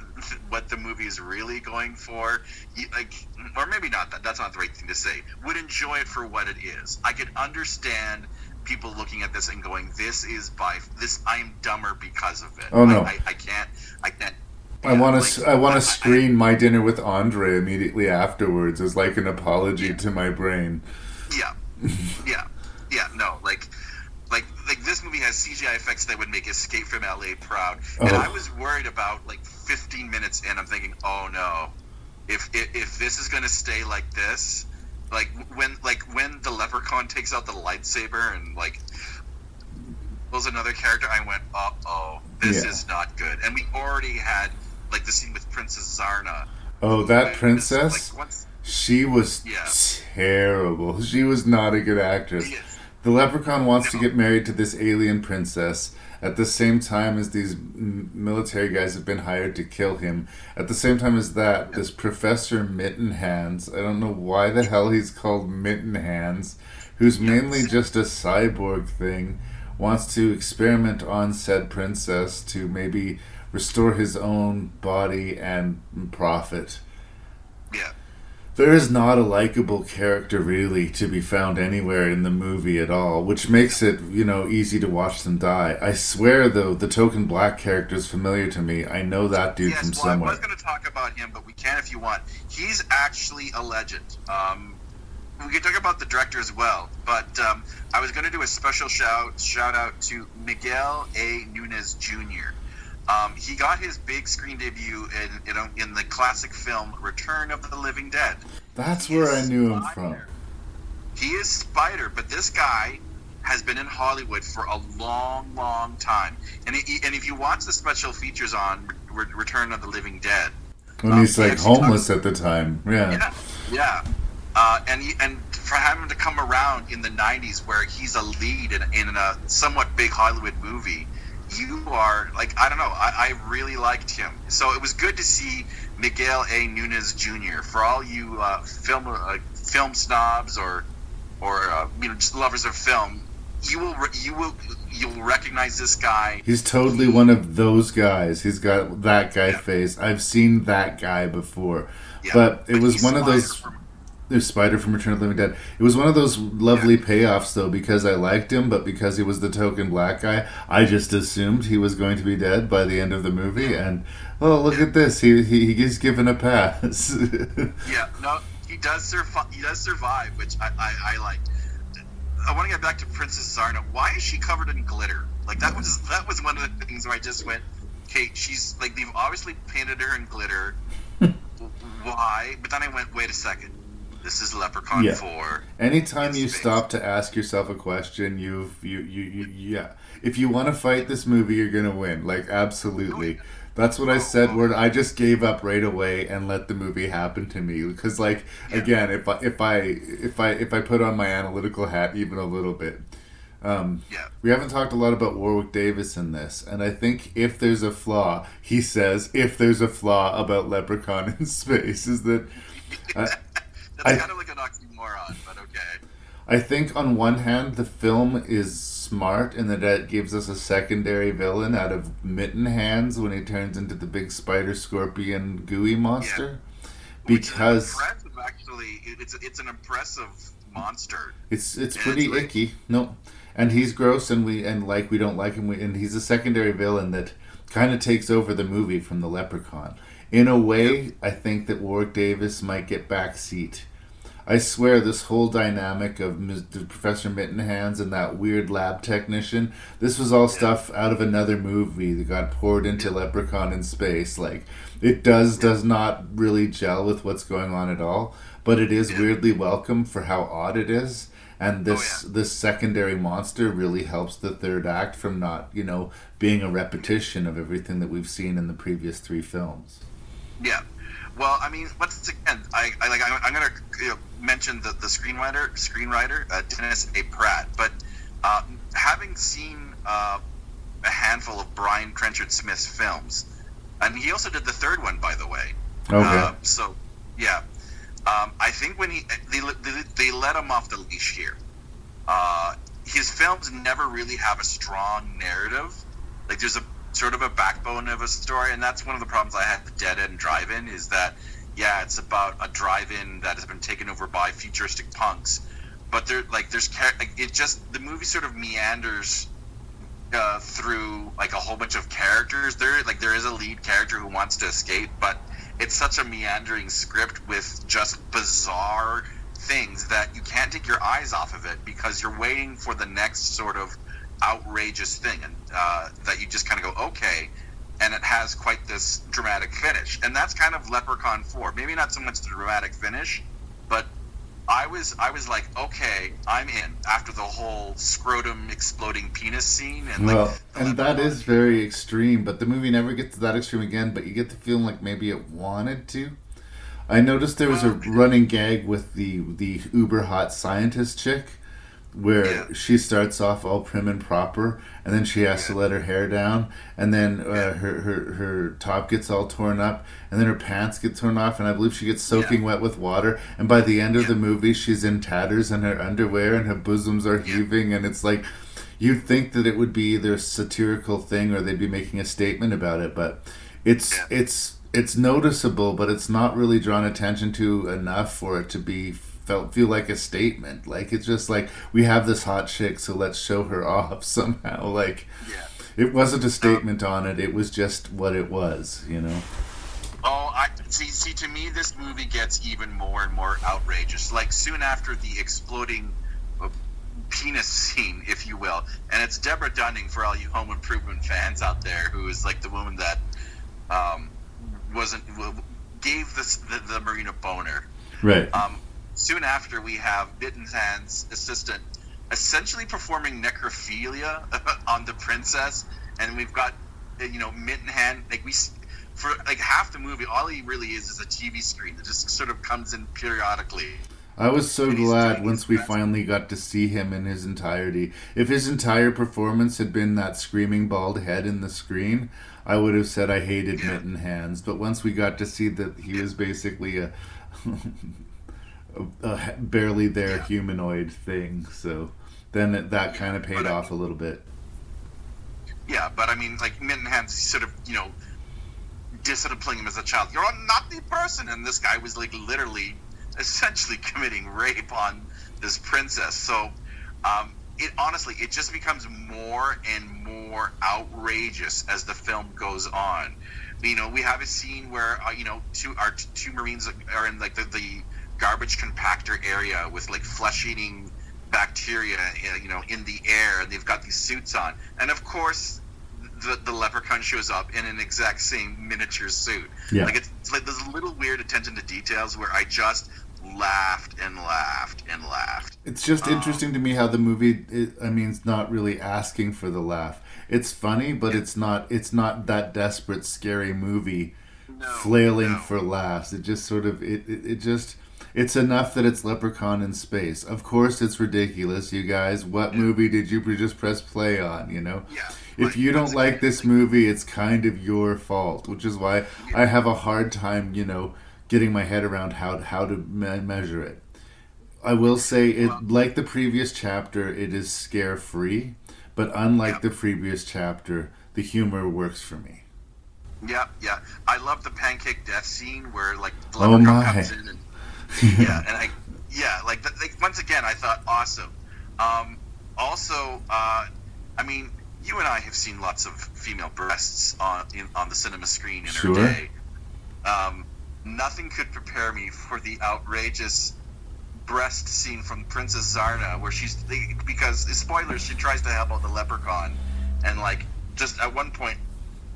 what the movie is really going for. You- Like, or maybe not. That that's not the right thing to say. Would enjoy it for what it is. I could understand people looking at this and going, "This is by this. I'm dumber because of it." Oh, no. I, I, I can't. I can't. I want to. I want to screen my dinner with Andre immediately afterwards as like an apology to my brain. Yeah, yeah, yeah. No, like, like, this movie has CGI effects that would make Escape from LA proud, and Oh. I was worried about like 15 minutes in. I'm thinking, oh no, if if, if this is gonna stay like this, like when like when the leprechaun takes out the lightsaber and like was another character, I went, uh oh, this Yeah. is not good. And we already had like the scene with Princess Zarna. Oh, that princess. Like once, She was Yeah. terrible. She was not a good actress. The leprechaun wants to get married to this alien princess at the same time as these military guys have been hired to kill him. At the same time as that, this Professor Mittenhands, I don't know why the hell he's called Mittenhands, who's mainly just a cyborg thing, wants to experiment on said princess to maybe restore his own body and profit. Yeah. There is not a likable character really to be found anywhere in the movie at all, which makes it, you know, easy to watch them die. I swear though, the token black character is familiar to me. I know that dude yes, from well, I somewhere. was going to talk about him, but we can if you want. He's actually a legend. Um, we can talk about the director as well, but um, I was going to do a special shout shout out to Miguel A. Nunez Jr. Um, he got his big screen debut in, in, in the classic film Return of the Living Dead. That's where I knew him from. He is Spider, but this guy has been in Hollywood for a long, long time. And, he, and if you watch the special features on Re- Return of the Living Dead, When um, he's he like homeless at the time. Yeah. yeah, yeah. Uh, and he, and for him to come around in the '90s, where he's a lead in, in a somewhat big Hollywood movie, you are like I don't know. I, I really liked him, so it was good to see Miguel A. Nunez Jr. For all you uh, film uh, film snobs or or uh, you know just lovers of film, you will re- you will you'll recognize this guy. He's totally one of those guys. He's got that guy face. I've seen that guy before. but it was one of those there's Spider from Return of the Living Dead. It was one of those lovely payoffs though because I liked him, but because he was the token black guy, I just assumed he was going to be dead by the end of the movie and oh look at this. He, he he's given a pass. Yeah, no, he does survive. He does survive, which I, I, I like. I want to get back to Princess Zarna. Why is she covered in glitter? Like that was that was one of the things where I just went, "Okay, she's like they've obviously painted her in glitter. Why?" But then I went, "Wait a second, this is Leprechaun Yeah. Four. Anytime you stop to ask yourself a question, you've you you, you yeah. If you want to fight this movie, you're gonna win. Like absolutely. That's what I said. Where I just gave up right away and let the movie happen to me. Because like again, if I if I if I if I put on my analytical hat even a little bit, um, we haven't talked a lot about Warwick Davis in this, and I think if there's a flaw, he says if there's a flaw about Leprechaun in space is that. I, That's I- kind of like an oxymoron, but okay. I think on one hand the film is smart in that it gives us a secondary villain out of Mitten Hands when he turns into the big spider scorpion gooey monster. Because Impressive, actually. It's it's an impressive monster. it's it's And pretty like- icky. No. And he's gross and we and like we don't like him we, and he's a secondary villain that kind of takes over the movie from the leprechaun. In a way, I think that Warwick Davis might get back seat. I swear, this whole dynamic of Ms. Professor Mittenhands and that weird lab technician, this was all stuff out of another movie that got poured into Leprechaun in space. Like, it does does not really gel with what's going on at all, but it is weirdly welcome for how odd it is. And oh, this this secondary monster really helps the third act from not, you know, being a repetition of everything that we've seen in the previous three films. Yeah. Well, I mean, once again, I, I like. I'm, I'm going to you know, mention the, the screenwriter, screenwriter uh, Dennis A. Pratt. But uh, having seen uh, a handful of Brian Trenchard Smith's films, and he also did the third one, by the way. Okay. Uh, so, yeah, um, I think when he they, they, they let him off the leash here. Uh, his films never really have a strong narrative. Like there's a sort of a backbone of a story, and that's one of the problems I had with Dead End Drive-In is that yeah, it's about a drive-in that has been taken over by futuristic punks, but there like there's like, it just the movie sort of meanders uh, through like a whole bunch of characters. There like there is a lead character who wants to escape, but it's such a meandering script with just bizarre things that you can't take your eyes off of it because you're waiting for the next sort of outrageous thing and uh, that you just kind of go okay and it has quite this dramatic finish and that's kind of leprechaun 4 maybe not so much the dramatic finish but i was i was like okay i'm in after the whole scrotum exploding penis scene and like well, and that is very extreme, but the movie never gets to that extreme again. But you get the feeling like maybe it wanted to. I noticed there was a running gag with the the uber hot scientist chick, where she starts off all prim and proper, and then she has to let her hair down, and then uh, her, her her top gets all torn up, and then her pants get torn off, and I believe she gets soaking wet with water, and by the end of the movie, she's in tatters and her underwear, and her bosoms are heaving, and it's like. You'd think that it would be their satirical thing, or they'd be making a statement about it, but it's it's it's noticeable, but it's not really drawn attention to enough for it to be felt feel like a statement. Like it's just like we have this hot chick, so let's show her off somehow. Like Yeah. it wasn't a statement on it; it was just what it was. You know. Oh, I see. See, to me, this movie gets even more and more outrageous. Like soon after the exploding uh, penis scene, if you will, and it's Deborah Dunning for all you Home Improvement fans out there, who is like the woman that um, wasn't gave this the, the Marina boner. Right. Um, soon after, we have Mittens Hand's assistant essentially performing necrophilia on the princess, and we've got you know Mitten Hand like we for like half the movie, all he really is is a TV screen that just sort of comes in periodically. I was so glad once we finally got to see him in his entirety. If his entire performance had been that screaming bald head in the screen, I would have said I hated Mitten Hands. But once we got to see that he was basically a, a, barely there humanoid thing, so then it, that kind of paid off a little bit. Yeah, but I mean, like Mitten Hands, sort of you know disciplining him as a child. You're a naughty person, and this guy was like literally, essentially committing rape on this princess. So, um, it honestly, it just becomes more and more outrageous as the film goes on. You know, we have a scene where uh, you know two our two Marines are in like the, the garbage compactor area with like flesh-eating bacteria, uh, you know, in the air, and they've got these suits on, and of course the, the leprechaun shows up in an exact same miniature suit. Yeah. Like it's, it's like this little weird attention to details where I just laughed and laughed and laughed. It's just interesting to me how the movie. It, I mean, it's not really asking for the laugh. It's funny, but it's not. It's not that desperate, scary movie, flailing for laughs. It just sort of. It, it. It just. It's enough that it's Leprechaun in space. Of course, it's ridiculous, you guys. What movie did you just press play on? You know. If you don't like this movie, it's kind of your fault, which is why I have a hard time, you know, getting my head around how how to me- measure it. I will say it like the previous chapter, it is scare free, but unlike the previous chapter, the humor works for me. Yeah, yeah. I love the pancake death scene where like the Oh leprechaun my. comes in yeah, and I yeah, like, th- like once again, I thought awesome. Um, also, uh, I mean, you and I have seen lots of female breasts on in, on the cinema screen in Sure. our day. Um, nothing could prepare me for the outrageous breast scene from Princess Zarna, where she's because spoilers, she tries to help out the leprechaun, and like just at one point,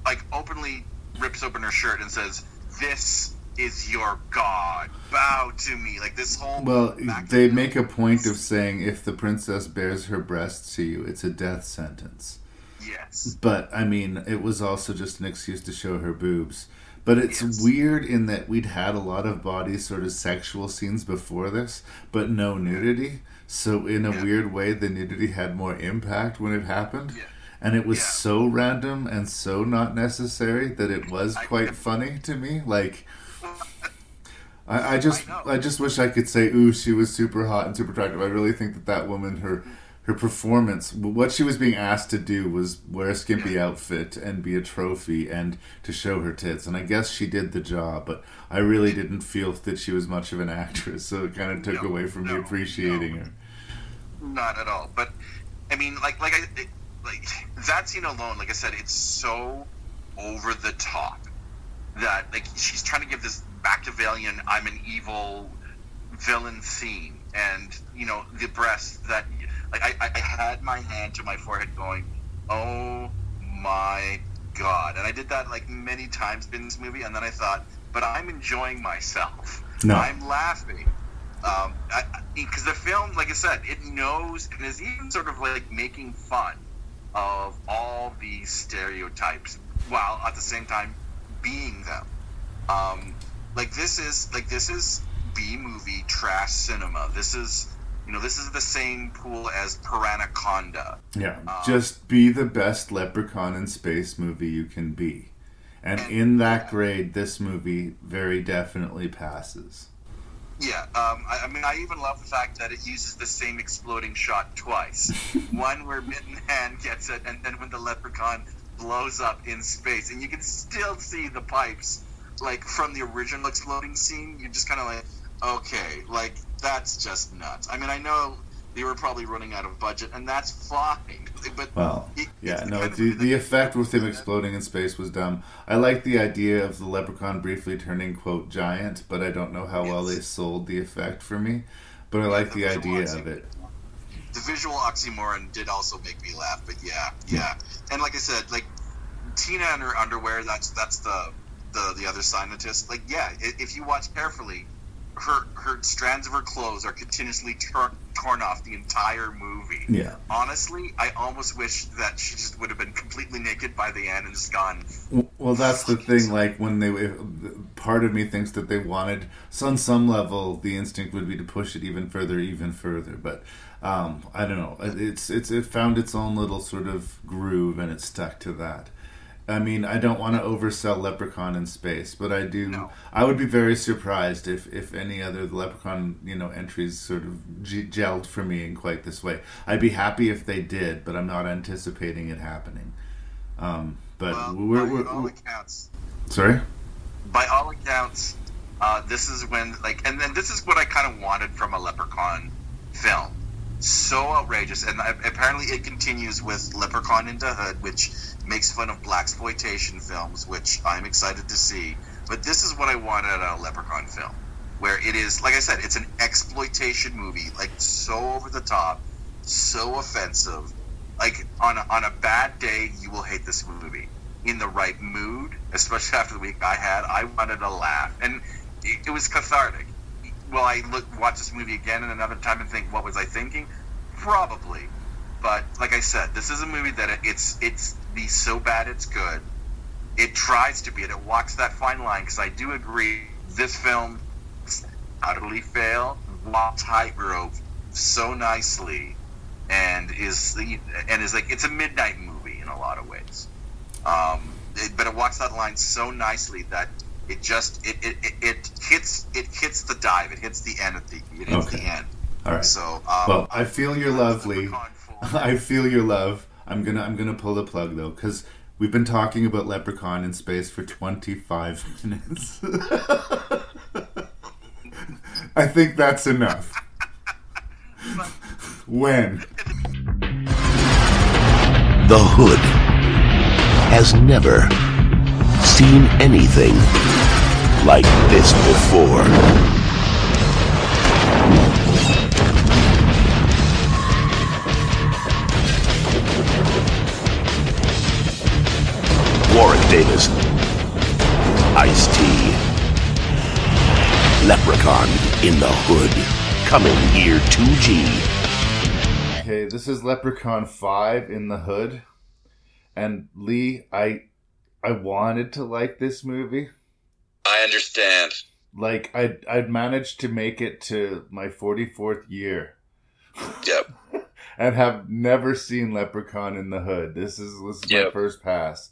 like openly rips open her shirt and says, "This is your god. Bow to me." Like this whole Well, they make a point of saying if the princess bears her breast to you, it's a death sentence. yes, But I mean, it was also just an excuse to show her boobs. But it's weird in that we'd had a lot of body sort of sexual scenes before this, but no nudity. So in a weird way, the nudity had more impact when it happened. And it was so random and so not necessary that it was quite funny to me. Like, I, I just, I just wish I could say, "Ooh, she was super hot and super attractive." I really think that that woman, her, her performance, what she was being asked to do was wear a skimpy outfit and be a trophy and to show her tits. And I guess she did the job, but I really didn't feel that she was much of an actress, so it kind of took away from me appreciating her. not at all. But I mean, like like I it, like that scene alone, like I said, it's so over the top that like she's trying to give this Machiavellian "I'm an evil villain" theme, and you know the breast that like I, I had my hand to my forehead going, "Oh my god!" And I did that like many times in this movie, and then I thought, "But I'm enjoying myself. No. I'm laughing." Um, because the film, like I said, it knows and is even sort of like making fun of all these stereotypes while at the same time being them. Um, like this is like this is B movie trash cinema. This is you know this is the same pool as Piranhaconda. Yeah, just be the best leprechaun in space movie you can be. And in that grade, this movie very definitely passes. Yeah, um, I, I mean, I even love the fact that it uses the same exploding shot twice. One where Mitten Hand gets it, and then when the leprechaun blows up in space, and you can still see the pipes like from the original exploding scene, you're just kind of like, okay, like that's just nuts. I mean, I know they were probably running out of budget, and that's fine. But Well, it- yeah, no, the, the effect with him exploding in space was dumb. I like the idea of the leprechaun briefly turning, quote, giant, but I don't know how well they sold the effect for me. But I like the idea of it. the visual oxymoron did also make me laugh. But yeah, yeah, and like I said, like Tina in her underwear. That's that's the the the other scientist. Like yeah, if you watch carefully, her her strands of her clothes are continuously tor- torn off the entire movie. Yeah. Honestly, I almost wish that she just would have been completely naked by the end and just gone. Well, that's the thing. Like when they, part of me thinks that they wanted, so on some level, the instinct would be to push it even further, even further. But um, I don't know. It's it's it found its own little sort of groove, and it stuck to that. I mean, I don't want to oversell Leprechaun in space, but I do. I would be very surprised if, if any other Leprechaun, you know, entries sort of g- gelled for me in quite this way. I'd be happy if they did, but I'm not anticipating it happening. Um, but Well, we're, by we're, all we're accounts, sorry. by all accounts, uh, this is when like, and then this is what I kind of wanted from a Leprechaun film. So outrageous, and apparently it continues with Leprechaun into Hood, which makes fun of black exploitation films, which I'm excited to see. But this is what I wanted out of a Leprechaun film, where it is, like I said, it's an exploitation movie, like so over the top, so offensive. Like on a, on a bad day, you will hate this movie. In the right mood, especially after the week I had, I wanted to laugh, and it, it was cathartic. Will I look watch this movie again in another time and think what was I thinking? Probably, but like I said, this is a movie that it, it's it's the so bad it's good. It tries to be, and it walks that fine line. Because I do agree, this film utterly fail, walk tightrope so nicely, and is the and is like it's a midnight movie in a lot of ways. Um, it, but it walks that line so nicely that it just it, it, it, it hits it hits the dive. It hits the end of the it hits Okay. the end. All right. So um, well, I feel your lovely. I feel your love. I'm gonna I'm gonna pull the plug though, because we've been talking about Leprechaun in space for 25 minutes. I think that's enough. when? The Hood has never seen anything like this before. Davis, Ice T, Leprechaun in the Hood, coming year 2G. Okay, this is Leprechaun 5 in the hood. And Lee, I I wanted to like this movie. I understand. Like I I'd managed to make it to my 44th year. Yep. and have never seen Leprechaun in the Hood. This is this is my first pass.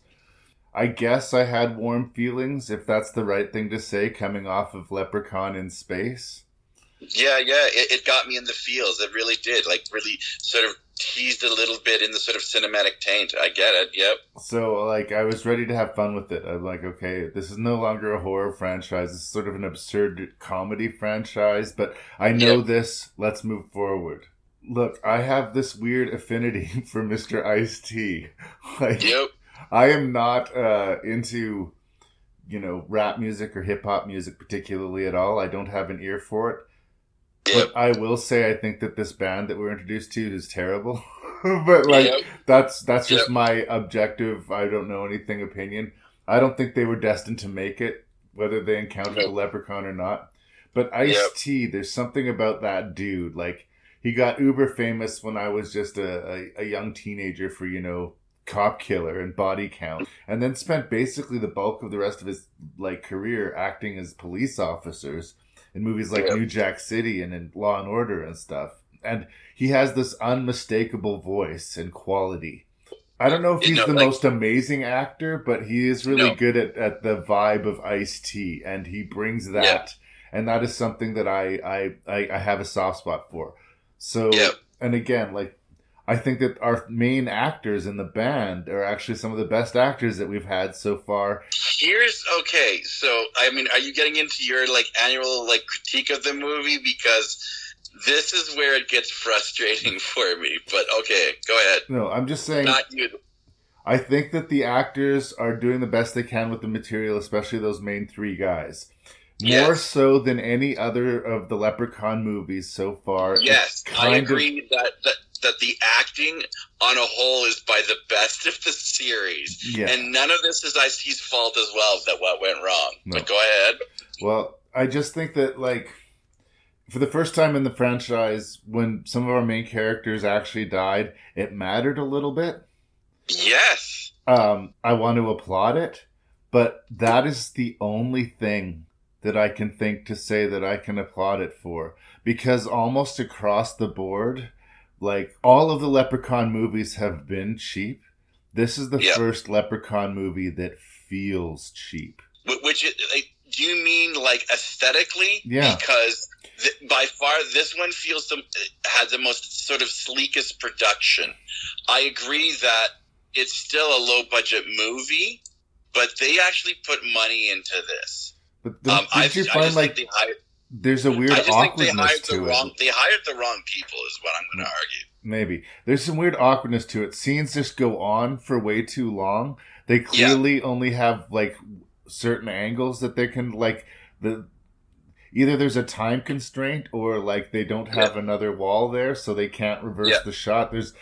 I guess I had warm feelings, if that's the right thing to say, coming off of Leprechaun in space. Yeah, yeah, it, it got me in the feels. It really did. Like, really sort of teased a little bit in the sort of cinematic taint. I get it. Yep. So like I was ready to have fun with it. I'm like, okay, this is no longer a horror franchise. It's sort of an absurd comedy franchise, but I know this. Let's move forward. Look, I have this weird affinity for Mr. Ice T. Like Yep. I am not uh, into you know rap music or hip hop music particularly at all. I don't have an ear for it. But I will say I think that this band that we're introduced to is terrible. but like Yep. that's that's just Yep. my objective. I don't know anything opinion. I don't think they were destined to make it, whether they encountered the leprechaun or not. But Ice Yep. T, there's something about that dude. Like he got uber famous when I was just a, a, a young teenager for you know cop killer and body count, and then spent basically the bulk of the rest of his like career acting as police officers in movies like Yep. New Jack City and in Law and Order and stuff. And he has this unmistakable voice and quality. I don't know if You he's know, the like- most amazing actor, but he is really No. good at, at the vibe of Ice T, and he brings that, and that is something that I, I I I have a soft spot for. So, and again, like I think that our main actors in the band are actually some of the best actors that we've had so far. Here's okay. So, I mean, are you getting into your like annual like critique of the movie because this is where it gets frustrating for me. But okay, go ahead. No, I'm just saying. Not you. I think that the actors are doing the best they can with the material, especially those main three guys. More Yes. so than any other of the Leprechaun movies so far. Yes, I kind of- agree that, that that the acting on a whole is by the best of the series, Yeah. and none of this is Ice T's fault as well. That what went wrong. No. But go ahead. Well, I just think that like for the first time in the franchise, when some of our main characters actually died, it mattered a little bit. Yes. Um, I want to applaud it, but that is the only thing that I can think to say that I can applaud it for. Because almost across the board, like all of the Leprechaun movies have been cheap. This is the Yeah. first Leprechaun movie that feels cheap. Which like, do you mean like aesthetically? Yeah. Because th- by far this one feels the had the most sort of sleekest production. I agree that it's still a low budget movie, but they actually put money into this. But the, Um, I, did you I find just like think they hired, there's a weird I just think they awkwardness the to wrong. it? They hired the wrong people, is what I'm going to mm. argue. Maybe there's some weird awkwardness to it. Scenes just go on for way too long. They clearly only have like certain angles that they can like the either there's a time constraint or like they don't have another wall there so they can't reverse Yeah. the shot there's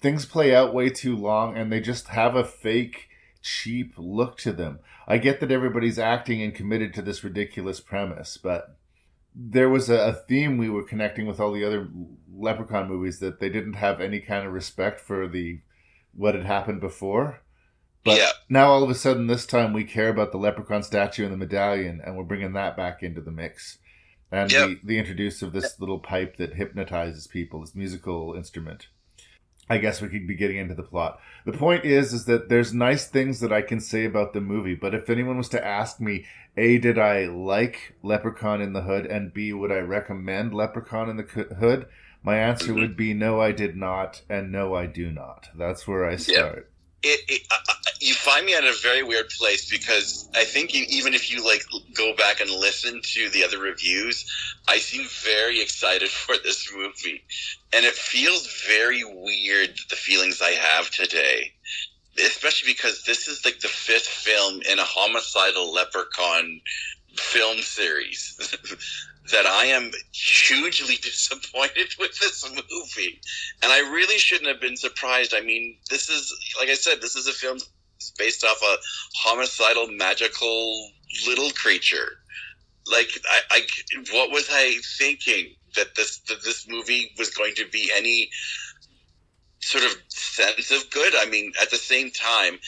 things play out way too long and they just have a fake cheap look to them i get that everybody's acting and committed to this ridiculous premise but there was a, a theme we were connecting with all the other leprechaun movies that they didn't have any kind of respect for the what had happened before but Yeah. now all of a sudden this time we care about the leprechaun statue and the medallion and we're bringing that back into the mix and Yep. the, the introduce of this little pipe that hypnotizes people this musical instrument i guess we could be getting into the plot. The point is is that there's nice things that i can say about the movie but if anyone was to ask me a did i like leprechaun in the hood and b would i recommend leprechaun in the hood? My answer mm-hmm. would be no i did not and no i do not. That's where i start it, it uh, uh, you find me at a very weird place because I think you, even if you like go back and listen to the other reviews, I seem very excited for this movie, and it feels very weird the feelings I have today, especially because this is like the fifth film in a homicidal leprechaun film series that I am hugely disappointed with this movie. And I really shouldn't have been surprised. I mean, this is, like I said, this is a film based off a homicidal, magical little creature. Like, I, I what was I thinking that this that this movie was going to be any sort of sense of good? I mean, at the same time,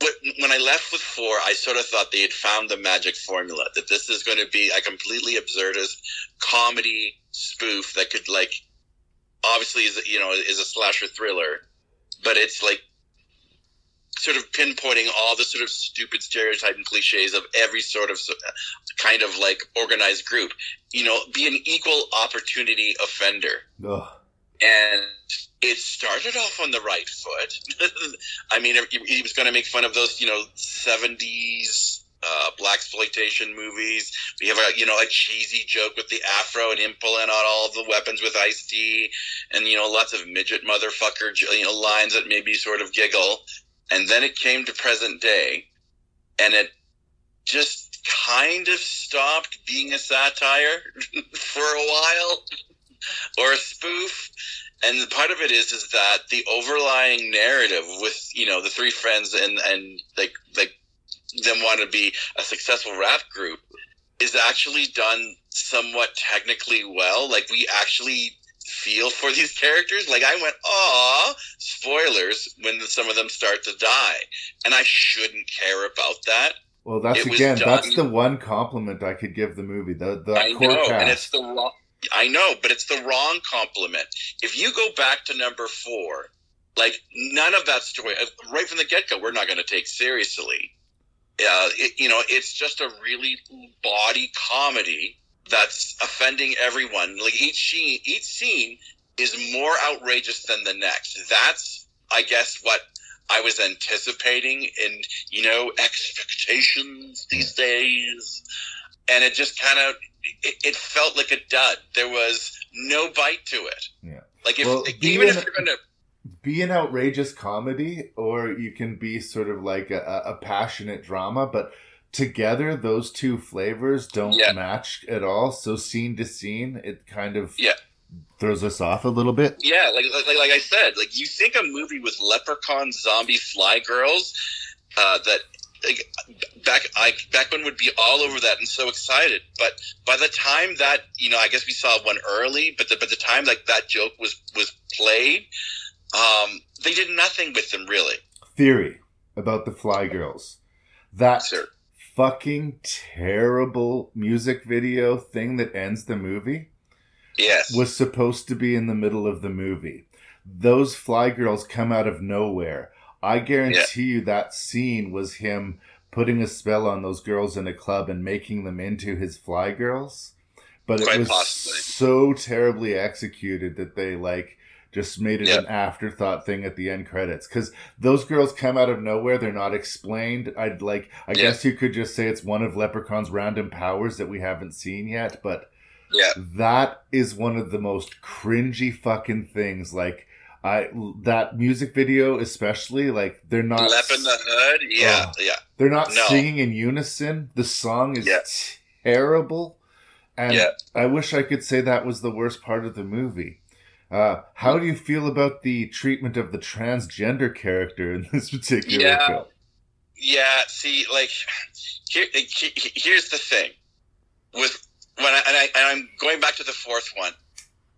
but when I left with four, I sort of thought they had found the magic formula. That this is going to be a completely absurdist comedy spoof that could like, obviously, is you know is a slasher thriller, but it's like sort of pinpointing all the sort of stupid stereotype and cliches of every sort of kind of like organized group. You know, be an equal opportunity offender Ugh. And it started off on the right foot. I mean, he, was going to make fun of those, you know, seventies uh, black exploitation movies. We have a, you know, a cheesy joke with the afro and him pulling out all the weapons with Ice T, and you know, lots of midget motherfucker, you know, lines that made me sort of giggle. And then it came to present day, and it just kind of stopped being a satire for a while or a spoof. And part of it is is that the overlying narrative with you know the three friends and and like like them want to be a successful rap group is actually done somewhat technically well. Like we actually feel for these characters. Like i went aw spoilers when some of them start to die. And i shouldn't care about that. Well that's again that's the one compliment i could give the movie the the I core know, cast. and it's the wrong. I know, but it's the wrong compliment. If you go back to number four, like none of that story, uh, right from the get go, we're not going to take seriously. Uh, it, you know, it's just a really body comedy that's offending everyone. Like each scene, each scene is more outrageous than the next. That's, I guess, what I was anticipating in, you know, expectations these days. And it just kind of, it, it felt like a dud. There was no bite to it. Yeah. Like if, Well, even being- if you're going to, be an outrageous comedy or you can be sort of like a, a passionate drama but together those two flavors don't Yeah. match at all so scene to scene it kind of Yeah. throws us off a little bit Yeah, like, like like I said, like you think a movie with leprechaun zombie fly girls uh, that like, back I back when would be all over that and so excited, but by the time that you know, I guess we saw one early, but the, but the time like that joke was was played, um, they did nothing with them really. theory about the fly girls that Sure. fucking terrible music video thing that ends the movie Yes, was supposed to be in the middle of the movie. Those fly girls come out of nowhere. I guarantee you that scene was him putting a spell on those girls in a club and making them into his fly girls. But it was possibly. so terribly executed that they like just made it Yeah. an afterthought thing at the end credits because those girls come out of nowhere they're not explained i'd like i Yeah. guess you could just say it's one of leprechaun's random powers that we haven't seen yet but yeah, that is one of the most cringy fucking things. Like I that music video especially, like they're not Lep in the hood. Yeah, Oh. yeah, they're not No. singing in unison. The song is Yeah. terrible. And Yeah. I wish I could say that was the worst part of the movie. Uh, how do you feel about the treatment of the transgender character in this particular Yeah. film? yeah. See, like here, he- he- here's the thing with when I, and, I, and I'm going back to the fourth one.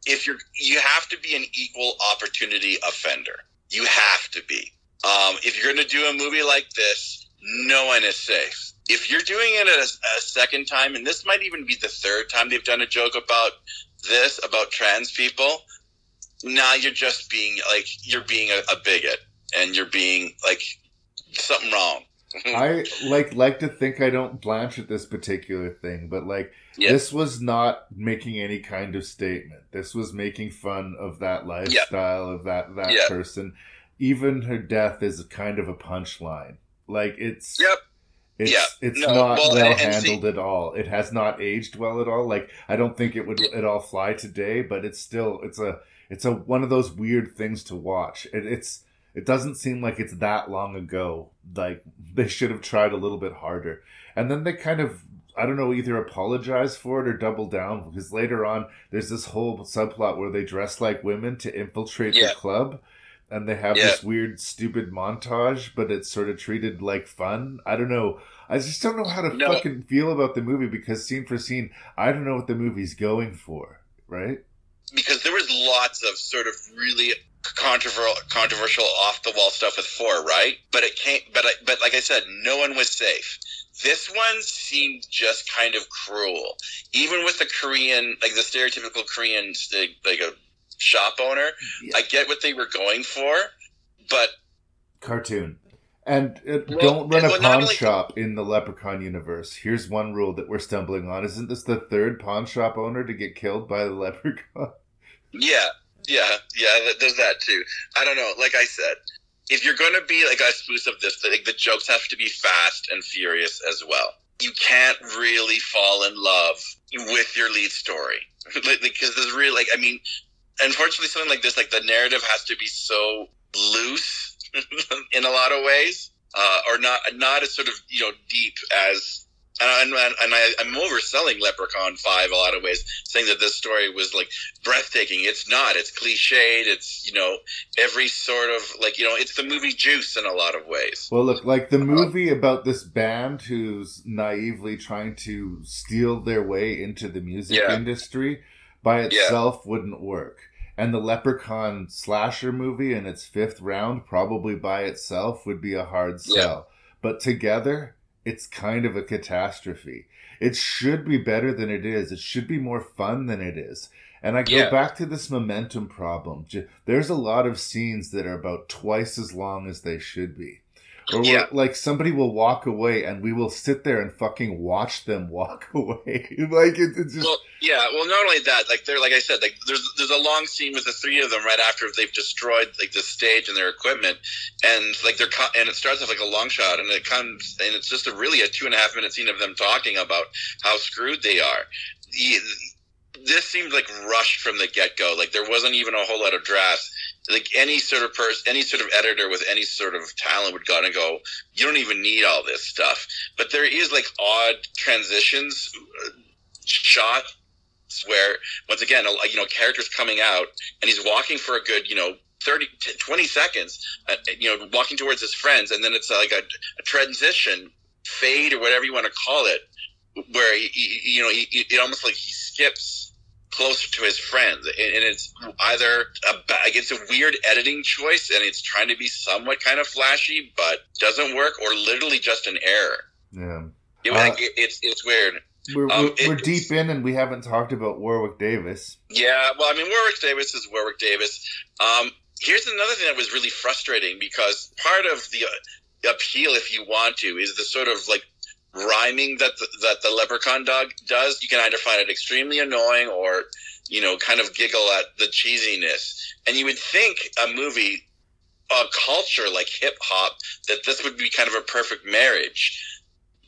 If you're, you have to be an equal opportunity offender. You have to be. Um, if you're going to do a movie like this, no one is safe. If you're doing it a, a second time, and this might even be the third time they've done a joke about this about trans people, now you're just being like you're being a, a bigot and you're being like something wrong. Mm-hmm. I like like to think I don't blanch at this particular thing, but like Yeah. this was not making any kind of statement. This was making fun of that lifestyle of that that Yeah. person. Even her death is kind of a punchline. Like it's Yep. it's Yeah. it's No, not well, well and- and see- handled at all. It has not aged well at all. Like I don't think it would at all fly today, but it's still it's a it's a one of those weird things to watch. It, it's it doesn't seem like it's that long ago. Like they should have tried a little bit harder. And then they kind of I don't know either apologize for it or double down because later on there's this whole subplot where they dress like women to infiltrate Yeah. the club and they have Yeah. this weird stupid montage but it's sort of treated like fun. I don't know. I just don't know how to No. fucking feel about the movie because scene for scene I don't know what the movie's going for, right? because there was lots of sort of really controversial, controversial off the wall stuff with four, right? But it can't. But I, but like I said, no one was safe. This one seemed just kind of cruel, even with the Korean, like the stereotypical Korean, like, like a shop owner. I get what they were going for, but cartoon. And uh, Well, don't run a well, pawn shop in the Leprechaun universe. Here's one rule that we're stumbling on. Isn't this the third pawn shop owner to get killed by the Leprechaun? Yeah, yeah, yeah. There's that too. I don't know. Like I said, if you're going to be like a spoof of this, like the jokes have to be fast and furious as well. You can't really fall in love with your lead story Like, because there's really like I mean, unfortunately, something like this, like the narrative has to be so loose in a lot of ways, uh, or not not as sort of you know deep as. And, and, and I, I'm overselling Leprechaun 5 a lot of ways, saying that this story was like breathtaking. It's not. It's cliched. It's, you know, every sort of like, you know, it's the movie Juice in a lot of ways. Well, look, like the uh-huh. movie about this band who's naively trying to steal their way into the music Yeah. industry by Yeah. itself wouldn't work. And the Leprechaun slasher movie in its fifth round, probably by itself, would be a hard Yeah. sell. But together, it's kind of a catastrophe. It should be better than it is. It should be more fun than it is. And I go Yeah. back to this momentum problem. There's a lot of scenes that are about twice as long as they should be. Or Yeah. like somebody will walk away and we will sit there and fucking watch them walk away. like it, it's just Well, yeah. Well, not only that, like they're like I said, like there's there's a long scene with the three of them right after they've destroyed like the stage and their equipment, and like they're co- and it starts off like a long shot, and it comes and it's just a really a two and a half minute scene of them talking about how screwed they are. The, this seemed like rushed from the get go. Like there wasn't even a whole lot of drafts. Like any sort of person, any sort of editor with any sort of talent would go and go, you don't even need all this stuff. But there is like odd transitions, uh, shots where once again, a- you know, characters coming out and he's walking for a good, you know, 30, 20 seconds, uh, you know, walking towards his friends, and then it's like a, a transition, fade or whatever you want to call it, where he, he- you know, he, it almost like he skips closer to his friends, and, and it's either a ba- like it's a weird editing choice, and it's trying to be somewhat kind of flashy, but doesn't work, or literally just an error. yeah. It, Uh, like, it, it's it's weird. We're, Um, we're, it- we're deep in and we haven't talked about Warwick Davis. Yeah, well, I mean, Warwick Davis is Warwick Davis. Um, here's another thing that was really frustrating because part of the uh, appeal, if you want to, is the sort of like rhyming that the, that the leprechaun dog does. You can either find it extremely annoying or you know kind of giggle at the cheesiness. And you would think a movie, a culture like hip hop, that this would be kind of a perfect marriage.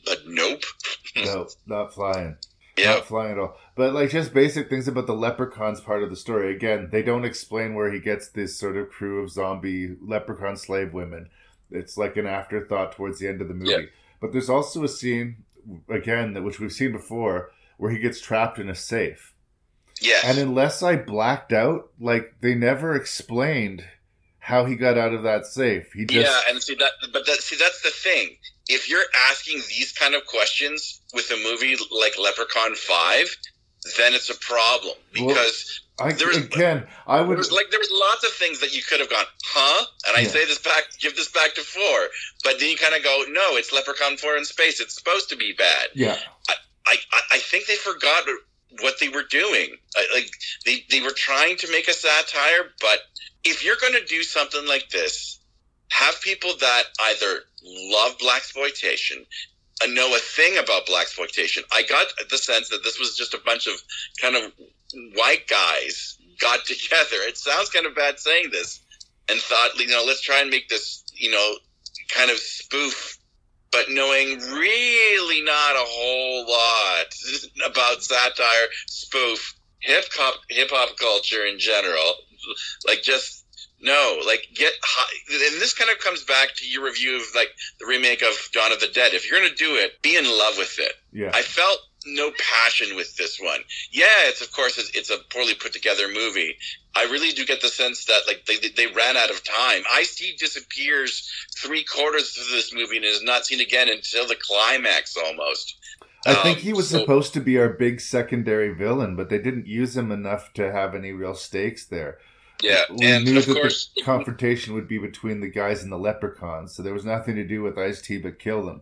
But nope. No, not flying. Yeah. Not flying at all. But like just basic things about the leprechauns part of the story. Again, they don't explain where he gets this sort of crew of zombie leprechaun slave women. It's like an afterthought towards the end of the movie. Yeah. But there's also a scene again that which we've seen before where he gets trapped in a safe. Yes. And unless I blacked out, like they never explained how he got out of that safe. He just yeah, and see that, but that, see that's the thing. If you're asking these kind of questions with a movie like Leprechaun Five, then it's a problem because I there was- again I there would was like there was lots of things that you could have gone, huh? And I Yeah. say this back, give this back to four, but then you kind of go, no, it's Leprechaun Four in space. It's supposed to be bad. yeah. I, I, I think they forgot what they were doing. Like they, they were trying to make a satire, but if you're going to do something like this, have people that either love black exploitation, know a thing about black exploitation. I got the sense that this was just a bunch of kind of white guys got together. It sounds kind of bad saying this, and thought, you know, let's try and make this, you know, kind of spoof but knowing really not a whole lot about satire, spoof, hip hop, hip hop culture in general. Like just no, like get high. And this kind of comes back to your review of like the remake of Dawn of the Dead. If you're gonna do it, be in love with it. Yeah. I felt no passion with this one. Yeah, it's of course it's, it's a poorly put together movie. I really do get the sense that like they they ran out of time. Ice T disappears three quarters through this movie and is not seen again until the climax almost. I think Um, he was so- supposed to be our big secondary villain, but they didn't use him enough to have any real stakes there. Yeah, We and knew of that course, the confrontation would be between the guys and the leprechauns, so there was nothing to do with Ice T but kill them.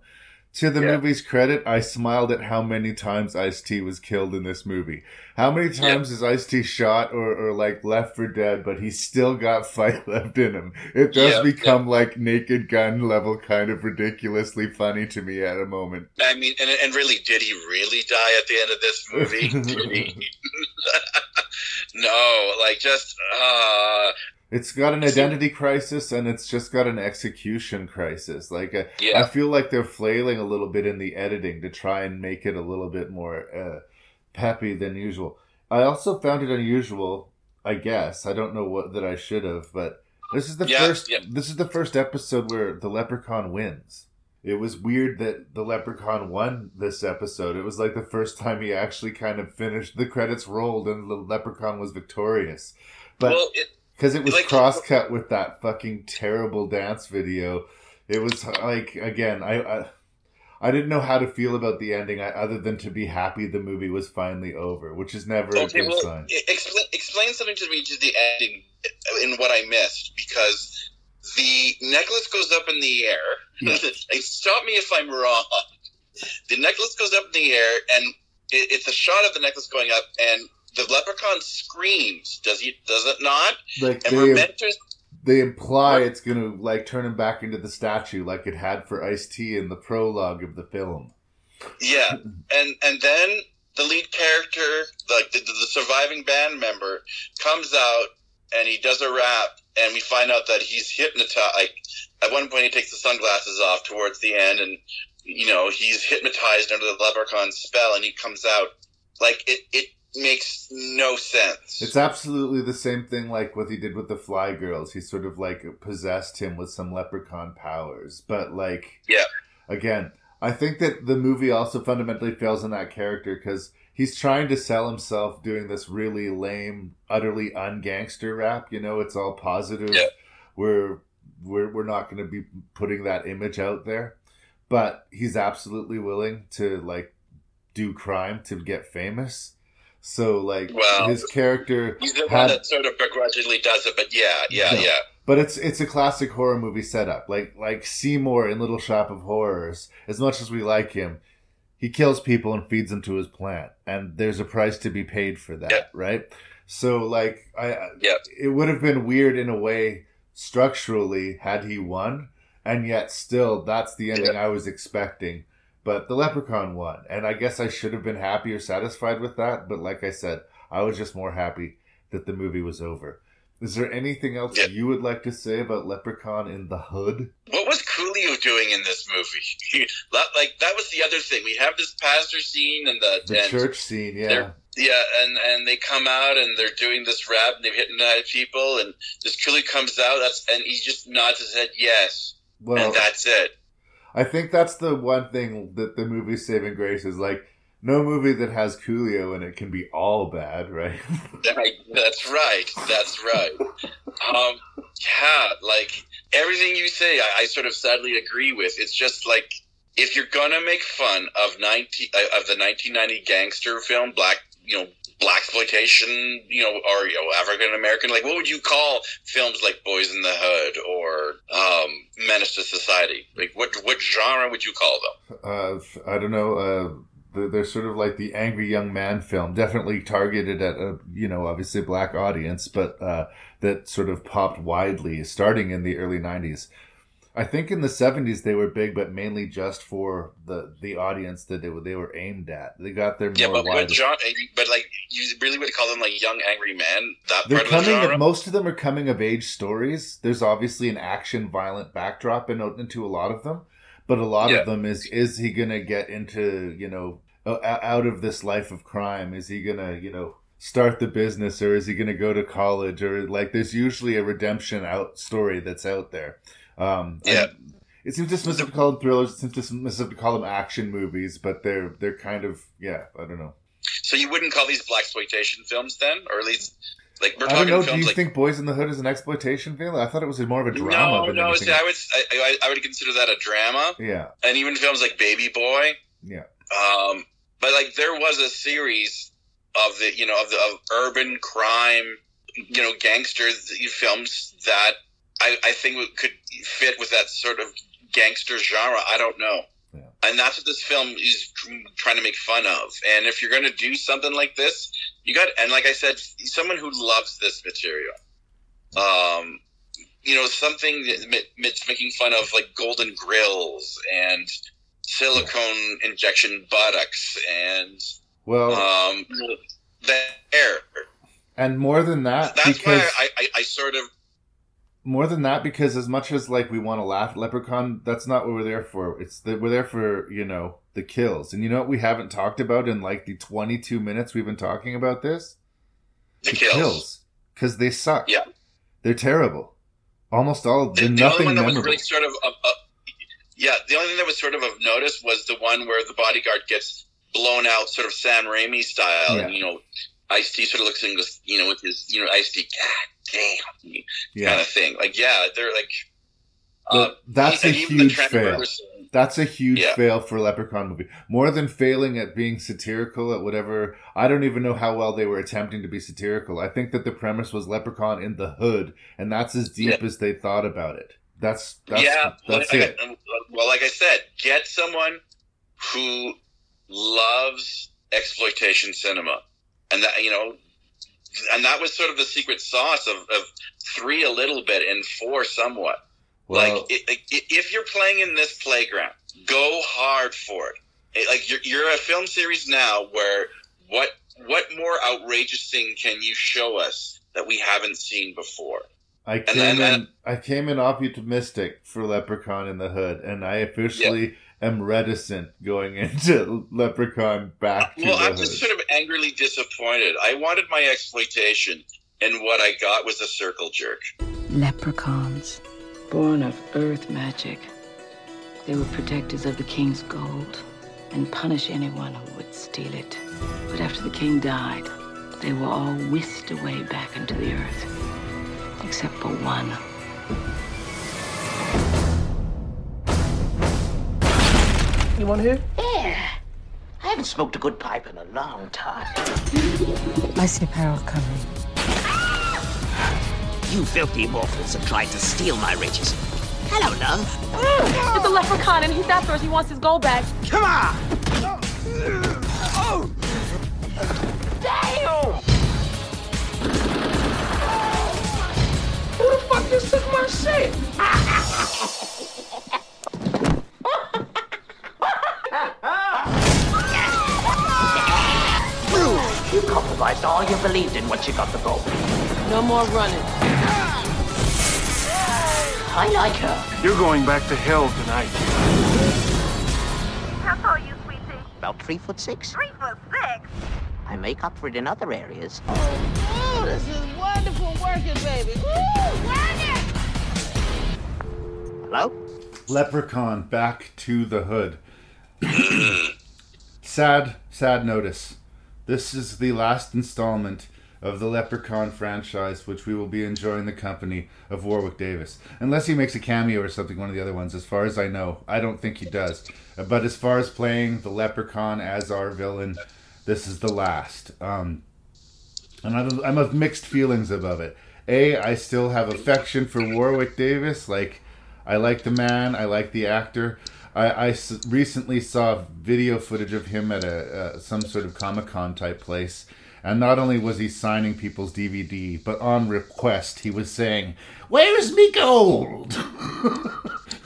To the Yeah. movie's credit, I smiled at how many times Ice T was killed in this movie. How many times is Ice T shot or, or like left for dead, but he's still got fight left in him? It does Yeah, become like naked gun level kind of ridiculously funny to me at a moment. I mean, and, and really, did he really die at the end of this movie? no, like just uh, It's got an identity crisis and it's just got an execution crisis. Like uh, Yeah. I feel like they're flailing a little bit in the editing to try and make it a little bit more uh, peppy than usual. I also found it unusual. I guess I don't know what that I should have, but this is the Yeah, first. yeah. This is the first episode where the leprechaun wins. It was weird that the leprechaun won this episode. It was like the first time he actually kind of finished. The credits rolled and the leprechaun was victorious. But well, it, because it was Like- cross cut with that fucking terrible dance video. It was like again, I, I I didn't know how to feel about the ending, I, other than to be happy the movie was finally over, which is never a good Well, sign. explain explain something to me to the ending uh, in what I missed because the necklace goes up in the air. Like, Stop me if I'm wrong. The necklace goes up in the air, and it, it's a shot of the necklace going up, and the leprechaun screams. Does he? Does it not? Like And they to. they imply it's gonna like turn him back into the statue like it had for Ice T in the prologue of the film. Yeah, and and then the lead character, like the, the surviving band member, comes out and he does a rap, and we find out that he's hypnotized. Like at one point, he takes the sunglasses off towards the end, and you know he's hypnotized under the leprechaun spell, and he comes out like it. It makes no sense. It's absolutely the same thing like what he did with the Fly Girls. He sort of like possessed him with some leprechaun powers, but like yeah, again. I think that the movie also fundamentally fails in that character because he's trying to sell himself doing this really lame, utterly ungangster rap. You know, it's all positive. Yeah. We're we're we're not going to be putting that image out there, but he's absolutely willing to like do crime to get famous. So like Well, his character he's the one that sort of begrudgingly does it. But yeah, yeah, No. yeah. but it's it's a classic horror movie setup. Like like Seymour in Little Shop of Horrors. As much as we like him, he kills people and feeds them to his plant, and there's a price to be paid for that, Yeah. right? So like I, Yeah. it would have been weird in a way structurally had he won, and yet still that's the ending I was expecting. But the leprechaun won, and I guess I should have been happy or satisfied with that. But like I said, I was just more happy that the movie was over. Is there anything else Yeah. you would like to say about Leprechaun in the Hood? What was Coolio doing in this movie? Like that was the other thing. We have this pastor scene and the, The and church scene, yeah. Yeah, and and they come out and they're doing this rap and they've hypnotized people and this Coolio comes out. That's and he just nods his head yes, Well, and that's it. I think that's the one thing that the movie Saving Grace is like. No movie that has Coolio in it can be all bad, right? That's right. That's right. Um, yeah, like everything you say, I, I sort of sadly agree with. It's just like if you're gonna make fun of ninety uh, of the 1990 gangster film, black, you know, black exploitation, you know, or you know, African American, like what would you call films like Boys in the Hood or um, Menace to Society? Like what what genre would you call them? uh, I don't know. Uh, they're, they're sort of like the angry young man film, definitely targeted at a you know obviously black audience, but uh, that sort of popped widely starting in the early '90s. I think in the '70s they were big, but mainly just for the the audience that they were they were aimed at. They got their more Yeah, but wide. genre? But like you really would call them like young angry men? That They're the coming. genre? Most of them are coming of age stories. There's obviously an action, violent backdrop in, into a lot of them, but a lot Yeah. of them is is he gonna get into you know out of this life of crime? Is he gonna you know start the business or is he gonna go to college or like there's usually a redemption out story that's out there. Um, Yeah. It seems dismissive to call them thrillers. It seems dismissive to call them action movies, but they're they're kind of yeah. I don't know. So you wouldn't call these black exploitation films then, or at least like we're I don't know. Do you like think Boys in the Hood is an exploitation film? I thought it was more of a drama. no, than no. See, I would I, I, I would consider that a drama, Yeah, and even films like Baby Boy. yeah. Um, but like there was a series of the you know of the of urban crime, you know, gangsters films that I I think would- could fit with that sort of gangster genre. I don't know. Yeah. And that's what this film is trying to make fun of. And if you're going to do something like this, you got and like I said, someone who loves this material, um, you know, something that ma- making fun of like golden grills and silicone injection buttocks and Well, um, the hair. and more than that, That's because why I, I, I sort of more than that, because as much as like we want to laugh at Leprechaun, that's not what we're there for. It's that we're there for you know the kills, and you know what we haven't talked about in like the twenty two minutes we've been talking about this the, kills. because they suck. Yeah. they're terrible. Almost all The, they're the only one that was really sort of, of, of yeah, the only thing that was sort of of notice was the one where the bodyguard gets blown out, sort of Sam Raimi style, Yeah. and you know, Ice T sort of looks and goes, you know, with his, you know, Ice T, God damn, kind of thing. Like, yeah, they're like, uh, that's a and even the huge fail. That's a huge Yeah. fail for a Leprechaun movie. More than failing at being satirical at whatever, I don't even know how well they were attempting to be satirical. I think that the premise was Leprechaun in the hood, and that's as deep as they thought about it. That's that's yeah, that's like, it. I- well, like I said, get someone who loves exploitation cinema, and that you know, and that was sort of the secret sauce of, of three a little bit and four somewhat. Well- like, if you're playing in this playground, go hard for it. It- Like you're, you're a film series now where what what more outrageous thing can you show us that we haven't seen before? I And came then- in. I came in optimistic for Leprechaun in the Hood, and I officially am reticent going into Leprechaun back to Well, I'm Hood. just sort of angrily disappointed. I wanted my exploitation, and what I got was a circle jerk. Leprechauns, born of earth magic. They were protectors of the king's gold and punish anyone who would steal it. But after the king died, they were all whisked away back into the earth, except for one. You want to hear? Yeah. I haven't smoked a good pipe in a long time. I see peril coming. You filthy mortals have tried to steal my riches. Hello, love. It's a leprechaun and he's after us. He wants his gold back. Come on! Oh. Damn! Who the fuck just took my shit? You compromised all you believed in once you got the gold. No more running. I like her. You're going back to hell tonight. How tall are you, sweetie? About three foot six. Three foot six. I make up for it in other areas. Oh, this is wonderful working, baby. Woo, working! Hello? Leprechaun back to the Hood. sad, sad notice. This is the last installment of the Leprechaun franchise, which we will be enjoying the company of Warwick Davis. Unless he makes a cameo or something, one of the other ones. As far as I know, I don't think he does. But as far as playing the Leprechaun as our villain, this is the last. Um, and I'm, I'm of mixed feelings about it. A, I still have affection for Warwick Davis. Like, I like the man, I like the actor. I, recently saw video footage of him at a uh, some sort of Comic Con type place, and not only was he signing people's DVD, but on request he was saying, "Where's me gold?"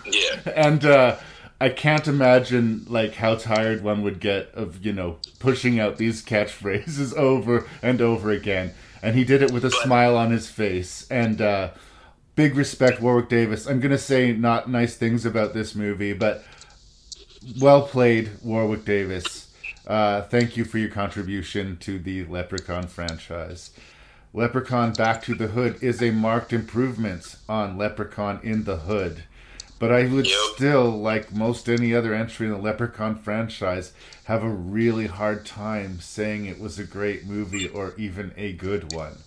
Yeah. and uh, I can't imagine like how tired one would get of you know pushing out these catchphrases over and over again. And he did it with a smile on his face. And uh, big respect, Warwick Davis. I'm gonna say not nice things about this movie, but well played, Warwick Davis. Uh, thank you for your contribution to the Leprechaun franchise. Leprechaun Back to the Hood is a marked improvement on Leprechaun in the Hood. But I would still, like most any other entry in the Leprechaun franchise, have a really hard time saying it was a great movie or even a good one.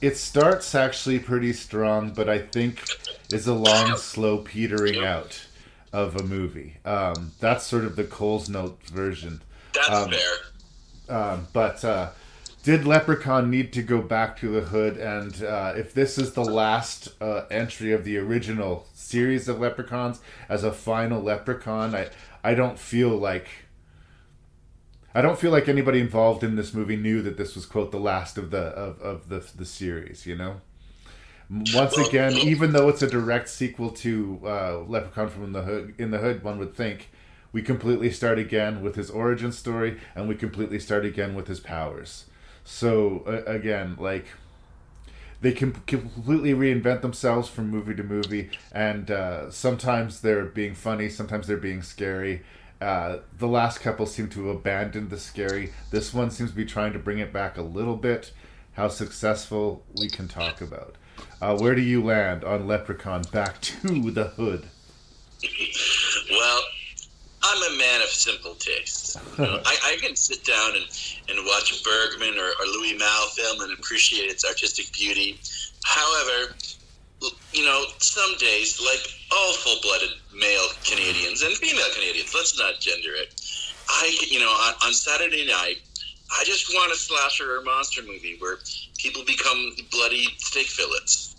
It starts actually pretty strong, but I think is a long, slow petering out of a movie. Um, that's sort of the Cole's Note version. That's Um, fair. um, but uh, did Leprechaun need to go back to the hood? And uh, if this is the last uh, entry of the original series of Leprechauns as a final Leprechaun, I I don't feel like I don't feel like anybody involved in this movie knew that this was quote the last of the of, of the the series. You know. Once again, even though it's a direct sequel to uh, Leprechaun from the Hood, in the Hood, one would think we completely start again with his origin story, and we completely start again with his powers. So uh, again, like they can completely reinvent themselves from movie to movie, and uh, sometimes they're being funny, sometimes they're being scary. Uh, the last couple seem to have abandoned the scary. This one seems to be trying to bring it back a little bit. How successful we can talk about. Uh, where do you land on Leprechaun Back to the Hood? Well, I'm a man of simple tastes. You know, I, I can sit down and, and watch Bergman or, or Louis Malle film and appreciate its artistic beauty. However, you know, some days, like all full-blooded male Canadians and female Canadians, let's not gender it. I, you know, on, on Saturday night, I just want a slasher or monster movie where people become bloody steak fillets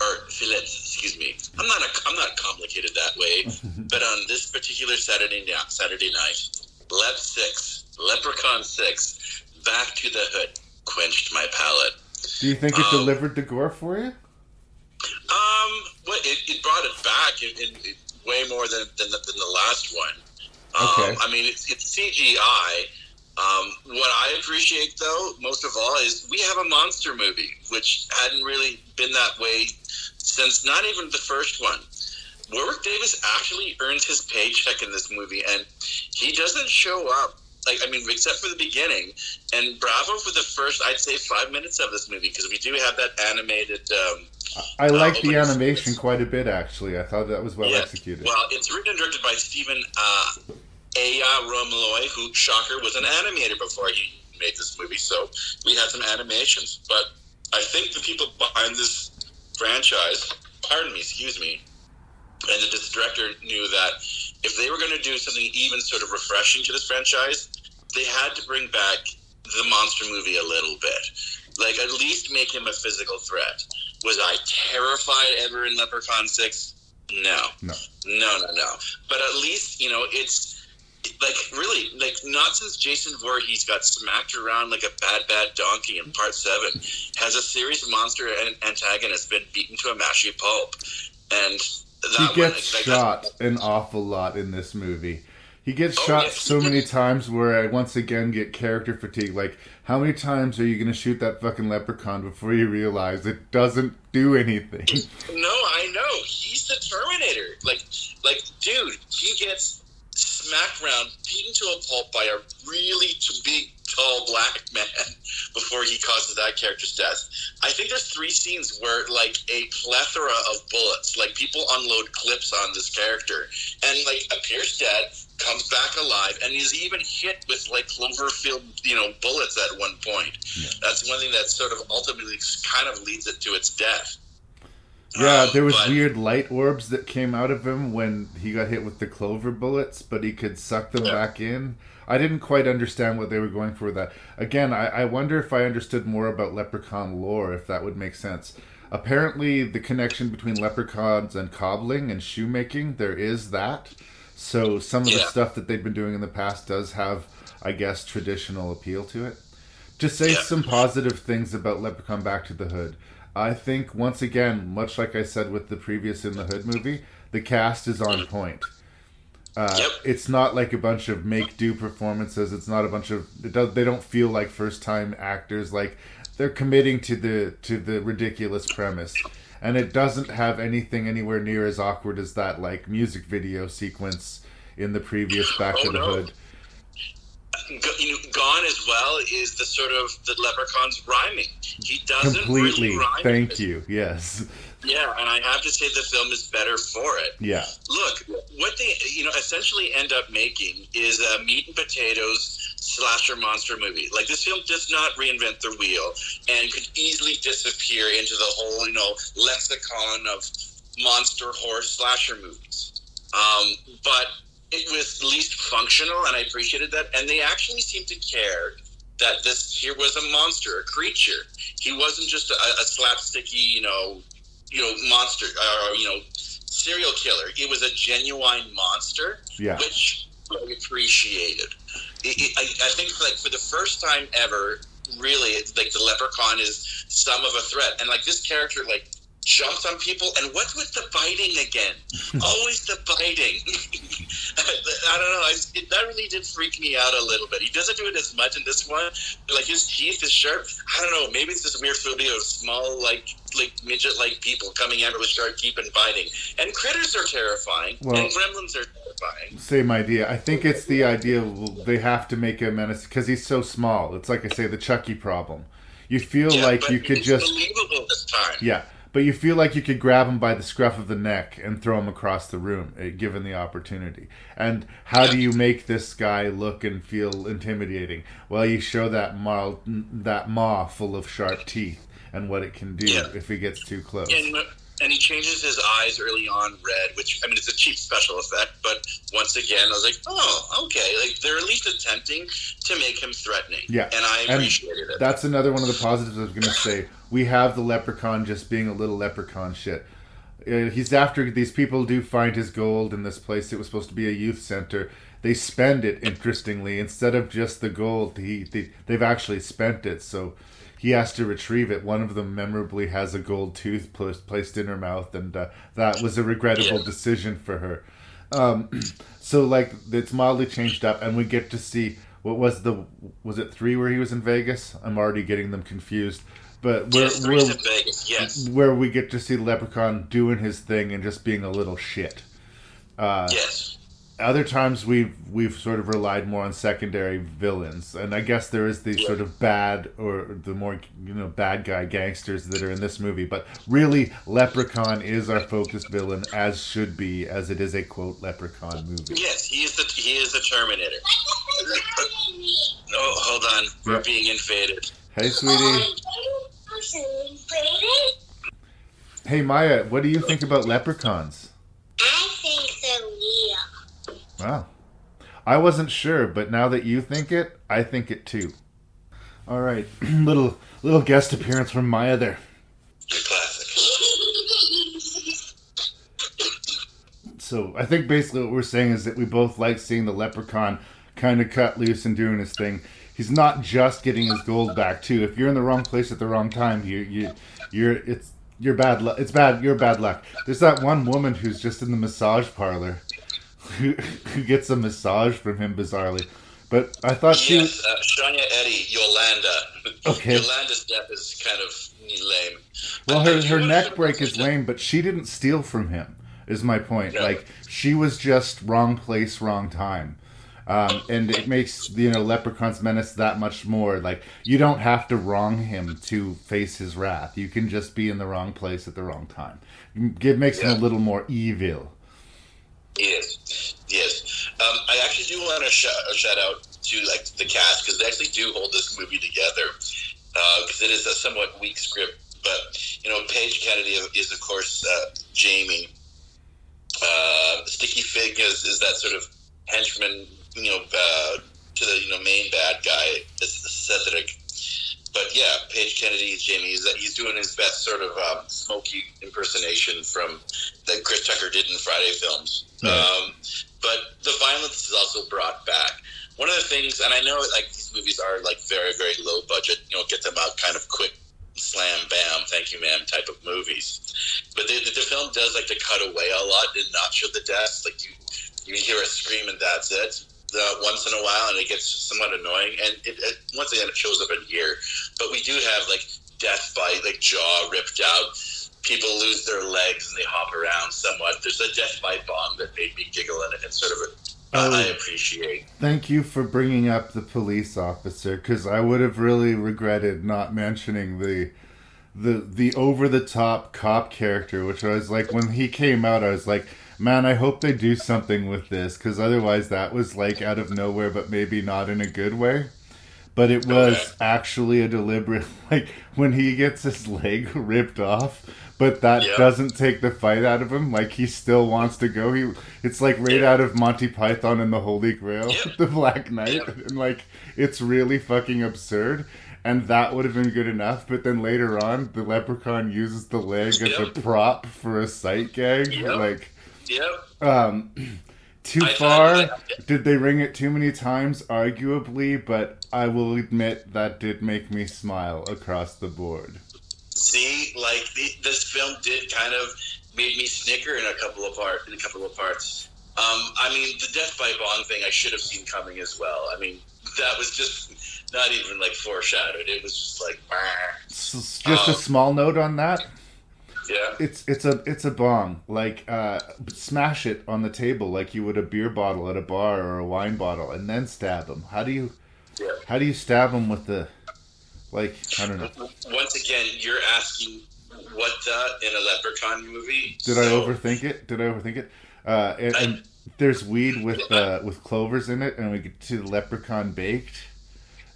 or fillets. Excuse me. I'm not a, I'm not complicated that way. but on this particular Saturday night, Saturday night, Lep Six, Leprechaun Six, Back to the Hood, quenched my palate. Do you think it Um, delivered the gore for you? Um, well, it, it brought it back in, in, in way more than, than, the, than the last one. Um, Okay. I mean, it's, it's CGI. Um, what I appreciate, though, most of all, is we have a monster movie, which hadn't really been that way since not even the first one. Warwick Davis actually earns his paycheck in this movie, and he doesn't show up. Like, I mean, except for the beginning, and bravo for the first, I'd say, five minutes of this movie because we do have that animated um, I like uh, the animation quite a bit, actually. I thought that was well Yeah. executed. Well, it's written and directed by Steven uh, Ayromlooi, who, shocker, was an animator before he made this movie. So we had some animations. But I think the people behind this franchise, pardon me, excuse me, and the director knew that if they were going to do something even sort of refreshing to this franchise, they had to bring back the monster movie a little bit. Like, at least make him a physical threat. Was I terrified ever in Leprechaun 6? No. No. No, no, no. But at least, you know, it's like really like not since Jason Voorhees got smacked around like a bad, bad donkey in part seven has a serious monster and antagonist been beaten to a mashy pulp. And that he one, gets like, shot an awful lot in this movie. He gets Oh, shot yeah. so many times where I once again get character fatigue. Like, how many times are you going to shoot that fucking leprechaun before you realize it doesn't do anything? No, I know. He's the Terminator. Like, like, dude, he gets smacked around, beaten to a pulp by a really big, tall black man before he causes that character's death. I think there's three scenes where, like, a plethora of bullets, like, people unload clips on this character, and, like, appears dead, comes back alive, and is even hit with, like, Cloverfield, you know, bullets at one point. That's one thing that sort of ultimately kind of leads it to its death. Yeah, Um, there was but- weird light orbs that came out of him when he got hit with the clover bullets, but he could suck them back in. I didn't quite understand what they were going for with that. Again, I, I wonder if I understood more about leprechaun lore, if that would make sense. Apparently, the connection between leprechauns and cobbling and shoemaking, there is that. So some of the stuff that they've been doing in the past does have, I guess, traditional appeal to it. To say some positive things about Leprechaun Back to the Hood, I think once again, much like I said with the previous In the Hood movie, the cast is on point. Uh, It's not like a bunch of make do performances. It's not a bunch of it does, they don't feel like first time actors. Like they're committing to the to the ridiculous premise, and it doesn't have anything anywhere near as awkward as that like music video sequence in the previous Back to Oh, the no. Hood. You know, gone as well is the sort of the leprechaun's rhyming. He doesn't Completely. really rhyme. Thank you. Yes. Yeah, and I have to say the film is better for it. Yeah. Look, what they you know essentially end up making is a meat and potatoes slasher monster movie. Like this film does not reinvent the wheel and could easily disappear into the whole you know lexicon of monster horror slasher movies. Um, but it was least functional, and I appreciated that. And they actually seemed to care that this here was a monster, a creature. He wasn't just a, a slapsticky, you know, you know, monster, uh, you know, serial killer. It was a genuine monster, Yeah. which I appreciated. It, it, I, I think, like for the first time ever, really, it's like the leprechaun is some of a threat, and like this character, like jumps on people. And what's with the biting again? Always the biting. I don't know. I, it, that really did freak me out a little bit. He doesn't do it as much in this one. Like his teeth is sharp. I don't know. Maybe it's this weird phobia of small, like like midget like people coming at it with sharp teeth and biting. And critters are terrifying. Well- and gremlins are terrifying. Same idea. I think it's the idea they have to make a menace because he's so small. It's like I say, the Chucky problem. You feel Yeah, like you could it's just believable this time. yeah, but you feel like you could grab him by the scruff of the neck and throw him across the room, eh, given the opportunity. And how do you make this guy look and feel intimidating? Well, you show that maw, that maw full of sharp teeth and what it can do if he gets too close. And, and he changes his eyes early on red, which I mean it's a cheap special effect, but once again I was like, oh, okay, like they're at least attempting to make him threatening. Yeah, and I appreciated it. That's another one of the positives I was going to say. We have the leprechaun just being a little leprechaun shit. Uh, he's after these people do find his gold in this place. It was supposed to be a youth center. They spend it interestingly instead of just the gold. He they, they've actually spent it. So he has to retrieve it. One of them memorably has a gold tooth pl- placed in her mouth, and uh, that was a regrettable Yeah. decision for her. Um, so like it's mildly changed up, and we get to see what was the was it three where he was in Vegas? I'm already getting them confused, but where yes, where, in Vegas. Yes. where we get to see Leprechaun doing his thing and just being a little shit. Uh, Yes. other times we've we've sort of relied more on secondary villains, and I guess there is the sort of bad or the more you know bad guy gangsters that are in this movie. But really, Leprechaun is our focus villain, as should be, as it is a quote Leprechaun movie. Yes, he is the he is the Terminator. oh, hold on, we're Yep. being invaded. Hey, sweetie. Hey, Maya, what do you think about leprechauns? I think so, yeah. Wow. I wasn't sure, but now that you think it, I think it too. All right, little little guest appearance from Maya there. So I think basically what we're saying is that we both like seeing the leprechaun kind of cut loose and doing his thing. He's not just getting his gold back too. If you're in the wrong place at the wrong time, you you you're it's you're bad luck. It's bad. You're bad luck. There's that one woman who's just in the massage parlor, who, who gets a massage from him bizarrely. But I thought she was Yes, uh, Shania Eddie, Yolanda. Okay. Yolanda's death is kind of lame. Well, her her neck break is lame, but she didn't steal from him. Is my point. Like she was just wrong place, wrong time, um, and it makes you know Leprechaun's menace that much more. Like you don't have to wrong him to face his wrath. You can just be in the wrong place at the wrong time. It makes him a little more evil. Yes, yes. Um, I actually do want to shout, shout out to like the cast because they actually do hold this movie together because it is a somewhat weak script. But you know, Page Kennedy is of course uh, Jamie. Uh, Sticky Fingaz is, is that sort of henchman, you know, uh, to the you know main bad guy, Cedric. But yeah, Page Kennedy is Jamie. He's, he's doing his best sort of um, Smokey impersonation from that Chris Tucker did in Friday films. Um, but the violence is also brought back. One of the things, and I know like these movies are like very very low budget, you know, get them out kind of quick, slam bam, thank you ma'am type of movies. But the, the, the film does like to cut away a lot and not show the deaths. Like you, you hear a scream and that's it. Uh, once in a while, and it gets somewhat annoying. And it, it, once again, it shows up in here. But we do have like death by like jaw ripped out. People lose their legs and they hop around somewhat. There's a death by bomb that made me giggle, and it's sort of a, Oh. I appreciate. Thank you for bringing up the police officer because I would have really regretted not mentioning the the the over the top cop character, which I was like when he came out, I was like, man, I hope they do something with this because otherwise that was like out of nowhere, but maybe not in a good way. But it was actually a deliberate like when he gets his leg ripped off, but that Yeah. doesn't take the fight out of him. Like he still wants to go. He it's like right out of Monty Python and the Holy Grail, the Black Knight, and like it's really fucking absurd. And that would have been good enough, but then later on, the leprechaun uses the leg as a prop for a sight gag. Like, Yep. um, too I far? Did they ring it too many times? Arguably, but I will admit that did make me smile across the board. See, like the, this film did kind of made me snicker in a couple of part in a couple of parts. Um, I mean, the death by bong thing I should have seen coming as well. I mean, that was just not even like foreshadowed. It was just like, "Bah." Just a Um, small note on that. Yeah, It's it's a it's a bong. Like uh, smash it on the table like you would a beer bottle at a bar or a wine bottle, and then stab him. How do you yeah. how do you stab him with the like I don't know. Once again, you're asking what the in a Leprechaun movie. Did I overthink it? Did I overthink it? Uh, and, and there's weed with uh, with clovers in it, and we get to the leprechaun baked,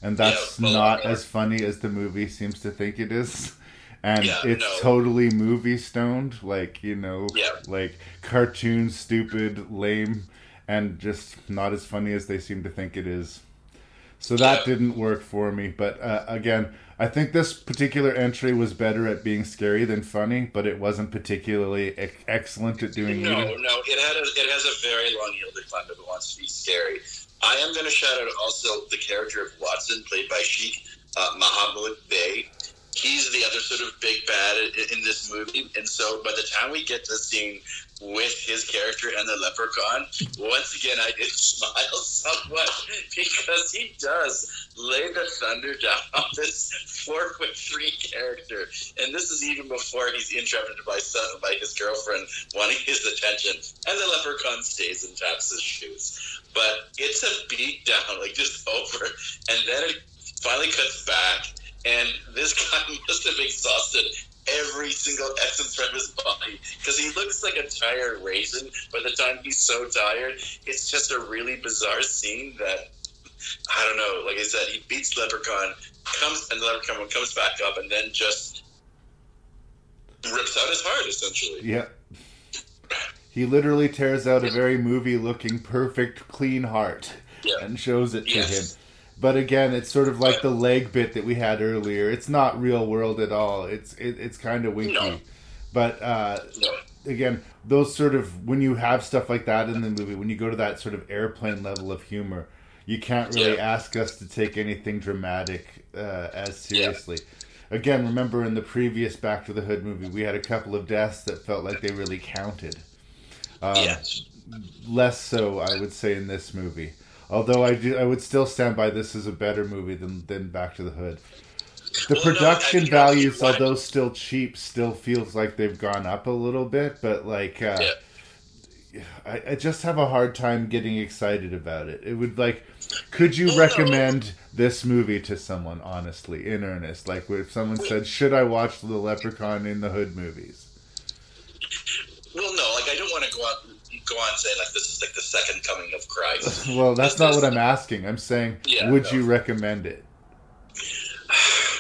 and that's Yeah, well, not as funny as the movie seems to think it is. And Yeah, it's no. totally movie stoned, like you know, Yeah. like cartoon, stupid, lame, and just not as funny as they seem to think it is. So that didn't work for me. But uh, again, I think this particular entry was better at being scary than funny, but it wasn't particularly ex- excellent at doing No, either. no, it had a, it has a very long yielding if it wants to be scary. I am going to shout out also the character of Watson, played by Sheik. uh, Mahmoud Bey. He's the other sort of big bad in, this movie, and so by the time we get to the scene with his character and the leprechaun, once again I did smile somewhat because he does lay the thunder down on this four foot three character, and this is even before he's interrupted by by his girlfriend wanting his attention, and the leprechaun stays and taps his shoes. But it's a beat down, like just over, and then it finally cuts back, and this guy must have exhausted every single essence from his body because he looks like a tired raisin by the time he's so tired. It's just a really bizarre scene that I don't know. Like I said, he beats Leprechaun, comes and the Leprechaun comes back up, and then just rips out his heart essentially. Yeah. He literally tears out a very movie looking perfect, clean heart Yeah. and shows it to Yes. him. But again, it's sort of like the leg bit that we had earlier. It's not real world at all. It's it, it's kind of winky. No. But uh, again, those sort of when you have stuff like that in the movie, when you go to that sort of airplane level of humor, you can't really Yeah. ask us to take anything dramatic uh, as seriously. Again, remember in the previous Back to the Hood movie, we had a couple of deaths that felt like they really counted. Um, Yes. Less so, I would say, in this movie. Although I do, I would still stand by this as a better movie than, than Back to the Hood. The Well, no, production know, values, although still cheap, still feels like they've gone up a little bit. But like, uh, I, I just have a hard time getting excited about it. It would like, could you recommend this movie to someone? Honestly, in earnest, like if someone said, "Should I watch the Leprechaun in the Hood movies?" Well, no, like I don't want to go on go on saying like this is like the second coming of Christ. Well, that's not what I'm asking. I'm saying, Yeah, would no. you recommend it?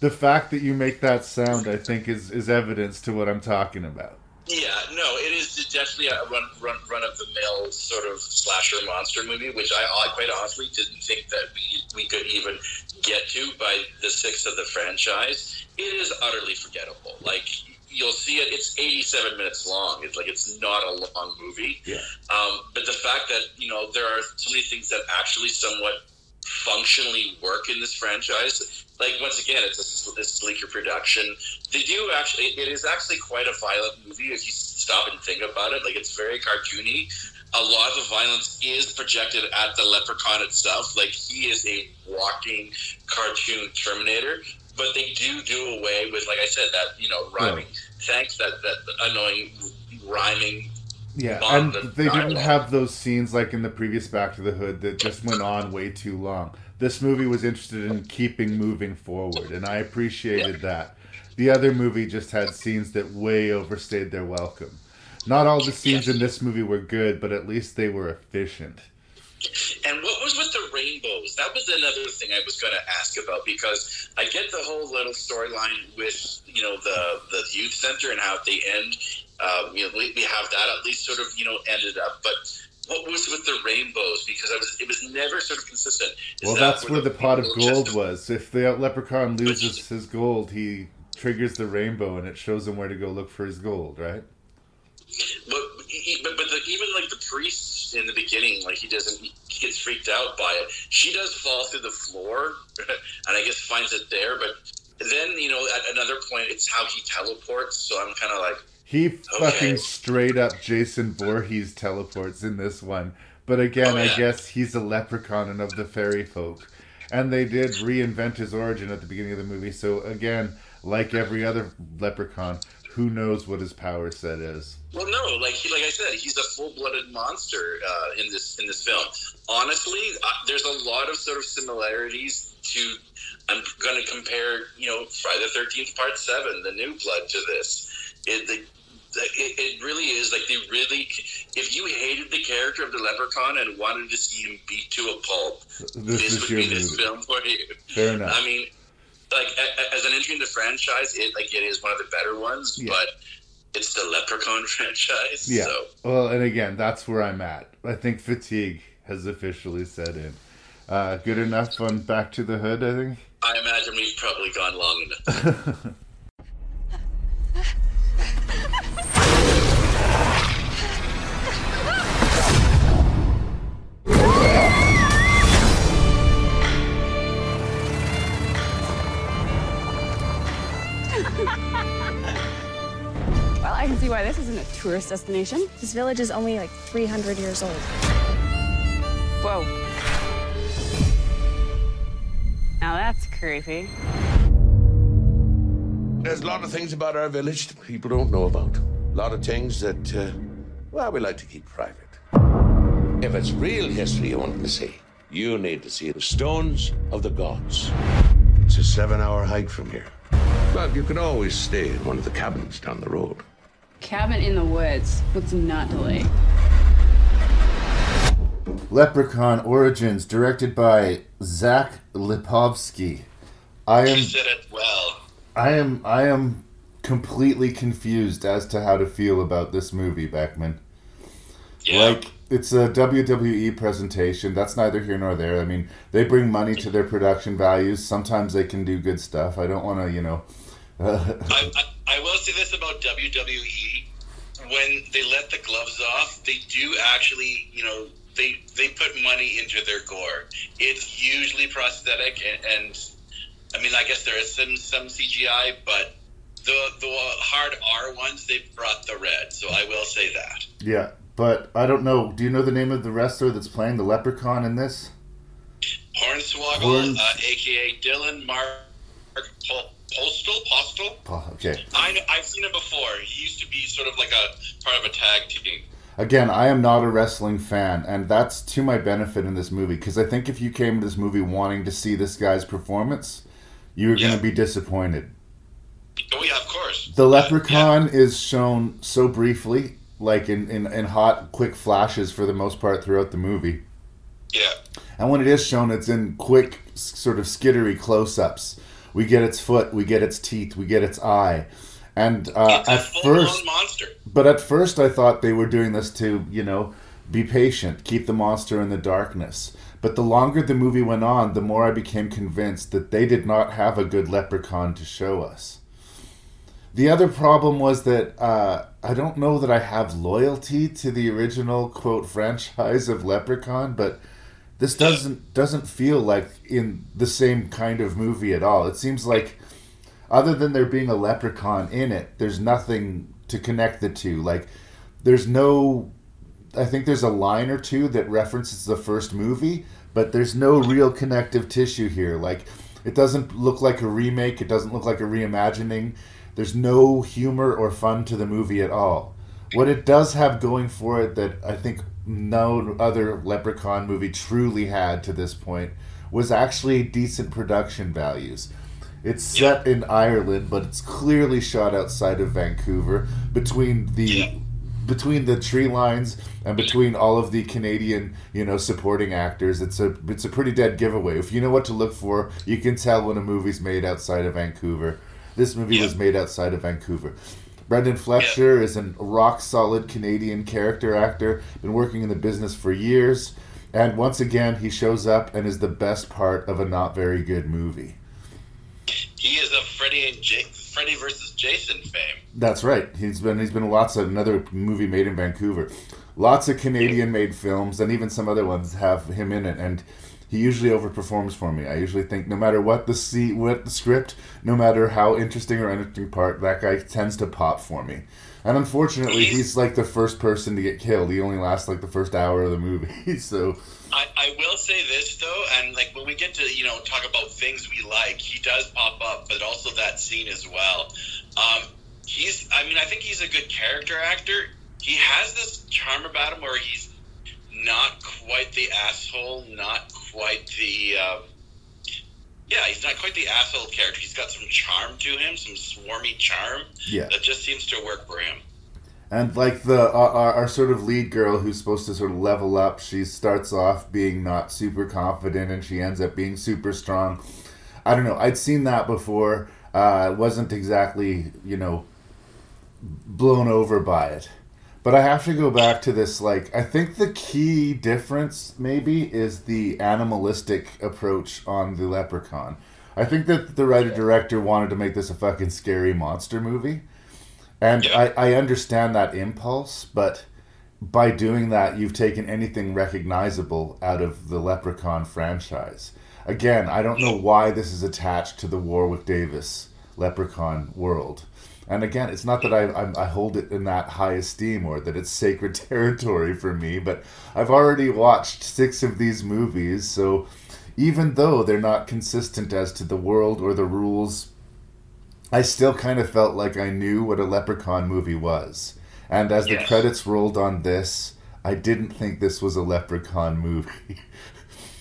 The fact that you make that sound, I think, is, is evidence to what I'm talking about. Yeah, no, it is definitely a run run run of the mill sort of slasher monster movie, which I, I quite honestly didn't think that we we could even get to by the sixth of the franchise. It is utterly forgettable. Like you'll see it; it's eighty-seven minutes long. It's like it's not a long movie. Yeah. Um, but the fact that you know there are so many things that actually somewhat functionally work in this franchise. Like once again, it's a, a sleeker production. They do actually. It is actually quite a violent movie if you stop and think about it. Like it's very cartoony. A lot of the violence is projected at the leprechaun itself. Like he is a walking cartoon Terminator. But they do do away with, like I said, that you know rhyming. Thanks that that annoying rhyming Yeah, and they didn't have those scenes like in the previous Back to the Hood that just went on way too long. This movie was interested in keeping moving forward, and I appreciated that. The other movie just had scenes that way overstayed their welcome. Not all the scenes in this movie were good, but at least they were efficient. And what was with rainbows? That was another thing I was going to ask about because I get the whole little storyline with you know the the youth center and how at the end. Um, you know, we, we have that at least sort of you know ended up, but. What was with the rainbows? Because I was, it was never sort of consistent. Is Well, that that's where the pot of gold just- was. If the leprechaun loses his gold, he triggers the rainbow, and it shows him where to go look for his gold, right? But but, but the, even like the priest in the beginning, like he doesn't, he gets freaked out by it. She does fall through the floor, and I guess finds it there. But then you know, at another point, it's how he teleports. So I'm kind of like, He fucking straight up Jason Voorhees teleports in this one. But again, Oh, I guess he's a leprechaun and of the fairy folk. And they did reinvent his origin at the beginning of the movie. So again, like every other leprechaun, who knows what his power set is? well, no, like he, like I said, he's a full-blooded monster uh, in this in this film. Honestly, uh, there's a lot of sort of similarities to. I'm going to compare, you know, Friday the Thirteenth Part Seven, the New Blood, to this. It, the, it, it really is like they really. If you hated the character of the Leprechaun and wanted to see him beat to a pulp, This is would your be this film for you. Fair enough. I mean, like as an entry in the franchise, it like it is one of the better ones, Yeah. but it's the Leprechaun franchise. Yeah. So Well, and again, that's where I'm at. I think fatigue has officially set in. Uh, good enough on Back to the Hood, I think. I imagine we've probably gone long enough. a tourist destination. This village is only like 300 years old. Whoa. Now that's creepy. There's a lot of things about our village that people don't know about. A lot of things that, uh, well, we like to keep private. If it's real history you want to see, you need to see the Stones of the Gods. It's a seven hour hike from here. But you can always stay in one of the cabins down the road. Cabin in the woods. Let's not delay. Leprechaun Origins, directed by Zach Lipovsky. I am You said it well. I am I am completely confused as to how to feel about this movie, Beckmann. Yeah. Like it's a WWE presentation. That's neither here nor there. I mean, they bring money to their production values. Sometimes they can do good stuff. I don't want to, you know. I, I, I will say this about WWE: when they let the gloves off, they do actually, you know, they they put money into their gore. It's usually prosthetic, and, and I mean, I guess there is some some CGI, but the the hard R ones they brought the red. So I will say that. yeah, but I don't know. Do you know the name of the wrestler that's playing the Leprechaun in this? Hornswoggle, Horns- uh, aka Dylan Mark Postl, Postl. Oh, okay. I, I've seen him before. He used to be sort of like a part of a tag team. Again, I am not a wrestling fan, and that's to my benefit in this movie because I think if you came to this movie wanting to see this guy's performance, you were going to be disappointed. Oh yeah, of course. The leprechaun is shown so briefly, like in, in, in hot, quick flashes for the most part throughout the movie. Yeah. And when it is shown, it's in quick, sort of skittery close ups. We get its foot, we get its teeth, we get its eye. And uh, at first, monster. but at first, I thought they were doing this to, you know, be patient, keep the monster in the darkness. But the longer the movie went on, the more I became convinced that they did not have a good leprechaun to show us. The other problem was that uh, I don't know that I have loyalty to the original quote franchise of Leprechaun, but this doesn't doesn't feel like in the same kind of movie at all. It seems like other than there being a leprechaun in it, there's nothing to connect the two. Like there's no I think there's a line or two that references the first movie, but there's no real connective tissue here. Like it doesn't look like a remake, it doesn't look like a reimagining. There's no humor or fun to the movie at all. What it does have going for it that I think no other Leprechaun movie truly had to this point was actually decent production values. It's set in Ireland, but it's clearly shot outside of Vancouver between the between the tree lines and between all of the Canadian, you know, supporting actors. It's a it's a pretty dead giveaway. If you know what to look for, you can tell when a movie's made outside of Vancouver. This movie was made outside of Vancouver. Brendan Fletcher is a rock solid Canadian character actor, been working in the business for years, and once again he shows up and is the best part of a not very good movie. He is a Freddy and J- Freddy versus Jason fame. That's right. He's been he's been lots of another movie made in Vancouver. Lots of Canadian made films and even some other ones have him in it and he usually overperforms for me. I usually think no matter what the see what the script, no matter how interesting or uninteresting part, that guy tends to pop for me. And unfortunately, he's like the first person to get killed. He only lasts like the first hour of the movie. so I, I will say this though, and like when we get to you know talk about things we like, he does pop up, but also that scene as well. Um, he's, I mean, I think he's a good character actor. He has this charm about him where he's not quite the asshole, not quite the. Um, yeah, he's not quite the asshole character. He's got some charm to him, some swarmy charm Yeah. that just seems to work for him. And like the our, our, our sort of lead girl who's supposed to sort of level up, she starts off being not super confident, and she ends up being super strong. I don't know. I'd seen that before. Uh, I wasn't exactly you know blown over by it, but I have to go back to this. Like I think the key difference maybe is the animalistic approach on the Leprechaun. I think that the writer director wanted to make this a fucking scary monster movie. And I, I understand that impulse, but by doing that, you've taken anything recognizable out of the Leprechaun franchise. Again, I don't know why this is attached to the Warwick Davis Leprechaun world. And again, it's not that I, I, I hold it in that high esteem or that it's sacred territory for me, but I've already watched six of these movies, so even though they're not consistent as to the world or the rules, I still kind of felt like I knew what a Leprechaun movie was. And as the credits rolled on this, I didn't think this was a Leprechaun movie.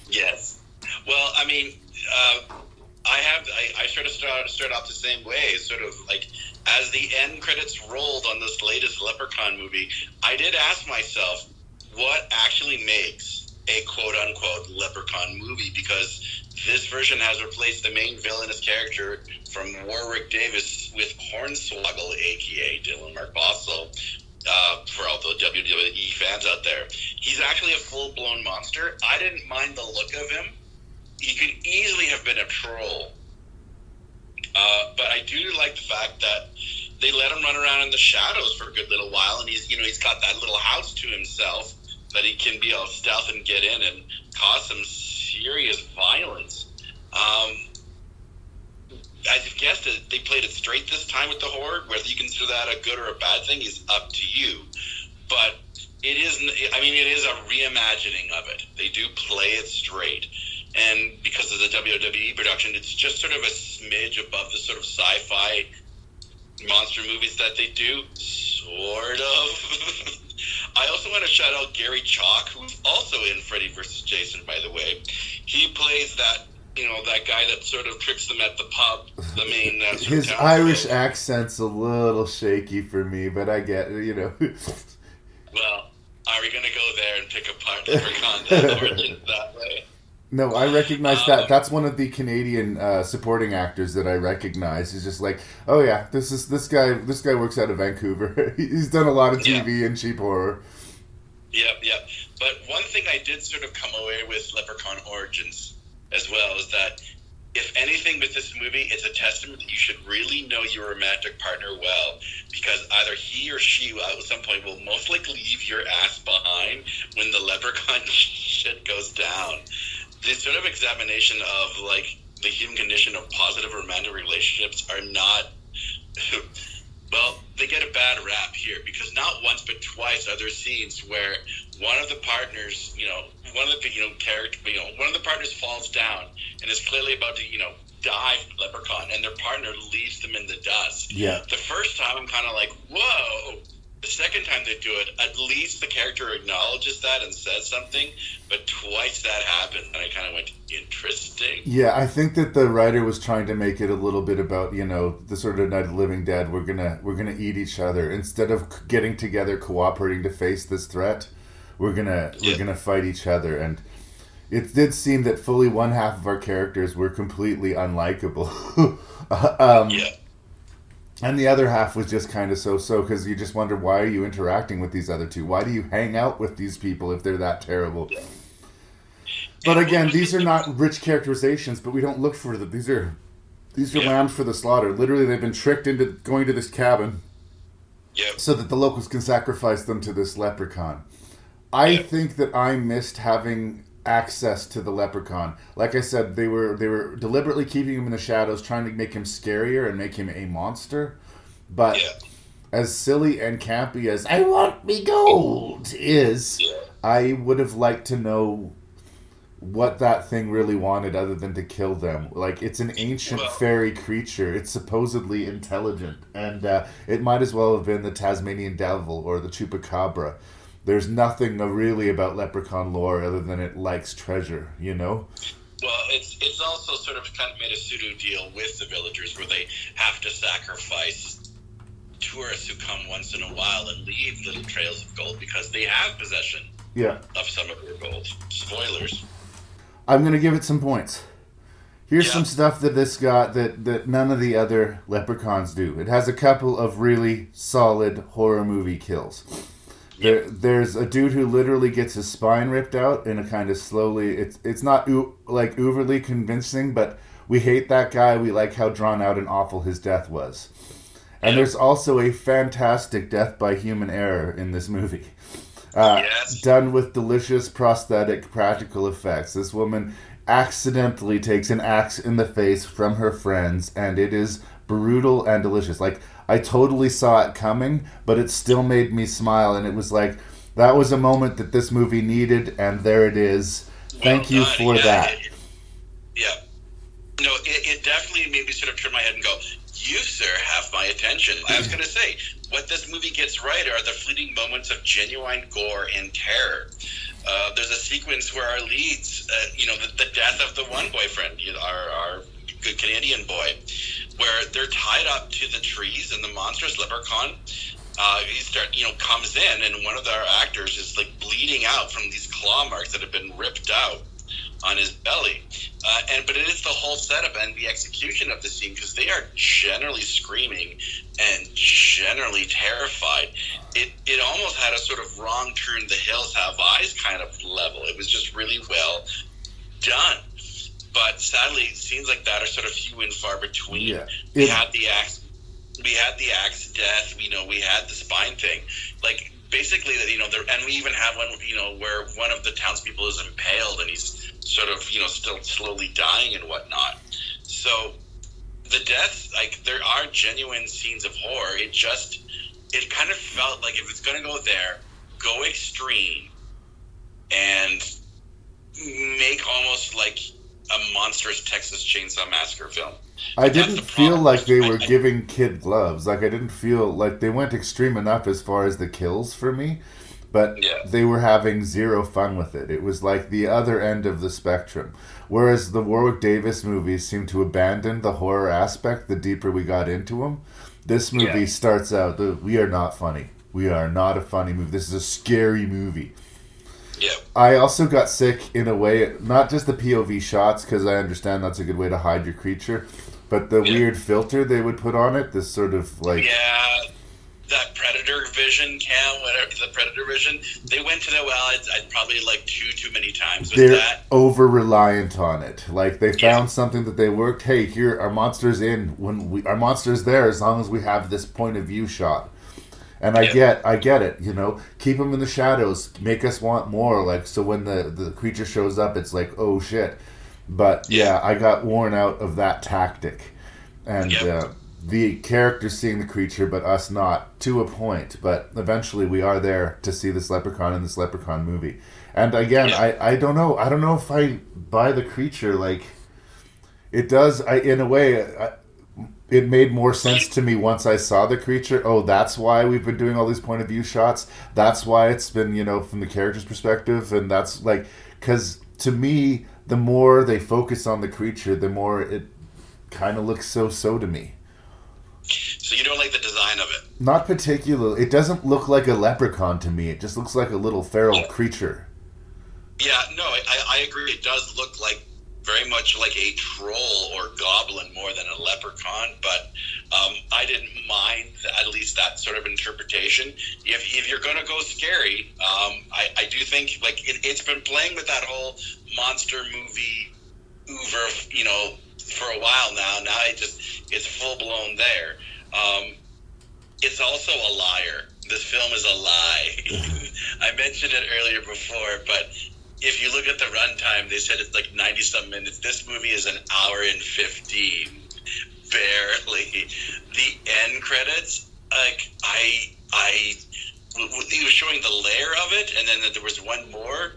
Yes. Well, I mean, uh, I have. I, I sort of start start off the same way. Sort of like as the end credits rolled on this latest Leprechaun movie, I did ask myself, what actually makes a quote unquote Leprechaun movie? Because this version has replaced the main villainous character from Warwick Davis with Hornswoggle, aka Dylan Mark Postl. Uh, for all the WWE fans out there, he's actually a full blown monster. I didn't mind the look of him. He could easily have been a troll. Uh, but I do like the fact that they let him run around in the shadows for a good little while, and he's you know he's got that little house to himself that he can be all stealth and get in and cause some serious violence. Um, as you've guessed it, they played it straight this time with the horde. Whether you consider that a good or a bad thing is up to you. But it is, I mean, it is a reimagining of it. They do play it straight. And because of the WWE production, it's just sort of a smidge above the sort of sci-fi monster movies that they do. Sort of. I also want to shout out Gary Chalk, who's also in Freddy vs. Jason, by the way. He plays that, you know, that guy that sort of tricks them at the pub, the main. Uh, His Irish accent's a little shaky for me, but I get it, you know. Well, are we going to go there and pick apart Leprechaun origins that way? No, I recognize that. That's one of the Canadian uh, supporting actors that I recognize. He's just like, oh yeah, this is this guy. This guy works out of Vancouver. He's done a lot of TV and cheap horror. Yep, yep. But one thing I did sort of come away with Leprechaun Origins as well is that if anything with this movie, it's a testament that you should really know your romantic partner well because either he or she at some point will most likely leave your ass behind when the leprechaun shit goes down. This sort of examination of like the human condition of positive romantic relationships are not well, they get a bad rap here because not once but twice are there scenes where one of the partners, you know, one of the you know character, you know, one of the partners falls down and is clearly about to, you know, die from leprechaun, and their partner leaves them in the dust. Yeah. The first time I'm kind of like, whoa. The second time they do it, at least the character acknowledges that and says something. But twice that happened, and I kind of went, interesting. Yeah, I think that the writer was trying to make it a little bit about you know the sort of Night of the Living Dead. We're gonna we're gonna eat each other instead of getting together, cooperating to face this threat. We're gonna we're gonna fight each other, and it did seem that fully one half of our characters were completely unlikable. um, yeah. And the other half was just kind of so-so because you just wonder why are you interacting with these other two? Why do you hang out with these people if they're that terrible? But again, these are not rich characterizations, but we don't look for them. These are these are lambs for the slaughter. Literally, they've been tricked into going to this cabin so that the locals can sacrifice them to this leprechaun. I think that I missed having access to the leprechaun. Like I said, they were they were deliberately keeping him in the shadows, trying to make him scarier and make him a monster. But as silly and campy as I want me gold is, I would have liked to know what that thing really wanted other than to kill them. Like it's an ancient fairy creature. It's supposedly intelligent, and uh, it might as well have been the Tasmanian devil or the chupacabra. There's nothing really about leprechaun lore other than it likes treasure. You know. Well, it's it's also sort of kind of made a pseudo deal with the villagers where they have to sacrifice tourists who come once in a while and leave little trails of gold because they have possession Yeah. of some of their gold. Spoilers. I'm gonna give it some points. Here's some stuff that this got that, that none of the other leprechauns do. It has a couple of really solid horror movie kills. There, there's a dude who literally gets his spine ripped out in a kind of slowly. It's it's not like overly convincing, but we hate that guy. We like how drawn out and awful his death was. And there's also a fantastic death by human error in this movie. Uh, Done with delicious prosthetic practical effects. This woman accidentally takes an axe in the face from her friends, and it is brutal and delicious. Like, I totally saw it coming, but it still made me smile, and it was like that was a moment that this movie needed, and there it is. Thank you for Yeah, that. it- yeah. No, it, it definitely made me sort of turn my head and go, "You, sir, have my attention." I was going to say, what this movie gets right are the fleeting moments of genuine gore and terror. Uh, there's a sequence where our leads, uh, you know, the, the death of the one boyfriend, you know, our, our good Canadian boy, where they're tied up to the trees and the monstrous leprechaun uh, he start you know comes in and one of our actors is like bleeding out from these claw marks that have been ripped out on his belly. Uh, and but it is the whole setup and the execution of the scene because they are generally screaming and generally terrified. It it almost had a sort of wrong turn the hills have eyes kind of level. It was just really well done but sadly scenes like that are sort of few and far between. Yeah. we had the axe we had the axe death you know we had the spine thing. Like basically that you know there and we even have one you know where one of the townspeople is impaled and he's sort of you know still slowly dying and whatnot. So the death like there are genuine scenes of horror. It just it kind of felt like if it's going to go there go extreme and make almost like a monstrous texas chainsaw massacre film I didn't feel like they were giving kid gloves. Like I didn't feel like they went extreme enough as far as the kills for me, but they were having zero fun with it. It was like the other end of the spectrum. Whereas the Warwick Davis movies seem to abandon the horror aspect the deeper we got into them. This movie Yeah. starts out the we are not funny. We are not a funny movie. This is a scary movie. Yeah. I also got sick in a way, not just the POV shots, because I understand that's a good way to hide your creature, but the weird filter they would put on it, this sort of like. Yeah, that predator vision cam, whatever the predator vision, they went to the well. I'd, I'd probably like two too many times with They're that. over reliant on it. Like they found something that they worked. Hey, here our monster's in when we our monster's there as long as we have this point of view shot. And I get, I get it. You know, keep them in the shadows, make us want more. Like so, when the the creature shows up, it's like, oh shit. But yeah, I got worn out of that tactic, and uh, the character seeing the creature, but us not to a point. But eventually, we are there to see this leprechaun in this leprechaun movie. And again, I I don't know. I don't know if I buy the creature. Like it does. I in a way. I, it made more sense to me once I saw the creature. Oh, that's why we've been doing all these point of view shots. That's why it's been, you know, from the character's perspective. And that's like, because to me, the more they focus on the creature, the more it kind of looks so so to me. So you don't like the design of it. Not particularly. It doesn't look like a leprechaun to me. It just looks like a little feral creature. Yeah, no, I, I agree. It does look like very much like a troll or goblin more than a leprechaun, but um, I didn't mind at least that sort of interpretation. If, if you're going to go scary, um, I, I do think like it, it's been playing with that whole monster movie over, you know, for a while now. Now it just it's full blown there. Um, it's also a liar. This film is a lie. I mentioned it earlier before, but if you look at the runtime, they said it's like 90 some minutes. This movie is an hour and 15. Barely. The end credits, like, I, I, he was showing the layer of it, and then there was one more.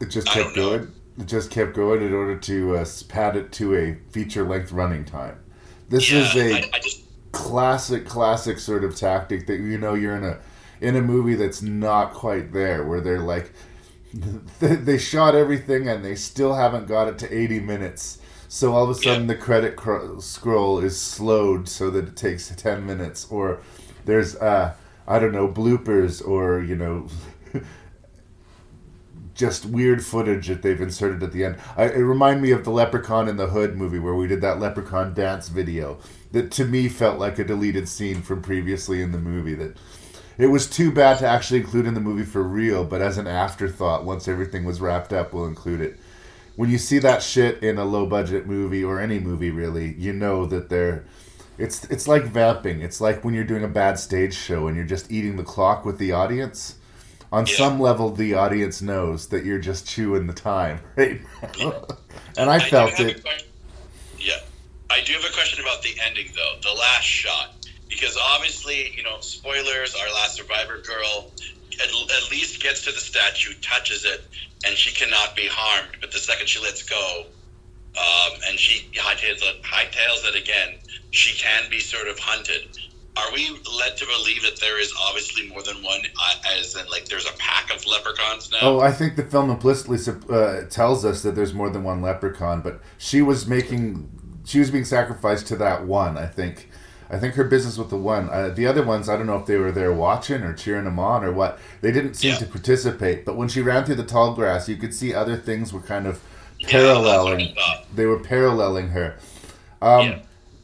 It just kept going. It just kept going in order to uh, pad it to a feature length running time. This is a I, I just, classic, classic sort of tactic that you know you're in a in a movie that's not quite there, where they're like they, shot everything and they still haven't got it to 80 minutes. So all of a sudden the credit cr- scroll is slowed so that it takes 10 minutes, or there's uh I don't know bloopers or you know just weird footage that they've inserted at the end. I, it reminded me of the Leprechaun in the Hood movie where we did that Leprechaun dance video that to me felt like a deleted scene from previously in the movie. That it was too bad to actually include in the movie for real, but as an afterthought, once everything was wrapped up, we'll include it. When you see that shit in a low budget movie or any movie really, you know that they're it's it's like vamping. It's like when you're doing a bad stage show and you're just eating the clock with the audience. On some level, the audience knows that you're just chewing the time right and I felt it. Yeah, I I do have a question about the ending, though. The last shot, because obviously, you know, spoilers. Our last survivor girl at, at least gets to the statue, touches it, and she cannot be harmed. But the second she lets go, um, and she hightails it, hightails it again, she can be sort of hunted. Are we led to believe that there is obviously more than one, uh, as in like there's a pack of leprechauns now? Oh, I think the film implicitly uh, tells us that there's more than one leprechaun, but she was making, she was being sacrificed to that one. I think, I think her business with the one. Uh, the other ones, I don't know if they were there watching or cheering them on or what. They didn't seem Yeah. to participate. But when she ran through the tall grass, you could see other things were kind of paralleling. they were paralleling her. Um,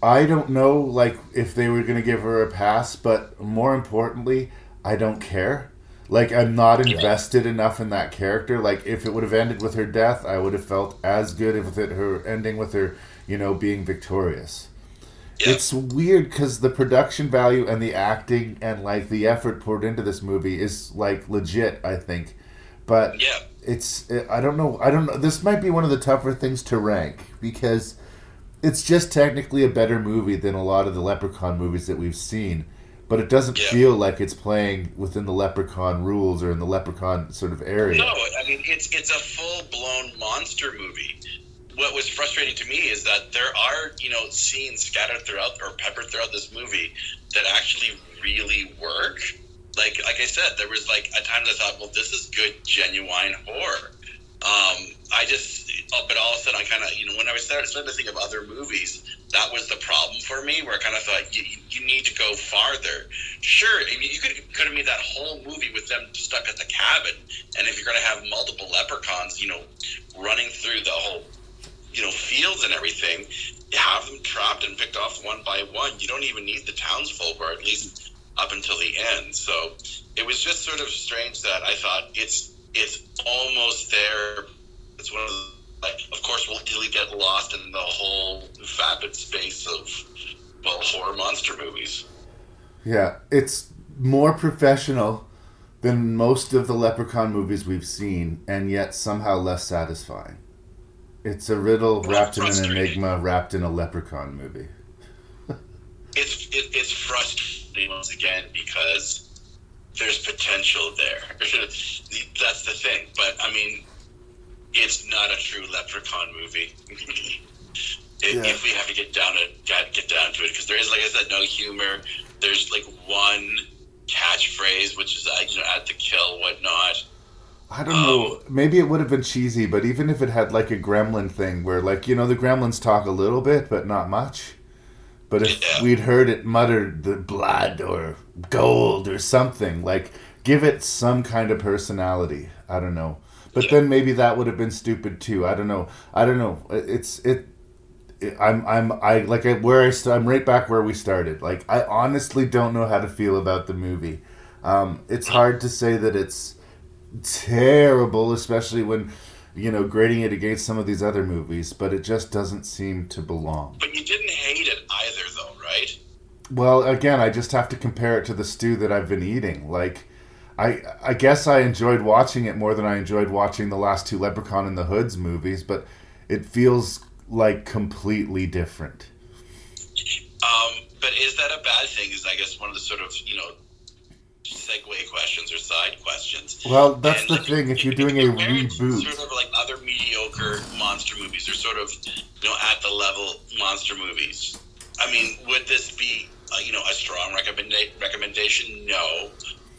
I don't know, like if they were going to give her a pass, but more importantly, I don't care. Like I'm not invested enough in that character. Like if it would have ended with her death, I would have felt as good if it her ending with her, you know, being victorious. It's weird because the production value and the acting and like the effort poured into this movie is like legit. I think, but yeah, it's I don't know. I don't know. This might be one of the tougher things to rank because it's just technically a better movie than a lot of the Leprechaun movies that we've seen, but it doesn't feel like it's playing within the Leprechaun rules or in the Leprechaun sort of area. No, I mean it's it's a full blown monster movie. What was frustrating to me is that there are you know scenes scattered throughout or peppered throughout this movie that actually really work. Like like I said, there was like at times I thought, well, this is good genuine horror. Um, I just, oh, but all of a sudden, I kind of, you know, when I was started, started to think of other movies, that was the problem for me, where I kind of thought you- you need to go farther. Sure, I mean, you could could have made that whole movie with them stuck at the cabin, and if you're going to have multiple leprechauns, you know, running through the whole, you know, fields and everything, you have them trapped and picked off one by one. You don't even need the townsfolk, or at least up until the end. So it was just sort of strange that I thought it's it's almost there. It's one of the like, of course, we'll easily get lost in the whole vapid space of well horror monster movies. Yeah, it's more professional than most of the Leprechaun movies we've seen, and yet somehow less satisfying. It's a riddle wrapped in an enigma, wrapped in a Leprechaun movie. It's it, it's frustrating once again because there's potential there. That's the thing. But I mean, it's not a true Leprechaun movie. If- Yeah. If we have to get down to get, down to it, because there is, like I said, no humor. There's like one catchphrase, which is uh, you know, at the kill, whatnot. I don't know. Maybe it would have been cheesy, but even if it had like a gremlin thing where, like, you know, the gremlins talk a little bit, but not much. But if we'd heard it muttered the blood or gold or something, like, give it some kind of personality. I don't know. But then maybe that would have been stupid too. I don't know. I don't know. It's it. it I'm I'm I like I, where I st- I'm right back where we started. Like I honestly don't know how to feel about the movie. Um, it's hard to say that it's terrible, especially when you know grading it against some of these other movies. But it just doesn't seem to belong. But you didn't hate it either, though, right? Well, again, I just have to compare it to the stew that I've been eating. Like, I I guess I enjoyed watching it more than I enjoyed watching the last two Leprechaun in the Hoods movies, but it feels like completely different. Um, but is that a bad thing? Is I guess one of the sort of you know segue questions or side questions. Well, that's the thing. If you're doing a reboot, Sort of like other mediocre monster movies, or sort of you know at the level monster movies. I mean, would this be uh, you know a strong recommenda- recommendation? No.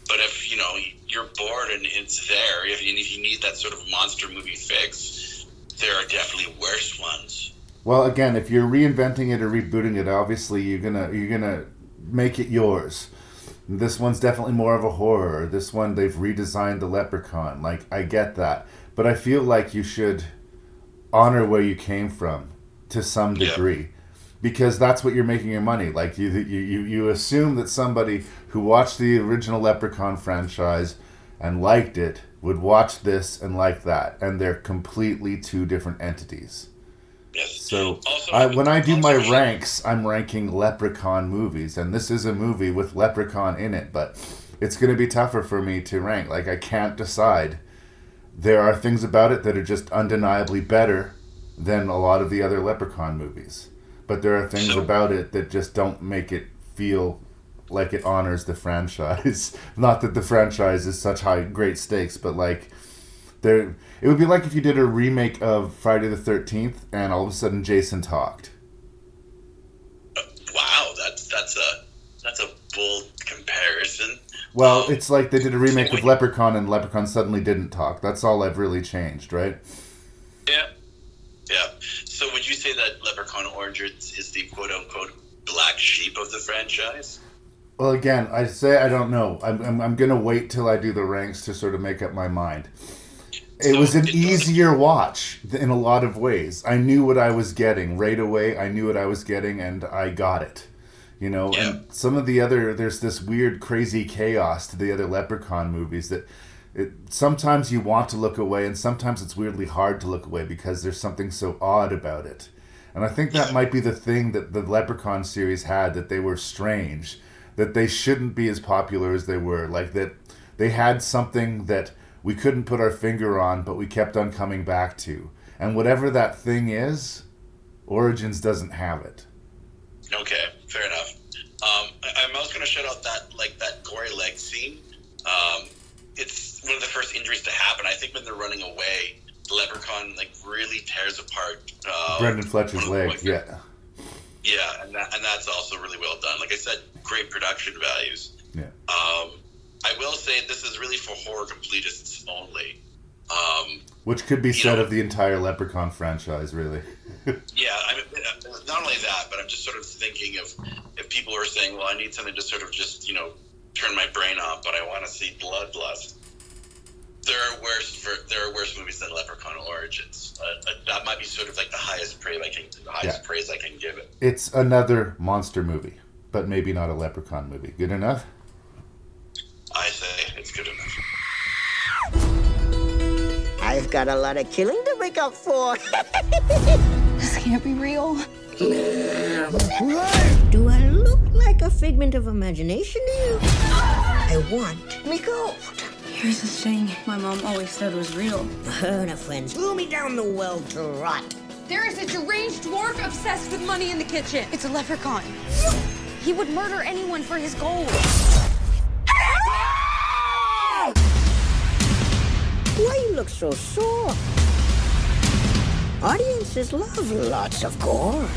But if you know you're bored and it's there, if, and if you need that sort of monster movie fix, there are definitely worse ones. well, again, if you're reinventing it or rebooting it, obviously you're gonna you're gonna make it yours. This one's definitely more of a horror. This one they've redesigned the leprechaun. Like I get that, but I feel like you should honor where you came from to some degree. Because that's what you're making your money. Like you, you, you, you assume that somebody who watched the original Leprechaun franchise and liked it would watch this and like that, and they're completely two different entities. So I, when I do my ranks, I'm ranking Leprechaun movies, and this is a movie with Leprechaun in it, but it's going to be tougher for me to rank. Like I can't decide. There are things about it that are just undeniably better than a lot of the other Leprechaun movies, but there are things So- about it that just don't make it feel like it honors the franchise. Not that the franchise is such high great stakes, but like there it would be like if you did a remake of Friday the 13th and all of a sudden Jason talked. Wow, that's that's a that's a bold comparison. Well, um, it's like they did a remake of Leprechaun and Leprechaun suddenly didn't talk. That's all I've really changed, right? Yeah, yeah. So would you say that Leprechaun Origins is the quote unquote black sheep of the franchise? Well, again, I say I don't know. I'm, I'm, I'm going to wait till I do the ranks to sort of make up my mind. It was an easier watch in a lot of ways. I knew what I was getting right away. I knew what I was getting, and I got it. You know, and some of the other there's this weird, crazy chaos to the other Leprechaun movies that it sometimes you want to look away, and sometimes it's weirdly hard to look away because there's something so odd about it. And I think that might be the thing that the Leprechaun series had that they were strange, that they shouldn't be as popular as they were. Like that they had something that we couldn't put our finger on, but we kept on coming back to. And whatever that thing is, Origins doesn't have it. Okay, fair enough. Um, I, I'm also going to shout out that like that gory leg scene. Um, it's one of the first injuries to happen. I think when they're running away, the leprechaun like really tears apart. Uh, Brendan Fletcher's one of the leg, boys. yeah. Yeah, and that, and that's also really well done. Like I said, great production values. Yeah. Um, I will say this is really for horror completists only. Um, Which could be said of the entire Leprechaun franchise, really. yeah, I mean, uh, not only that, but I'm just sort of thinking of if people are saying, "Well, I need something to sort of just you know turn my brain off, but I want to see bloodlust." There are worse for, there are worse movies than Leprechaun Origins. Uh, uh, that might be sort of like the highest praise I can the highest Yeah. praise I can give it. It's another monster movie, but maybe not a Leprechaun movie. Good enough? I say it's good enough. I've got a lot of killing to make up for. This can't be real. Do I look like a figment of imagination to you? I want me gold. Here's this thing my mom always said was real. Her and her friends threw me down the well to rot. There is a deranged dwarf obsessed with money in the kitchen. It's a leprechaun. He would murder anyone for his gold. Why you look so sore? Audiences love lots of gore.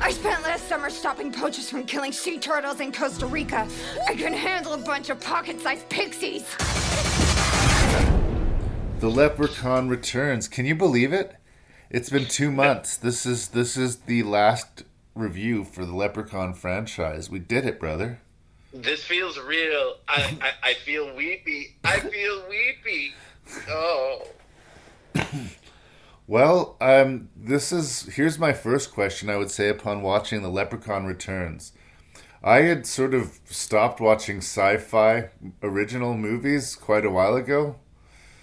I spent last summer stopping poachers from killing sea turtles in Costa Rica. I can handle a bunch of pocket-sized pixies. The Leprechaun returns. Can you believe it? It's been two months. This is this is the last review for the Leprechaun franchise. We did it, brother. This feels real. I, I, I feel weepy. I feel weepy. Oh. Well, um, this is here's my first question. I would say upon watching the Leprechaun Returns, I had sort of stopped watching Syfy original movies quite a while ago.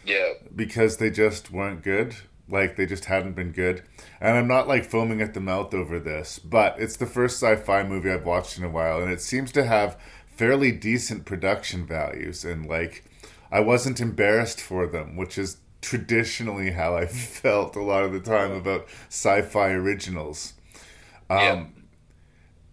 Yeah. because they just weren't good. Like they just hadn't been good. And I'm not like foaming at the mouth over this, but it's the first sci-fi movie I've watched in a while and it seems to have fairly decent production values and like I wasn't embarrassed for them, which is traditionally how I felt a lot of the time about Syfy originals. Um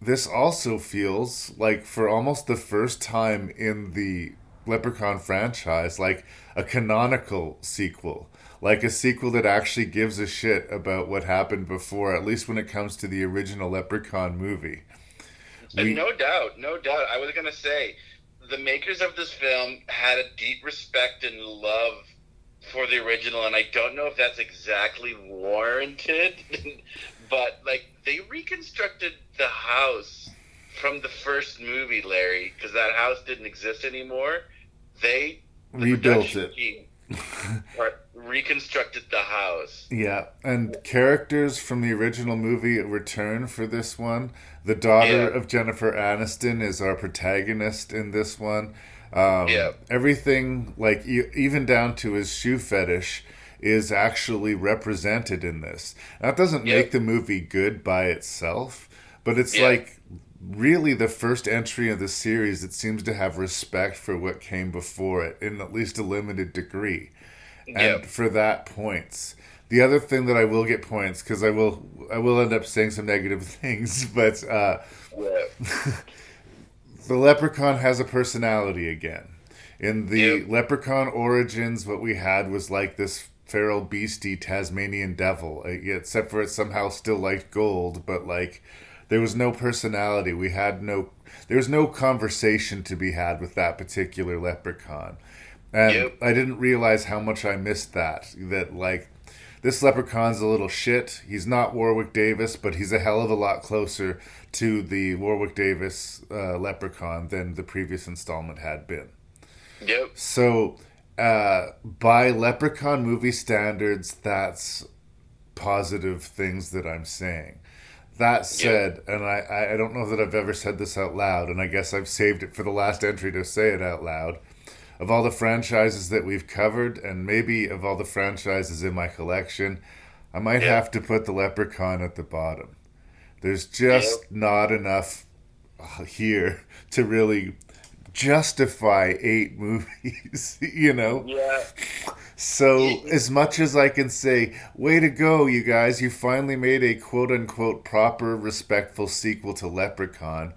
this also feels like for almost the first time in the Leprechaun franchise, like a canonical sequel, like a sequel that actually gives a shit about what happened before, at least when it comes to the original Leprechaun movie. Uh, and no doubt, no doubt. I was going to say, the makers of this film had a deep respect and love for the original, and I don't know if that's exactly warranted, but like they reconstructed the house from the first movie, Larry, because that house didn't exist anymore. They the Rebuilt it. team or- reconstructed the house. Yeah, and characters from the original movie return for this one. The daughter Yeah. of Jennifer Aniston is our protagonist in this one. Um, Yeah. Everything, like e- even down to his shoe fetish, is actually represented in this. That doesn't Yeah. make the movie good by itself, but it's Yeah. like really the first entry of the series that seems to have respect for what came before it in at least a limited degree. And Yep. for that points. The other thing that I will get points because I will I will end up saying some negative things, but uh, the leprechaun has a personality again. In the leprechaun origins, what we had was like this feral beastie Tasmanian devil, uh, except for it somehow still liked gold, but like there was no personality. We had no there was no conversation to be had with that particular leprechaun. And I didn't realize how much I missed that. That like this leprechaun's a little shit. He's not Warwick Davis, but he's a hell of a lot closer to the Warwick Davis uh, leprechaun than the previous installment had been. Yep. So, uh, by leprechaun movie standards, that's positive things that I'm saying. That said, and I, I- I don't know that I've ever said this out loud, and I guess I've saved it for the last entry to say it out loud. Of all the franchises that we've covered, and maybe of all the franchises in my collection, I might have to put the Leprechaun at the bottom. There's just not enough uh, here to really justify eight movies, you know? Yeah. So, as much as I can say, way to go, you guys, you finally made a quote unquote proper, respectful sequel to Leprechaun,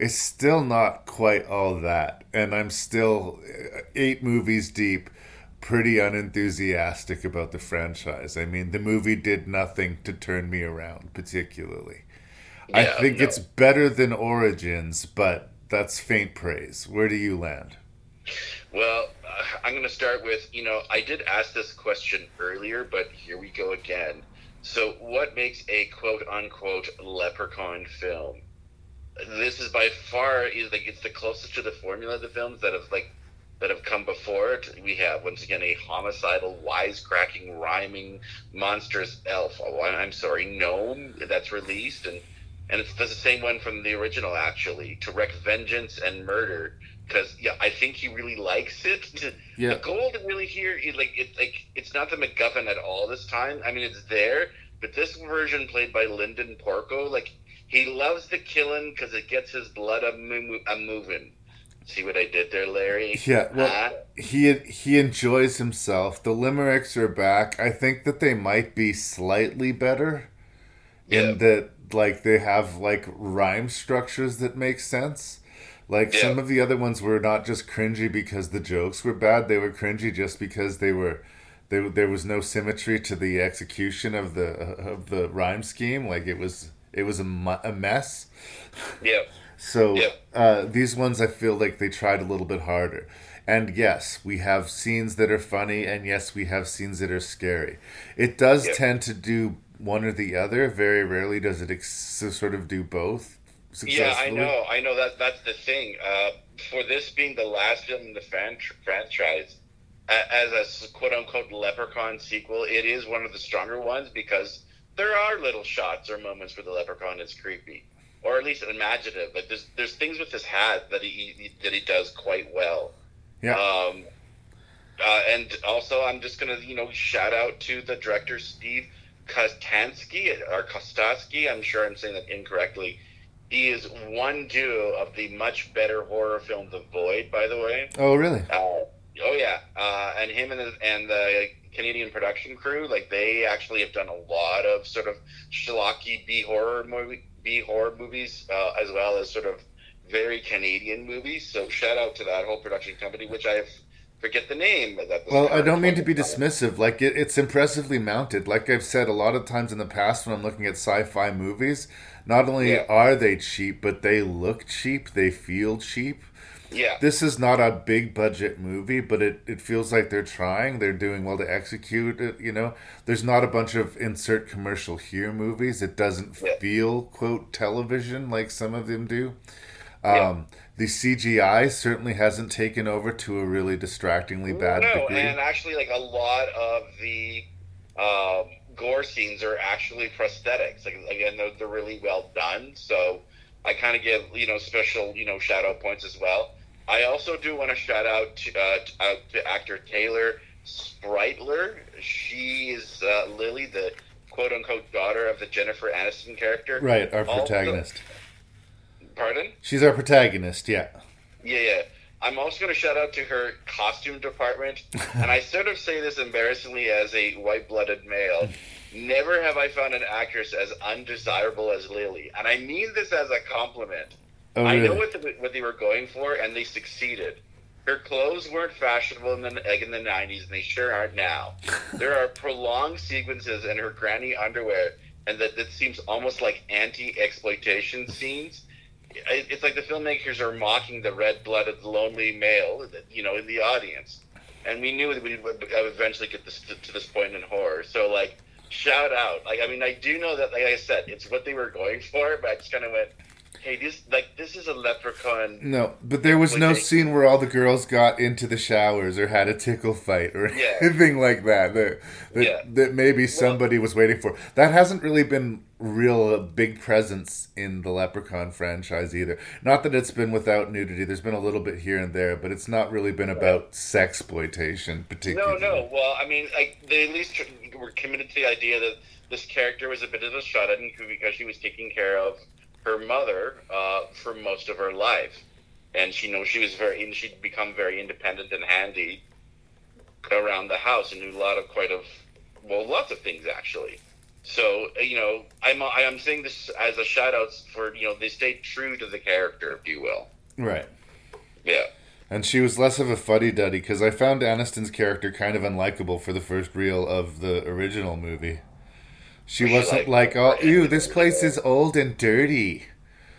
it's still not quite all that. And I'm still uh, eight movies deep, pretty unenthusiastic about the franchise. I mean, the movie did nothing to turn me around, particularly. I think no. it's better than Origins, but that's faint praise. Where do you land? Well, uh, I'm going to start with you know, I did ask this question earlier, but here we go again. So, what makes a quote unquote leprechaun film? This is by far is like it's the closest to the formula of the films that have like that have come before it. We have once again a homicidal, wisecracking, rhyming, monstrous elf. Oh, I'm sorry, gnome that's released, and and it's the same one from the original actually to wreak vengeance and murder. Because yeah, I think he really likes it. Yeah. The gold really here is like it's like it's not the MacGuffin at all this time. I mean, it's there, but this version played by Linden Porco, like he loves the killing because it gets his blood a, mo- a moving. See what I did there, Larry? Yeah, well, Huh? he he enjoys himself. The limericks are back. I think that they might be slightly better in that like they have like rhyme structures that make sense. Like some of the other ones were not just cringy because the jokes were bad; they were cringy just because they were there. There was no symmetry to the execution of the of the rhyme scheme. Like it was it was a, mu- a mess. Yeah. So uh, these ones, I feel like they tried a little bit harder. And yes, we have scenes that are funny, and yes, we have scenes that are scary. It does Yeah. tend to do one or the other. Very rarely does it ex- sort of do both. Yeah, I know, I know that that's the thing. Uh, for this being the last film in the franchise, as a quote unquote leprechaun sequel, it is one of the stronger ones because there are little shots or moments where the leprechaun is creepy, or at least imaginative. But there's there's things with his hat that he, he that he does quite well. Yeah. Um, uh, and also, I'm just gonna you know shout out to the director Steve Kostanski or Kostaski. I'm sure I'm saying that incorrectly. He is one due of the much better horror film The Void, by the way. Oh, really? Uh, oh yeah, uh, and him and the, and the Canadian production crew, like they actually have done a lot of sort of schlocky B horror movie, B horror movies, uh, as well as sort of very Canadian movies. So shout out to that whole production company, which I forget the name. That Well, I don't mean to be dismissive. Like it, it's impressively mounted. Like I've said a lot of times in the past when I'm looking at sci-fi movies, not only Yeah. are they cheap, but they look cheap. They feel cheap. Yeah. This is not a big budget movie, but it, it feels like they're trying. They're doing well to execute it. You know, there's not a bunch of insert commercial here movies. It doesn't feel quote television like some of them do. Um, The CGI certainly hasn't taken over to a really distractingly bad no, degree. and actually, like a lot of the um, gore scenes are actually prosthetics. Like again, they're, they're really well done. So I kind of give you know special you know shout out points as well. I also do want to shout out to, uh, out to actor Taylor Spreitler. She is uh, Lily, the quote unquote daughter of the Jennifer Aniston character. Right, our Also- protagonist. Pardon? She's our protagonist. Yeah. Yeah, yeah. I'm also going to shout out to her costume department, and I sort of say this embarrassingly as a white-blooded male. Never have I found an actress as undesirable as Lily, and I mean this as a compliment. Oh, I know what, the, what they were going for, and they succeeded. Her clothes weren't fashionable in the like in the '90s, and they sure aren't now. there are prolonged sequences in her granny underwear, and that that seems almost like anti-exploitation scenes. It- It's like the filmmakers are mocking the red-blooded, lonely male, that, you know, in the audience. And we knew that we would eventually get this to, to this point in horror. So, like, shout out. Like, I mean, I do know that, like I said, it's what they were going for, but I just kind of went, hey, this like this is a leprechaun. No, but there was no scene where all the girls got into the showers or had a tickle fight or Yeah. anything like that that that, Yeah. that maybe somebody was waiting for. That hasn't really been real big presence in the Leprechaun franchise either. Not that it's been without nudity. There's been a little bit here and there, but it's not really been about sex exploitation particularly. no. No. Well, I mean, like they at least were committed to the idea that this character was a bit of a shut-in because she was taking care of her mother uh, for most of her life, and she knows she was very, she'd become very independent and handy around the house and knew a lot of quite of, well, lots of things actually. So uh, you know, I'm I'm saying this as a shout out for you know they stayed true to the character, if you will. Right. Yeah. And she was less of a fuddy duddy because I found Aniston's character kind of unlikable for the first reel of the original movie. She Was she wasn't like- oh, ew, this place is old and dirty.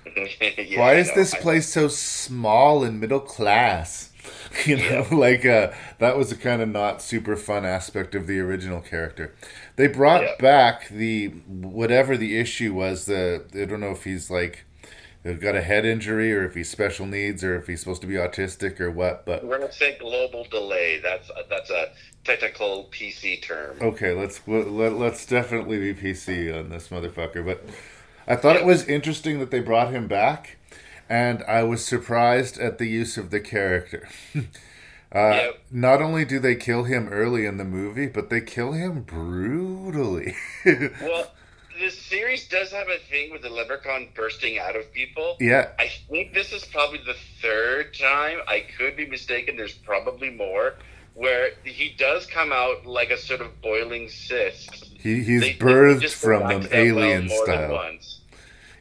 Yeah, Why is this place so small and middle class? You know, like uh, that was a kind of not super fun aspect of the original character. They brought Yeah. back the whatever the issue was. The I don't know if he's like got a head injury or if he's special needs or if he's supposed to be autistic or what. But We're gonna say global delay. That's that's a technical PC term. Okay, let's let, let's definitely be PC on this motherfucker. But I thought it was interesting that they brought him back, and I was surprised at the use of the character. uh, Not only do they kill him early in the movie, but they kill him brutally. Well, this series does have a thing with the leprechaun bursting out of people. Yeah. I think this is probably the third time. I could be mistaken. There's probably more. Where he does come out like a sort of boiling cyst. he he's They- they birthed just from them alien style.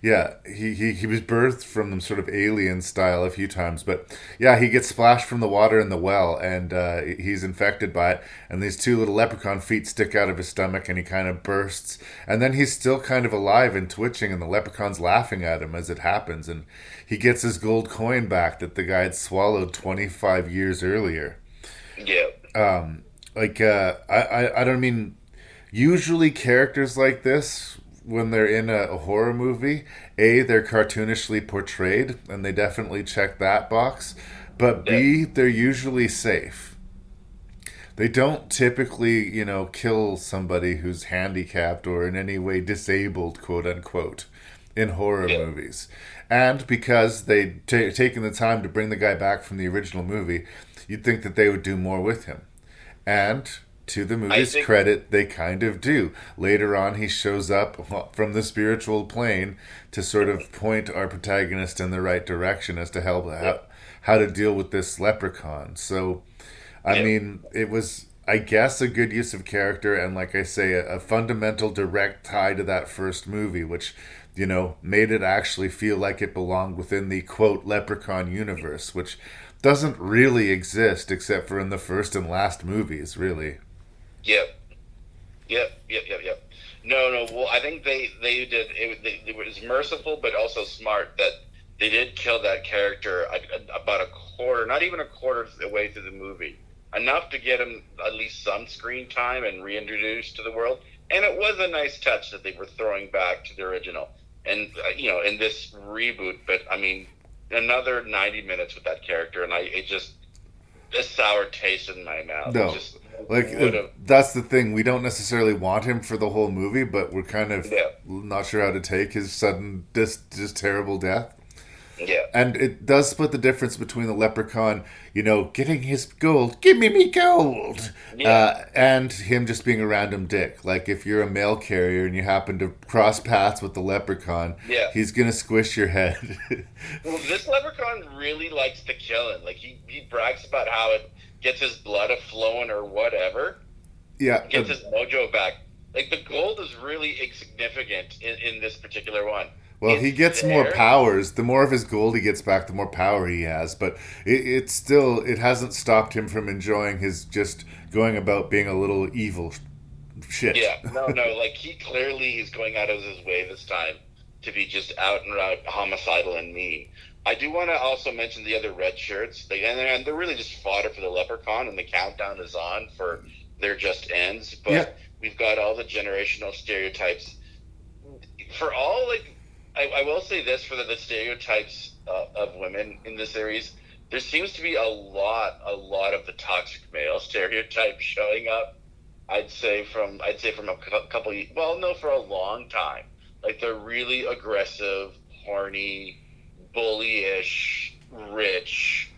Yeah, he, he he was birthed from them sort of alien style a few times, but yeah, he gets splashed from the water in the well, and uh, he's infected by it. And these two little leprechaun feet stick out of his stomach, and he kind of bursts. And then he's still kind of alive and twitching, and the leprechaun's laughing at him as it happens. And he gets his gold coin back that the guy had swallowed twenty five years earlier Yeah. um like uh I, I i don't mean usually characters like this when they're in a, a horror movie a they're cartoonishly portrayed and they definitely check that box but b they're usually safe. They don't typically you know kill somebody who's handicapped or in any way disabled quote unquote in horror movies. And because they'd ta taken the time to bring the guy back from the original movie you'd think that they would do more with him. And to the movie's think- credit, they kind of do. Later on, he shows up from the spiritual plane to sort of point our protagonist in the right direction as to help how, how to deal with this leprechaun. So, I mean, it was, I guess, a good use of character, and like I say, a, a fundamental direct tie to that first movie, which you know made it actually feel like it belonged within the quote leprechaun universe, which doesn't really exist except for in the first and last movies, really. Yep. Yep. Yep. Yep. Yep. No, no. Well, I think they they did. It, they, it was merciful, but also smart that they did kill that character about a quarter, not even a quarter of the way through the movie, enough to get him at least some screen time and reintroduced to the world. And it was a nice touch that they were throwing back to the original, and uh, you know, in this reboot. But I mean, another ninety minutes with that character, and I it just a sour taste in my mouth. No, just like would've- uh, that's the thing. We don't necessarily want him for the whole movie, but we're kind of Yeah. not sure how to take his sudden, just just terrible death. Yeah. And it does split the difference between the leprechaun, you know, getting his gold, give me me gold, Yeah. uh, and him just being a random dick. Like if you're a mail carrier and you happen to cross paths with the leprechaun, Yeah. he's gonna squish your head. Well, this leprechaun really likes to kill him. Like he, he brags about how it gets his blood a flowing or whatever. yeah, Gets uh, his mojo back. Like the gold is really insignificant in, in this particular one. Well, he gets more powers. The more of his gold he gets back, the more power he has. But it, it's still it hasn't stopped him from enjoying his just going about being a little evil shit. Yeah, no, no. Like he clearly is going out of his way this time to be just out and out homicidal and mean. I do want to also mention the other red shirts. They and, and they're really just fodder for the leprechaun, and the countdown is on for their just ends. But Yeah. we've got all the generational stereotypes. For all like, I, I will say this for the, the stereotypes uh, of women in the series. There seems to be a lot, a lot of the toxic male stereotype showing up. I'd say from I'd say from a couple ye- well no for a long time like they're really aggressive horny bullyish rich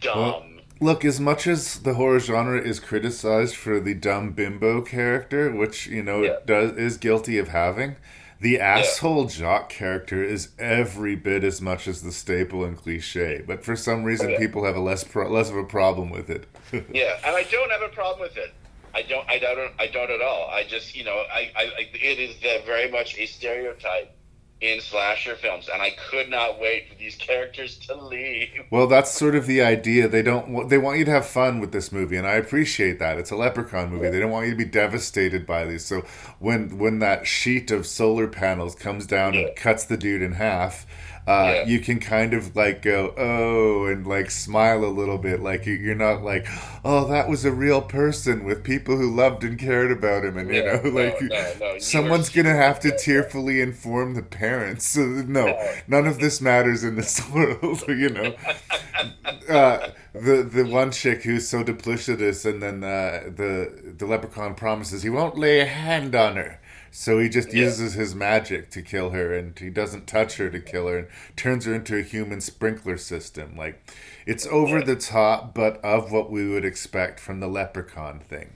dumb Well, look, as much as the horror genre is criticized for the dumb bimbo character, which you know Yeah. it does is guilty of having, the asshole jock character is every bit as much as the staple and cliche. But for some reason, Yeah. people have a less pro- less of a problem with it. yeah and I don't have a problem with it I don't I don't I don't at all I just you know I, I, I it is very much a stereotype in slasher films and I could not wait for these characters to leave Well, that's sort of the idea. They don't. They want you to have fun with this movie, and I appreciate that. It's a Leprechaun movie. They don't want you to be devastated by these. So when when that sheet of solar panels comes down and cuts the dude in half, uh, you can kind of like go oh and like smile a little bit. Like you- you're not like oh that was a real person with people who loved and cared about him, and you Yeah, know no, like no, no, you someone's gonna have to tearfully inform the parents. So no, none of this matters in this world. You know uh, the the one chick who's so duplicitous, and then uh, the the leprechaun promises he won't lay a hand on her. So he just Yeah. uses his magic to kill her, and he doesn't touch her to kill her, and turns her into a human sprinkler system. Like it's over the top, but of what we would expect from the leprechaun thing.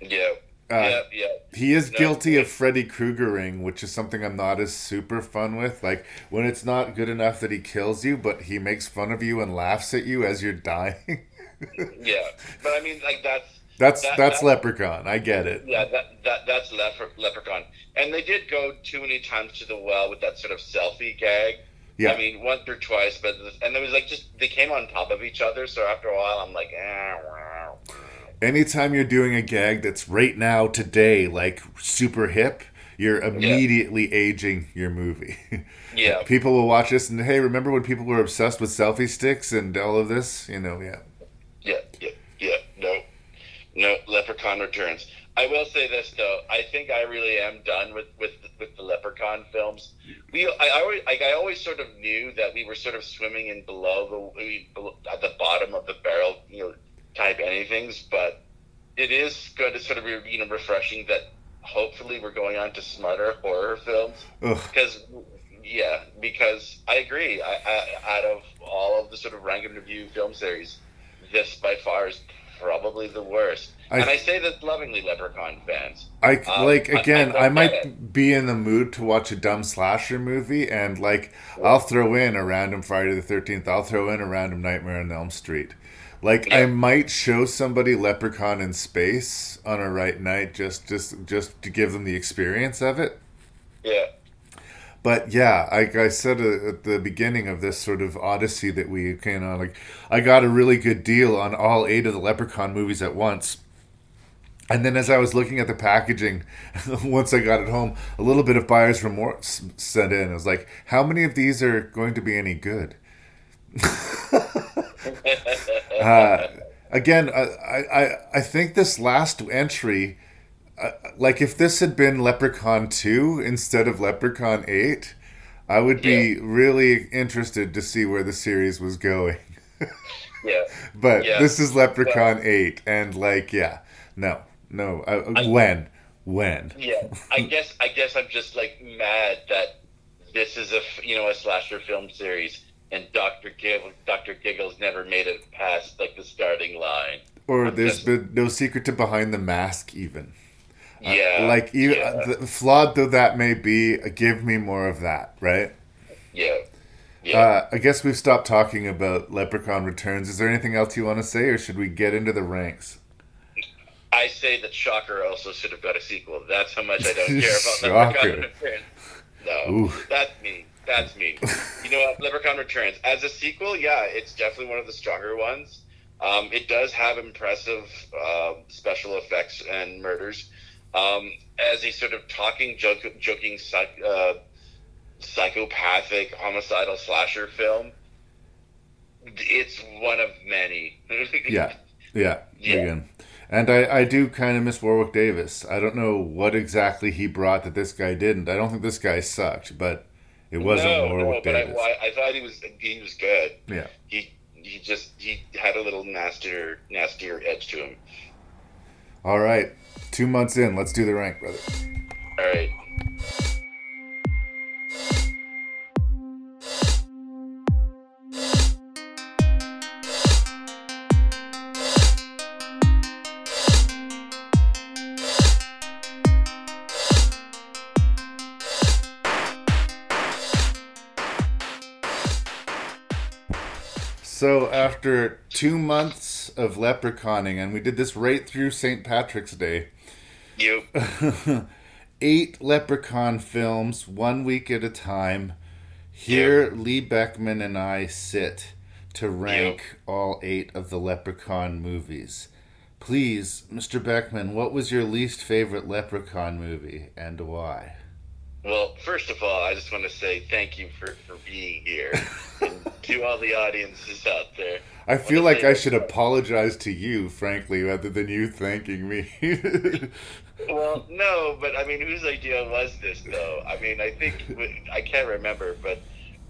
yeah Uh, yeah yeah He is No, guilty of Freddy Kruegering, which is something I'm not as super fun with. Like when it's not good enough that he kills you, but he makes fun of you and laughs at you as you're dying. yeah but I mean like that's That's that- that's that- Leprechaun. I get it. Yeah, that, that that's Lepre- Leprechaun, and they did go too many times to the well with that sort of selfie gag. Yeah. I mean, once or twice, but and it was like just they came on top of each other. So after a while, I'm like, eh, wow. Anytime you're doing a gag that's right now today, like super hip, you're immediately aging your movie. Yeah. People will watch this and hey, remember when people were obsessed with selfie sticks and all of this? You know, yeah. yeah, yeah, yeah. No. Leprechaun returns. I will say this though. I think I really am done with with with the Leprechaun films. We, I always, like, I always sort of knew that we were sort of swimming in below the below, at the bottom of the barrel, you know, type anythings. But it is good to sort of be, you know refreshing that. Hopefully, we're going on to smarter horror films because yeah, because I agree. I, I, out of all of the sort of rank and review film series, this by far is probably the worst. I- and I say this lovingly, Leprechaun fans. I Um, like again. I I, don't might be in the mood to watch a dumb slasher movie, and like I'll throw in a random Friday the Thirteenth. I'll throw in a random Nightmare on Elm Street. Like I might show somebody Leprechaun in space on a right night, just just just to give them the experience of it. Yeah. But yeah, like I said uh, at the beginning of this sort of odyssey that we came on, like I got a really good deal on all eight of the Leprechaun movies at once. And then as I was looking at the packaging, once I got it home, a little bit of buyer's remorse set in. I was like, how many of these are going to be any good? uh, again, I, I, I think this last entry, uh, like if this had been Leprechaun 2 instead of Leprechaun 8, I would be really interested to see where the series was going. Yeah. But Yeah. this is Leprechaun 8, and like, yeah, no, no. Uh, I- when? When? Yeah, I guess I guess I'm just like mad that this is a, you know a slasher film series and Doctor Giggle, Doctor Giggles never made it past like the starting line. Or I'm there's just- been no secret to behind the mask, even. Uh, Yeah, like even yeah. the, flawed though that may be, give me more of that, right? Yeah. Yeah. Uh, I guess we've stopped talking about Leprechaun Returns. Is there anything else you want to say, or should we get into the ranks? I say that Shocker also should have got a sequel. That's how much I don't care about. Leprechaun Returns. No, Ooh. that's me. That's me. you know what? Leprechaun Returns as a sequel, yeah, it's definitely one of the stronger ones. Um, it does have impressive uh, special effects and murders. Um, as a sort of talking, joke, joking, psych, uh, psychopathic, homicidal slasher film, it's one of many. Yeah, yeah, Yeah. again. And I, I do kind of miss Warwick Davis. I don't know what exactly he brought that this guy didn't. I don't think this guy sucked, but it wasn't no, Warwick no, but I, Davis. I, I thought he was he was good. Yeah. He he just he had a little nastier nastier edge to him. All right, two months in, let's do the rank, brother. All right. So after two months of leprechauning, and we did this right through St. Patrick's Day. You. Eight leprechaun films, one week at a time. Here, Lee Beckmann and I sit to rank all eight of the leprechaun movies. Please, Mr. Beckmann, what was your least favorite leprechaun movie and why? Well, first of all, I just want to say thank you for, for being here. and to all the audiences out there. I feel like I should apologize to you, frankly, rather than you thanking me. Well, no, but I mean, whose idea was this, though? I mean, I think I can't remember, but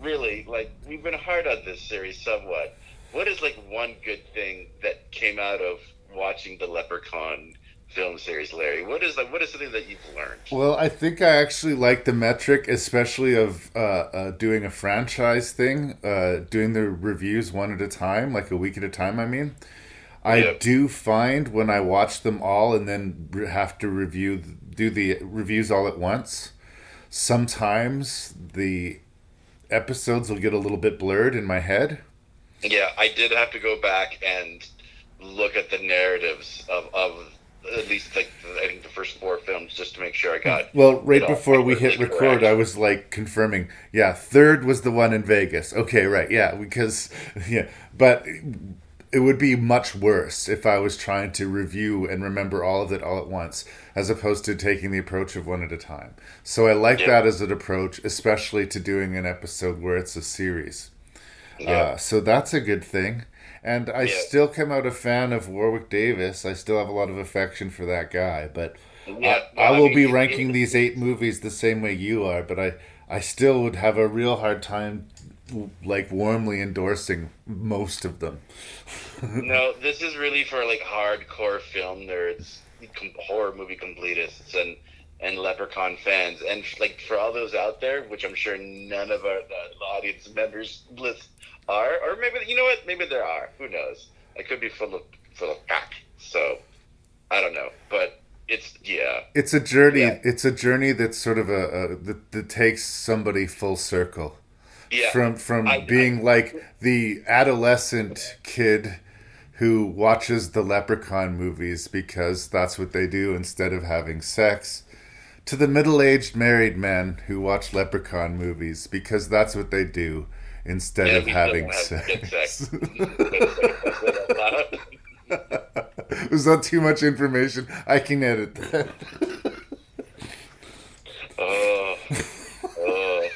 really, like, we've been hard on this series somewhat. What is like one good thing that came out of watching the Leprechaun film series, Larry? What is like? What is something that you've learned? Well, I think I actually like the metric, especially of uh, uh, doing a franchise thing, uh, doing the reviews one at a time, like a week at a time. I mean, I Yeah. do find when I watch them all and then have to review, do the reviews all at once. Sometimes the episodes will get a little bit blurred in my head. Yeah, I did have to go back and look at the narratives of, of at least like I think the first four films just to make sure I got Well, right before we hit record, correct. I was like confirming. Yeah, third was the one in Vegas. Okay, right. Yeah, because yeah, but it would be much worse if I was trying to review and remember all of it all at once, as opposed to taking the approach of one at a time. So I like Yeah. that as an approach, especially to doing an episode where it's a series. Yeah. Uh, so that's a good thing. And I Yeah. still come out a fan of Warwick Davis. I still have a lot of affection for that guy. But Yeah, I, I I will mean, be ranking these eight movies the same way you are. But I, I still would have a real hard time, like warmly endorsing most of them. no, this is really for like hardcore film nerds, horror movie completists, and and Leprechaun fans, and like for all those out there, which I'm sure none of our the audience members list are, or maybe you know what, maybe there are. Who knows? I could be full of full of crack. So I don't know, but it's yeah. It's a journey. Yeah. It's a journey that's sort of a, a that, that takes somebody full circle. Yeah. From from I- being like the adolescent kid who watches the Leprechaun movies because that's what they do instead of having sex, to the middle-aged married men who watch Leprechaun movies because that's what they do instead Yeah, of having don't have good sex. Was that too much information? I can edit that. Oh, oh.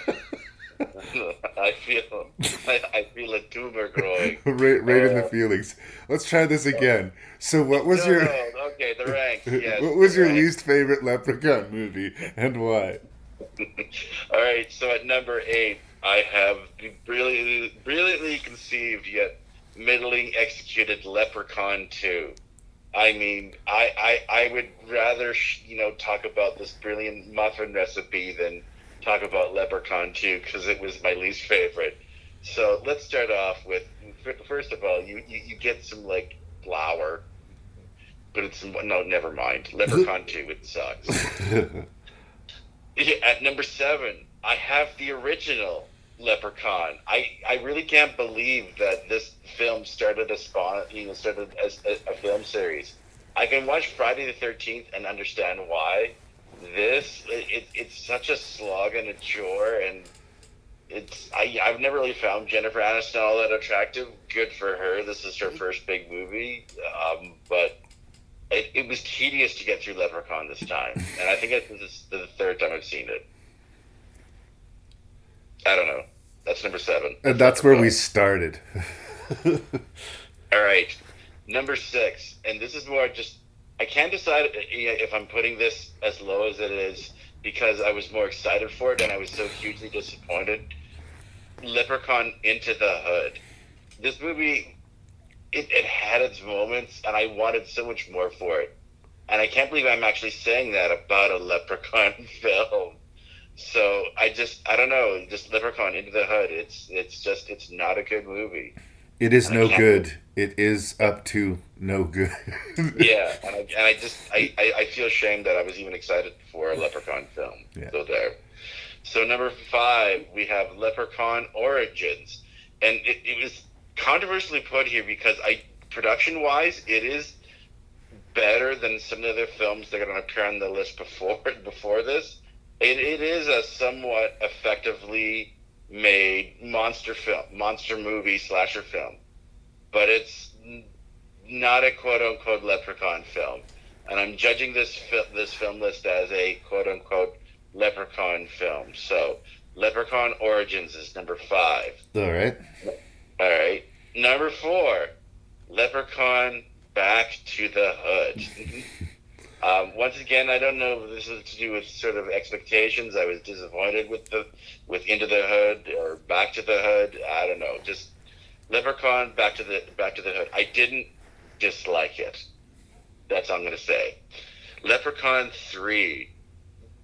I feel, I, I feel a tumor growing. right, right in the Oh. feelings. Let's try this again. So, what was No, your no, okay, the ranks. Yes, what was your ranks. least favorite Leprechaun movie and why? All right, so at number eight, I have the brilliantly, brilliantly conceived yet middling executed Leprechaun 2. I mean, I, I, I would rather, sh- you know, talk about this brilliant muffin recipe than talk about Leprechaun 2 because it was my least favorite. So let's start off with first of all, you you, you get some like flour, but it's no, never mind. Leprechaun two, it sucks. Yeah, At number seven, I have the original Leprechaun. I, I really can't believe that this film started a spawn, you know, started as a, a film series. I can watch Friday the Thirteenth and understand why. This it, it, it's such a slog and a chore, and it's I I've never really found Jennifer Aniston all that attractive. Good for her. This is her first big movie, um, but it, it was tedious to get through Leprechaun this time, and I think this is the third time I've seen it. I don't know. That's number seven. And that's where we started. All right, number six, and this is where I just I can't decide uh, if I'm putting this as low as it is because I was more excited for it and I was so hugely disappointed. Leprechaun Into the Hood. This movie, it, it had its moments and I wanted so much more for it. And I can't believe I'm actually saying that about a Leprechaun film. So I just I don't know, just Leprechaun Into the Hood. It's it's just it's not a good movie. It is And no good. It is up to no good. yeah, and I, and I just I, I, I feel ashamed that I was even excited for a Leprechaun film. Yeah. So there. So number five, we have Leprechaun Origins, and it, it was controversially put here because I production wise, it is better than some of the other films that are going to appear on the list before before this. It, it is a somewhat effectively made monster film, monster movie slasher film, but it's not a quote unquote leprechaun film. And I'm judging this this film list as a quote unquote leprechaun film. So Leprechaun Origins is number five. All right. All right. Number four, Leprechaun Back to the Hood. um, once again, I don't know if this is to do with sort of expectations. I was disappointed with the with Into the Hood or Back to the Hood. I don't know. Just Leprechaun Back to the Back to the Hood. I didn't dislike it. That's all I'm going to say. Leprechaun three.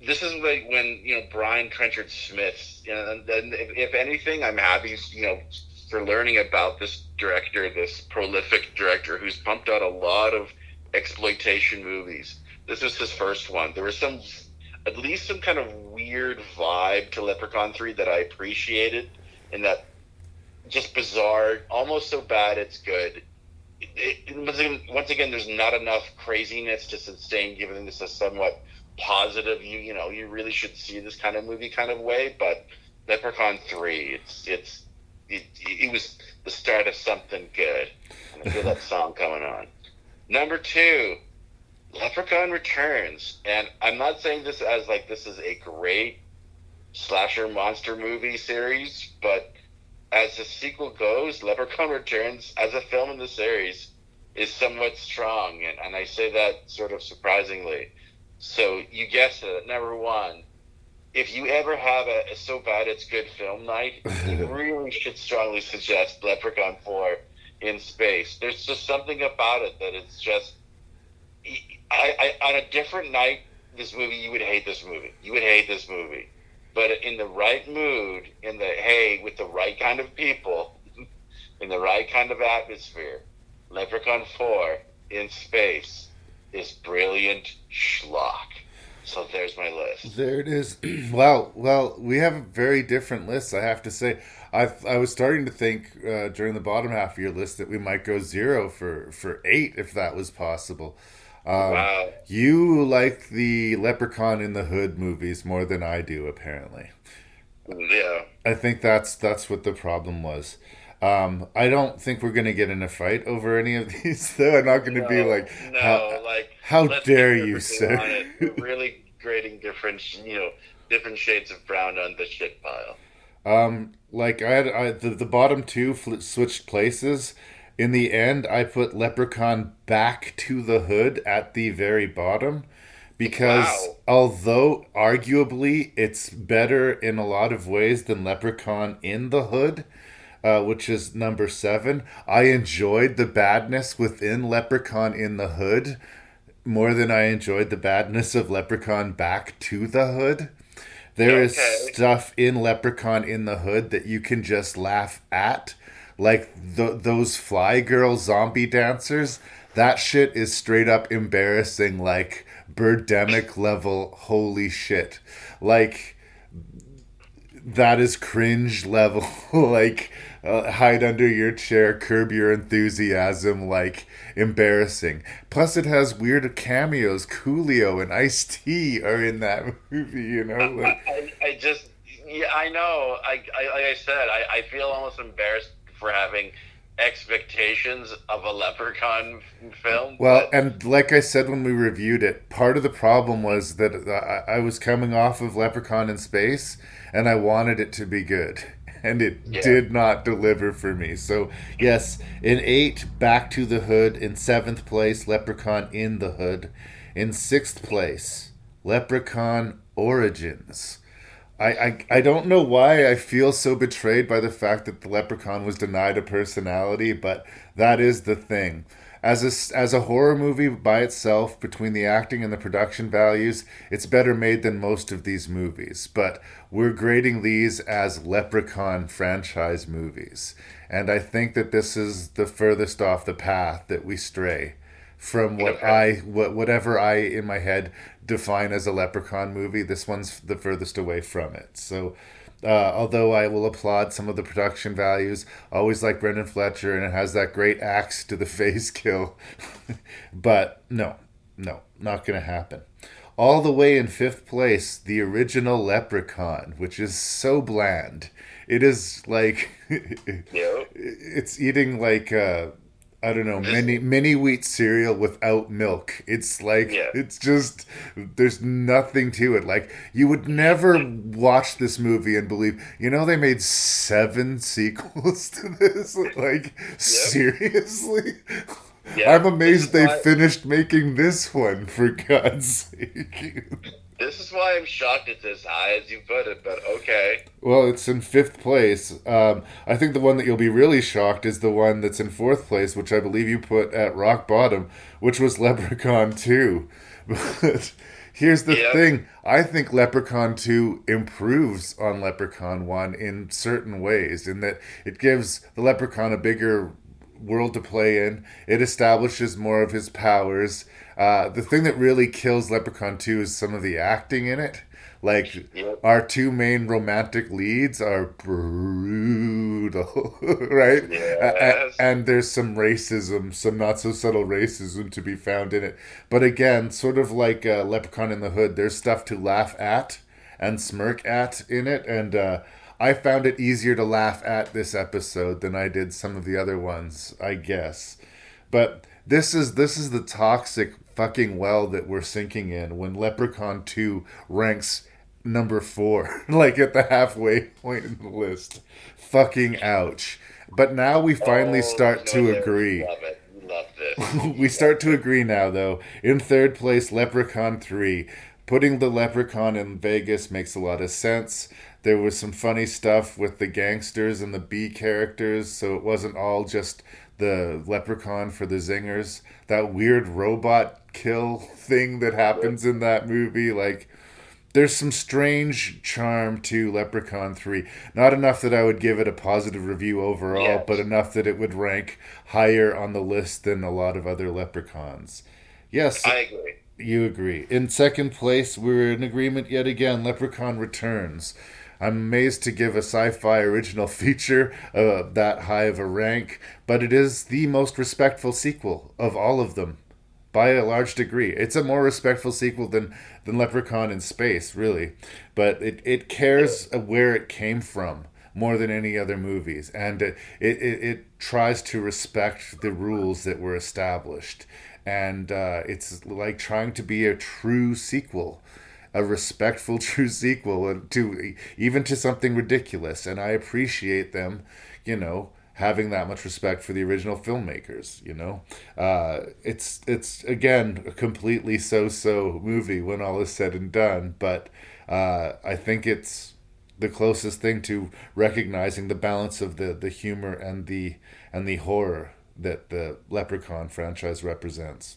This is like when you know Brian Trenchard Smith. You know, and, and if, if anything, I'm happy. You know, for learning about this director, this prolific director who's pumped out a lot of exploitation movies. This was his first one. There was some, at least some kind of weird vibe to Leprechaun 3 that I appreciated, in that just bizarre, almost so bad it's good. It, once, again, once again, there's not enough craziness to sustain giving this a somewhat positive, you you know, you really should see this kind of movie kind of way, but Leprechaun 3, it's, it's, it, it was the start of something good. And I feel that song coming on. Number two, Leprechaun Returns. And I'm not saying this as like this is a great slasher monster movie series, but as the sequel goes, Leprechaun Returns as a film in the series is somewhat strong. And, and I say that sort of surprisingly. So you guessed it. Number one, if you ever have a, a so bad it's good film night, you really should strongly suggest Leprechaun 4 in space. There's just something about it that it's just. I, I, on a different night, this movie, you would hate this movie. You would hate this movie. But in the right mood, in the, hey, with the right kind of people, in the right kind of atmosphere, Leprechaun 4 in space is brilliant schlock. So there's my list. There it is. wow. Well, we have a very different lists, I have to say. I I was starting to think uh, during the bottom half of your list that we might go zero for, for eight if that was possible. Um, Wow. You like the Leprechaun in the Hood movies more than I do, apparently. Yeah. I think that's that's what the problem was. Um, I don't think we're gonna get in a fight over any of these, though. I'm not gonna be like, no, how, like how dare you, sir? really grading different, you know, different shades of brown on the shit pile. Um, like I had I, the the bottom two fl- switched places. In the end, I put Leprechaun back to the hood at the very bottom because Wow. although arguably it's better in a lot of ways than Leprechaun in the hood, uh, which is number seven, I enjoyed the badness within Leprechaun in the hood more than I enjoyed the badness of Leprechaun back to the hood. There is Okay. stuff in Leprechaun in the Hood that you can just laugh at, like th- those fly girl zombie dancers. That shit is straight up embarrassing, like Birdemic level. Holy shit! Like that is cringe level. like uh, hide under your chair, curb your enthusiasm. Like embarrassing. Plus, it has weird cameos. Coolio and Ice T are in that movie. You know, like I, I just, yeah, I know. I, I like I said, I, I feel almost embarrassed for having expectations of a Leprechaun film. Well, and like I said when we reviewed it, part of the problem was that I, I was coming off of Leprechaun in Space, and I wanted it to be good, and it Yeah. did not deliver for me. So yes, in eight, Back to the Hood. In seventh place, Leprechaun in the Hood. In sixth place, Leprechaun Origins. I, I, I don't know why I feel so betrayed by the fact that the leprechaun was denied a personality, but that is the thing. As a, as a horror movie by itself, between the acting and the production values, it's better made than most of these movies. But we're grading these as Leprechaun franchise movies. And I think that this is the furthest off the path that we stray from what I what whatever I in my head define as a leprechaun movie. This one's the furthest away from it. So uh, although I will applaud some of the production values, always like Brendan Fletcher, and it has that great axe to the face kill. but no, no, not gonna happen. All the way in fifth place, the original Leprechaun, which is so bland. It is like it's eating like uh, I don't know mini mini wheat cereal without milk. It's like it's just there's nothing to it. Like you would never watch this movie and believe you know they made seven sequels to this. Like seriously. Yeah, I'm amazed they finished making this one for God's sake. This is why I'm shocked it's as high as you put it, but okay. Well, it's in fifth place. Um, I think the one that you'll be really shocked is the one that's in fourth place, which I believe you put at rock bottom, which was Leprechaun 2. But here's the Yep. thing I think Leprechaun 2 improves on Leprechaun 1 in certain ways, in that it gives the Leprechaun a bigger world to play in. It establishes more of his powers. Uh, the thing that really kills Leprechaun 2 is some of the acting in it. Like, our two main romantic leads are brutal, right? Yes. and there's some racism, some not so subtle racism to be found in it. But again, sort of like uh, Leprechaun in the Hood, there's stuff to laugh at and smirk at in it. And uh, I found it easier to laugh at this episode than I did some of the other ones, I guess. But this is this is the toxic fucking well that we're sinking in when Leprechaun 2 ranks number 4 like at the halfway point in the list. Fucking ouch. But now we finally oh, start to agree. Love it. Love this. we start to agree now, though. In third place, Leprechaun 3. Putting the Leprechaun in Vegas makes a lot of sense. There was some funny stuff with the gangsters and the B characters, so it wasn't all just the Leprechaun for the zingers. That weird robot kill thing that happens in that movie, like there's some strange charm to Leprechaun 3. Not enough that I would give it a positive review overall, Yes. but enough that it would rank higher on the list than a lot of other Leprechauns. Yes, I agree. you agree. In second place, we're in agreement yet again Leprechaun Returns. I'm amazed to give a Syfy original feature uh, that high of a rank, but it is the most respectful sequel of all of them by a large degree. It's a more respectful sequel than, than Leprechaun in Space, really. But it, it cares where it came from more than any other movies. And it, it, it, it tries to respect the rules that were established. And uh, it's like trying to be a true sequel. A respectful, true sequel to even to something ridiculous, and I appreciate them, you know, having that much respect for the original filmmakers. You know, uh, it's it's again a completely so-so movie when all is said and done, but uh, I think it's the closest thing to recognizing the balance of the the humor and the and the horror that the Leprechaun franchise represents.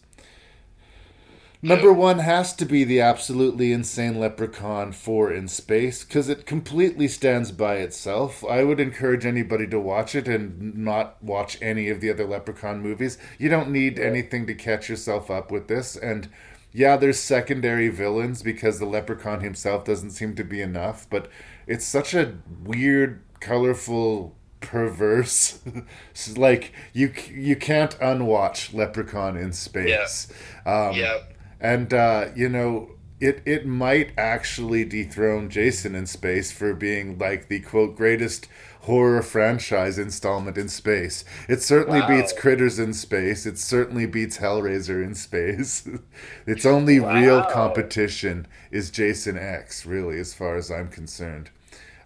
Number one has to be the absolutely insane Leprechaun 4 in space because it completely stands by itself. I would encourage anybody to watch it and not watch any of the other Leprechaun movies. You don't need anything to catch yourself up with this. And yeah, there's secondary villains because the Leprechaun himself doesn't seem to be enough, but it's such a weird, colorful perverse like you you can't unwatch leprechaun in space Yeah. um Yeah. And uh, you know, it it might actually dethrone Jason in space for being like the quote greatest horror franchise installment in space. It certainly Wow. beats Critters in space. It certainly beats Hellraiser in space. its only real competition is Jason X, really, as far as I'm concerned.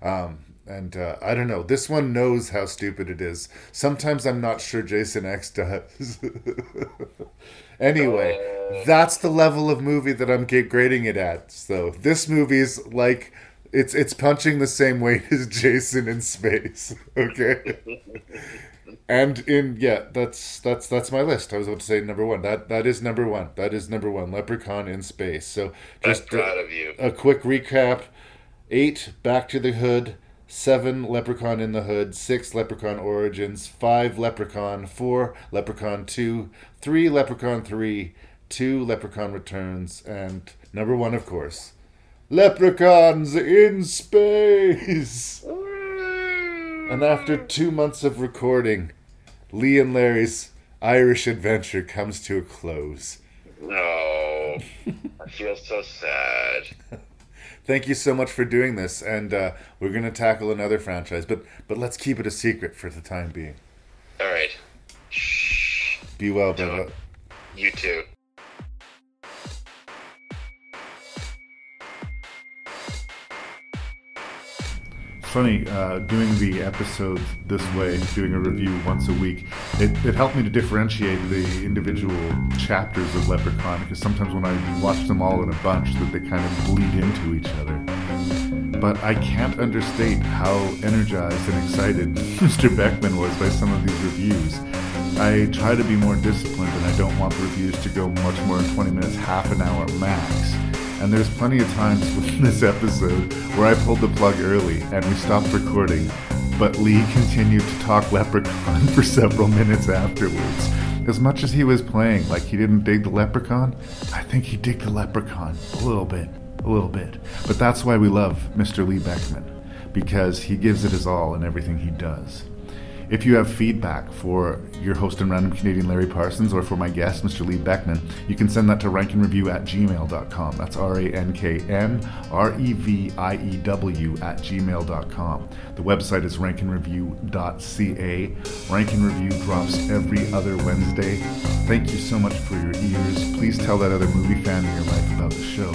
Um, and uh, I don't know. This one knows how stupid it is. Sometimes I'm not sure Jason X does. anyway, that's the level of movie that I'm grading it at. So this movie's like it's it's punching the same weight as Jason in space. Okay. And in yeah, that's that's that's my list. I was about to say number one. That that is number one. That is number one. Leprechaun in space. So just uh, proud of you. a quick recap: eight, Back to the Hood; seven, Leprechaun in the Hood; six, Leprechaun Origins; five, Leprechaun; four, Leprechaun Two; three, Leprechaun Three; two, Leprechaun Returns; and number one, of course, Leprechauns in space. And after two months of recording, Lee and Larry's Irish adventure comes to a close. No. I feel so sad. Thank you so much for doing this, and uh, we're going to tackle another franchise, but but let's keep it a secret for the time being. All right. Shh. Be well, Beva. You too. Funny, uh, doing the episodes this way, doing a review once a week, it, it helped me to differentiate the individual chapters of Leprechaun because sometimes when I watch them all in a bunch, that they kind of bleed into each other. But I can't understate how energized and excited Mr. Beckmann was by some of these reviews. I try to be more disciplined and I don't want the reviews to go much more than 20 minutes, half an hour max. And there's plenty of times in this episode where I pulled the plug early and we stopped recording, but Lee continued to talk Leprechaun for several minutes afterwards. As much as he was playing like he didn't dig the Leprechaun, I think he digged the Leprechaun a little bit, a little bit. But that's why we love Mr. Lee Beckmann, because he gives it his all in everything he does. If you have feedback for your host and random Canadian Larry Parsons or for my guest, Mr. Lee Beckmann, you can send that to ranknreview at gmail.com. That's R A N K N R E V I E W at gmail.com. The website is ranknreview.ca. Rankin Review drops every other Wednesday. Thank you so much for your ears. Please tell that other movie fan in your life about the show.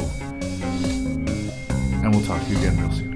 And we'll talk to you again real soon.